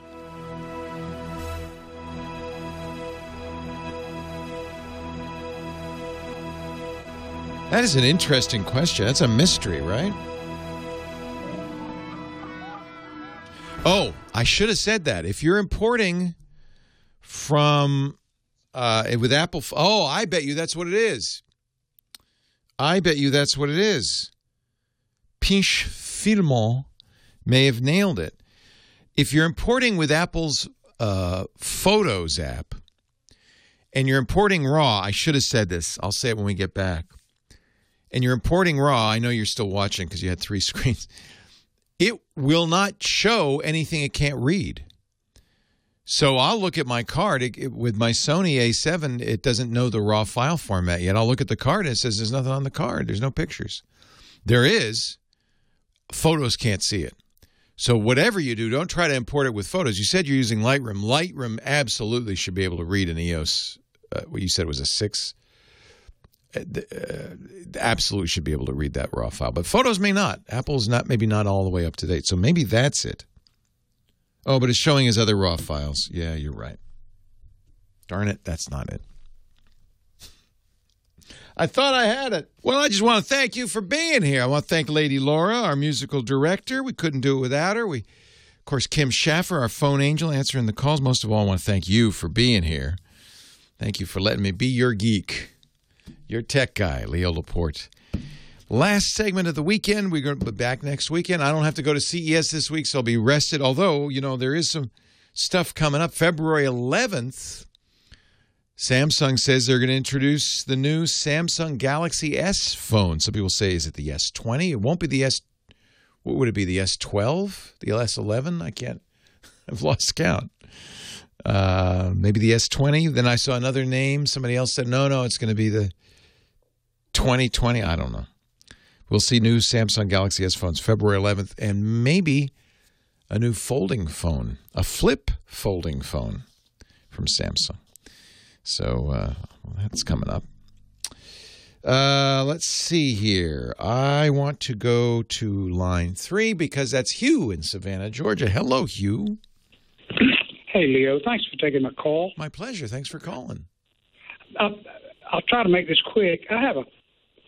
That is an interesting question. That's a mystery, right? Oh, I should have said that. If you're importing from uh, with Apple, oh, I bet you that's what it is. I bet you that's what it is. Pinch Filmon may have nailed it. If you're importing with Apple's uh, Photos app and you're importing RAW, I should have said this. I'll say it when we get back. And you're importing RAW, I know you're still watching because you had three screens. It will not show anything it can't read. So I'll look at my card it, it- with my Sony A7. It doesn't know the raw file format yet. I'll look at the card and it says there's nothing on the card. There's no pictures. There is. Photos can't see it. So whatever you do, don't try to import it with photos. You said you're using Lightroom. Lightroom absolutely should be able to read an EOS. Uh, what you said was a six. Uh, uh, absolutely should be able to read that raw file, but photos may not. Apple's not maybe not all the way up to date. So maybe that's it. Oh, but it's showing his other raw files. Yeah, you're right. Darn it, that's not it. I thought I had it. Well, I just want to thank you for being here. I want to thank Lady Laura, our musical director. We couldn't do it without her. We, of course, Kim Schaffer, our phone angel, answering the calls. Most of all, I want to thank you for being here. Thank you for letting me be your geek, your tech guy, Leo Laporte. Last segment of the weekend. We're going to be back next weekend. I don't have to go to CES this week, so I'll be rested. Although, you know, there is some stuff coming up. February 11th, Samsung says they're going to introduce the new Samsung Galaxy S phone. Some people say, is it the S20? It won't be the S. What would it be? The S12? The S11? I can't. I've lost count. Uh, maybe the S20. Then I saw another name. Somebody else said, no, no, it's going to be the 2020. I don't know. We'll see new Samsung Galaxy S phones February 11th, and maybe a new folding phone, a flip folding phone from Samsung. So uh, that's coming up. Uh, let's see here. I want to go to line three because that's Hugh in Savannah, Georgia. Hello, Hugh. Hey, Leo. Thanks for taking my call. My pleasure. Thanks for calling. Uh, I'll try to make this quick. I have a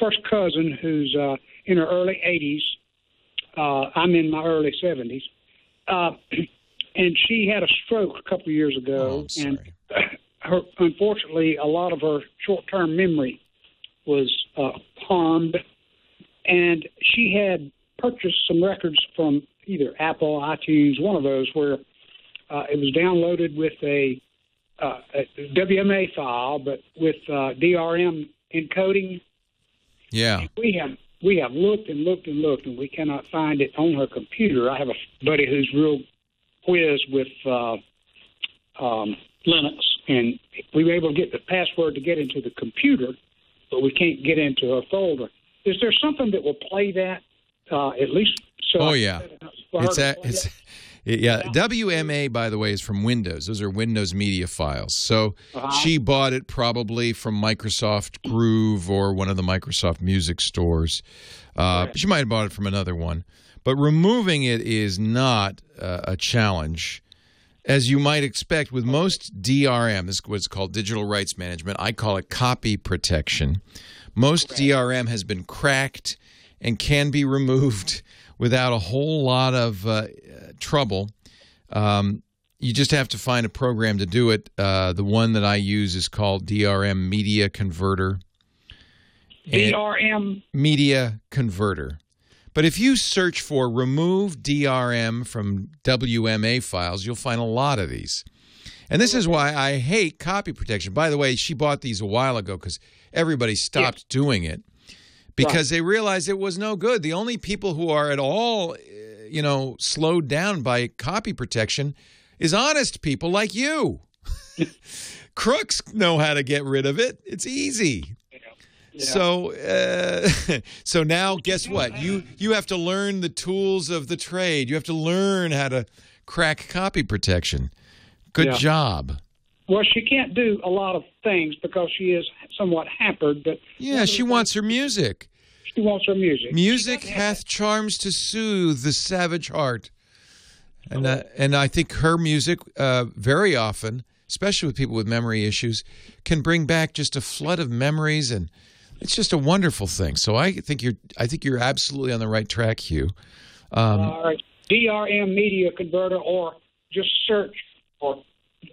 first cousin who's uh, in her early 80s. Uh, I'm in my early 70s. Uh, and she had a stroke a couple of years ago. and her, unfortunately, a lot of her short term memory was uh, harmed. And she had purchased some records from either Apple, iTunes, one of those, where Uh, it was downloaded with a, uh, a WMA file, but with uh, DRM encoding. Yeah. We have we have looked and looked and looked, and we cannot find it on her computer. I have a buddy who's real whiz with uh, um, Linux, and we were able to get the password to get into the computer, but we can't get into her folder. Is there something that will play that uh, at least? So oh I- yeah, it's a, it's it? Yeah. WMA by the way is from Windows. Those are Windows media files. So Uh-huh. she bought it probably from Microsoft Groove or one of the Microsoft Music stores. Uh, She might have bought it from another one, but removing it is not uh, a challenge. As you might expect with most DRM, this is what's called digital rights management. I call it copy protection. Most DRM has been cracked and can be removed without a whole lot of uh, trouble. Um, you just have to find a program to do it. Uh, the one that I use is called DRM Media Converter. DRM. Media Converter. But if you search for remove DRM from WMA files, you'll find a lot of these. And this is why I hate copy protection. By the way, she bought these a while ago because everybody stopped doing it because they realized it was no good. The only people who are at all, you know, slowed down by copy protection is honest people like you. Crooks know how to get rid of it. It's easy. So, uh, so now, guess what? You you have to learn the tools of the trade. You have to learn how to crack copy protection. Good Yeah. job. Well, she can't do a lot of things because she is somewhat hampered. But Yeah, she wants her music. She wants her music. Music hath charms to soothe the savage heart, and uh, and I think her music uh, very often, especially with people with memory issues, can bring back just a flood of memories, and it's just a wonderful thing. So I think you're I think you're absolutely on the right track, Hugh. Um, All right, DRM media converter, or just search for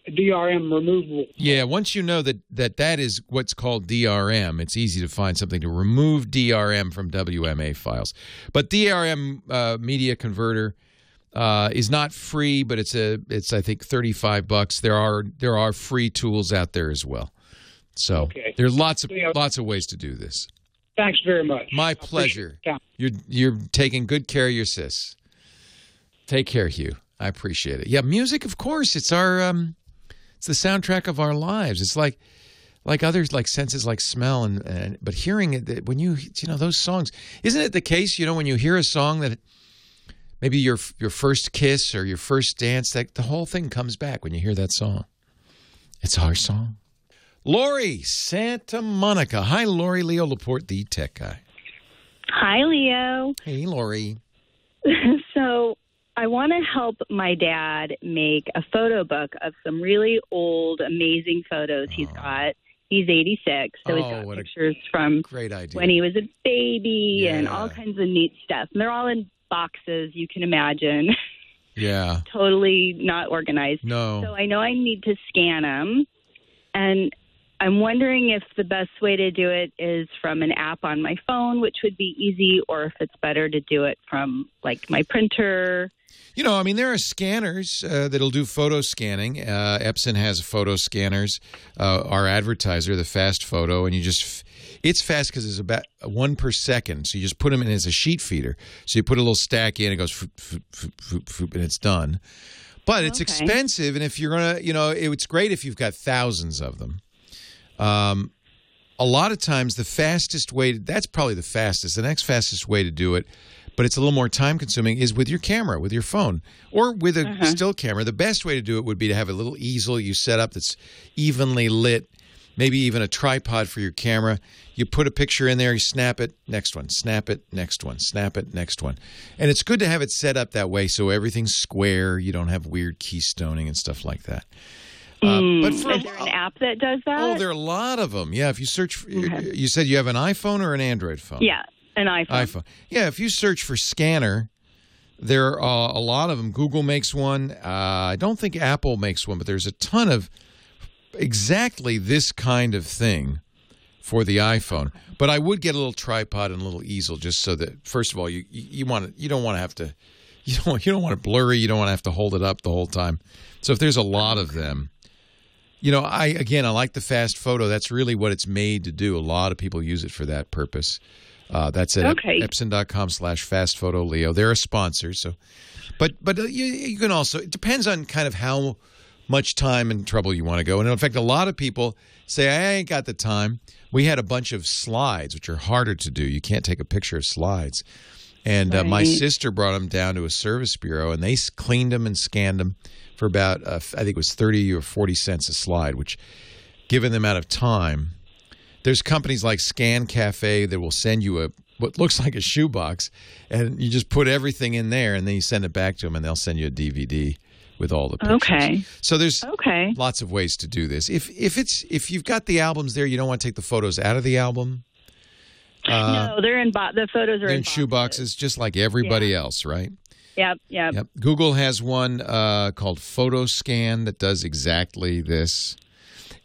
DRM removable. Yeah, once you know that, that that is what's called DRM, it's easy to find something to remove DRM from WMA files. But DRM uh, Media Converter uh, is not free, but it's a it's I think thirty five bucks. There are there are free tools out there as well. So Okay. there's lots of lots of ways to do this. Thanks very much. My pleasure. You're you're taking good care of your sis. Take care, Hugh. I appreciate it. Yeah, music, of course. It's our um, it's the soundtrack of our lives. It's like like others, like senses, like smell, and, and but hearing it when you you know those songs. Isn't it the case? You know, when you hear a song that maybe your your first kiss or your first dance, that the whole thing comes back when you hear that song. It's our song. Lori, Santa Monica. Hi, Lori. Leo Laporte, the tech guy. Hi, Leo. Hey, Lori. so I want to help my dad make a photo book of some really old, amazing photos he's got. He's 86, so he's Oh, got what a pictures from Great idea. when he was a baby and Yeah. all kinds of neat stuff. And they're all in boxes, you can imagine. Yeah. totally not organized. No. So I know I need to scan them, and I'm wondering if the best way to do it is from an app on my phone, which would be easy, or if it's better to do it from like my printer. You know, I mean, there are scanners uh, that'll do photo scanning. Uh, Epson has photo scanners. Uh, our advertiser, the FastFoto, and you just. It's fast because it's about one per second. So you just put them in as a sheet feeder. So you put a little stack in, it goes, foop, foop, foop, foop, foop, and it's done. But it's Okay. expensive, and if you're gonna, you know, it's great if you've got thousands of them. Um, a lot of times, the fastest way that's probably the fastest. The next fastest way to do it, but it's a little more time consuming, is with your camera, with your phone, or with a Uh-huh. still camera. The best way to do it would be to have a little easel you set up that's evenly lit, maybe even a tripod for your camera. You put a picture in there, you snap it, next one, snap it, next one, snap it, next one. And it's good to have it set up that way so everything's square. You don't have weird keystoning and stuff like that. Uh, but for is there an app that does that? Oh, there are a lot of them. Yeah, if you search, for, you said you have an iPhone or an Android phone. yeah, an iPhone. iPhone. Yeah, if you search for scanner, there are a lot of them. Google makes one. Uh, I don't think Apple makes one, but there's a ton of exactly this kind of thing for the iPhone. But I would get a little tripod and a little easel just so that first of all, you you want to you don't want to have to you don't you don't want it blurry. You don't want to have to hold it up the whole time. So if there's a lot of them, you know, I again I like the FastFoto. That's really what it's made to do. A lot of people use it for that purpose. Uh, that's at Okay. epson.com slash fastfoto leo they're a sponsor so but but uh, you, you can also it depends on kind of how much time and trouble you want to go and in fact a lot of people say i ain't got the time we had a bunch of slides which are harder to do you can't take a picture of slides and uh, my sister brought them down to a service bureau and they cleaned them and scanned them for about uh, i think it was 30 or 40 cents a slide which given the amount of time there's companies like ScanCafe that will send you a what looks like a shoebox, and you just put everything in there, and then you send it back to them, and they'll send you a DVD with all the pictures. Okay. So there's okay. lots of ways to do this. If if it's if you've got the albums there, you don't want to take the photos out of the album. Uh, no, they're in bo- the photos are in in shoe boxes, just like everybody else, right? Yep, yep. Yep. Google has one uh, called PhotoScan that does exactly this.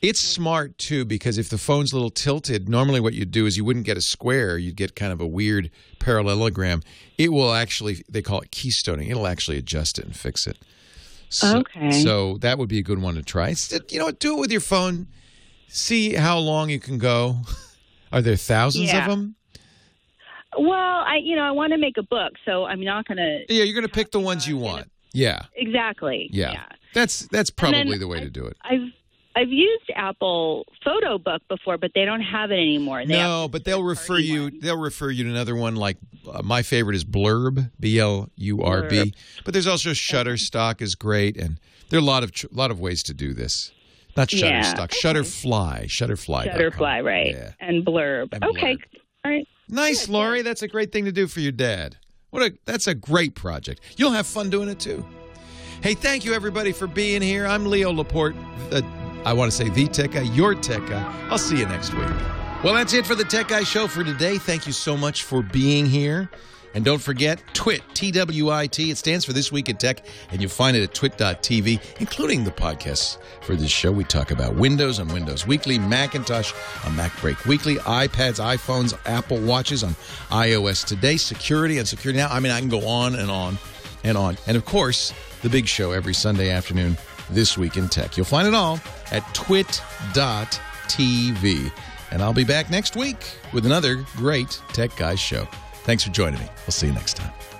It's smart too because if the phone's a little tilted, normally what you'd do is you wouldn't get a square, you'd get kind of a weird parallelogram. It will actually, they call it keystoning, it'll actually adjust it and fix it. So, Okay. So that would be a good one to try. It's, you know? Do it with your phone. See how long you can go. Are there thousands Yeah. of them? Well, I you know I want to make a book, so I'm not going to Yeah, you're going to pick the ones you want. Yeah. exactly. Yeah. That's that's probably the way to do it. I've I've used Apple Photo Book before, but they don't have it anymore. They No, but they'll refer you. They'll refer you to another one. Like uh, my favorite is Blurb, B L U R Blurb. But there's also Shutterstock is great, and there are a lot of ch- lot of ways to do this. Not Yeah, Shutterstock, Shutterfly, Shutterfly. Shutterfly, right? And Blurb. okay. All right. Nice, Lori. That's a great thing to do for your dad. What a that's a great project. You'll have fun doing it too. Hey, thank you everybody for being here. I'm Leo Laporte. Uh, I want to say the Tech Guy, your Tech Guy. I'll see you next week. Well, that's it for the Tech Guy Show for today. Thank you so much for being here. And don't forget, TWIT, T W I T. It stands for This Week in Tech, and you'll find it at twit.tv, including the podcasts for this show. We talk about Windows on Windows Weekly, Macintosh on MacBreak Weekly, iPads, iPhones, Apple Watches on iOS Today, security and security now. I mean, I can go on and on and on. And of course, the big show every Sunday afternoon, This Week in Tech. You'll find it all at twit.tv. And I'll be back next week with another great Tech Guys show. Thanks for joining me. We'll see you next time.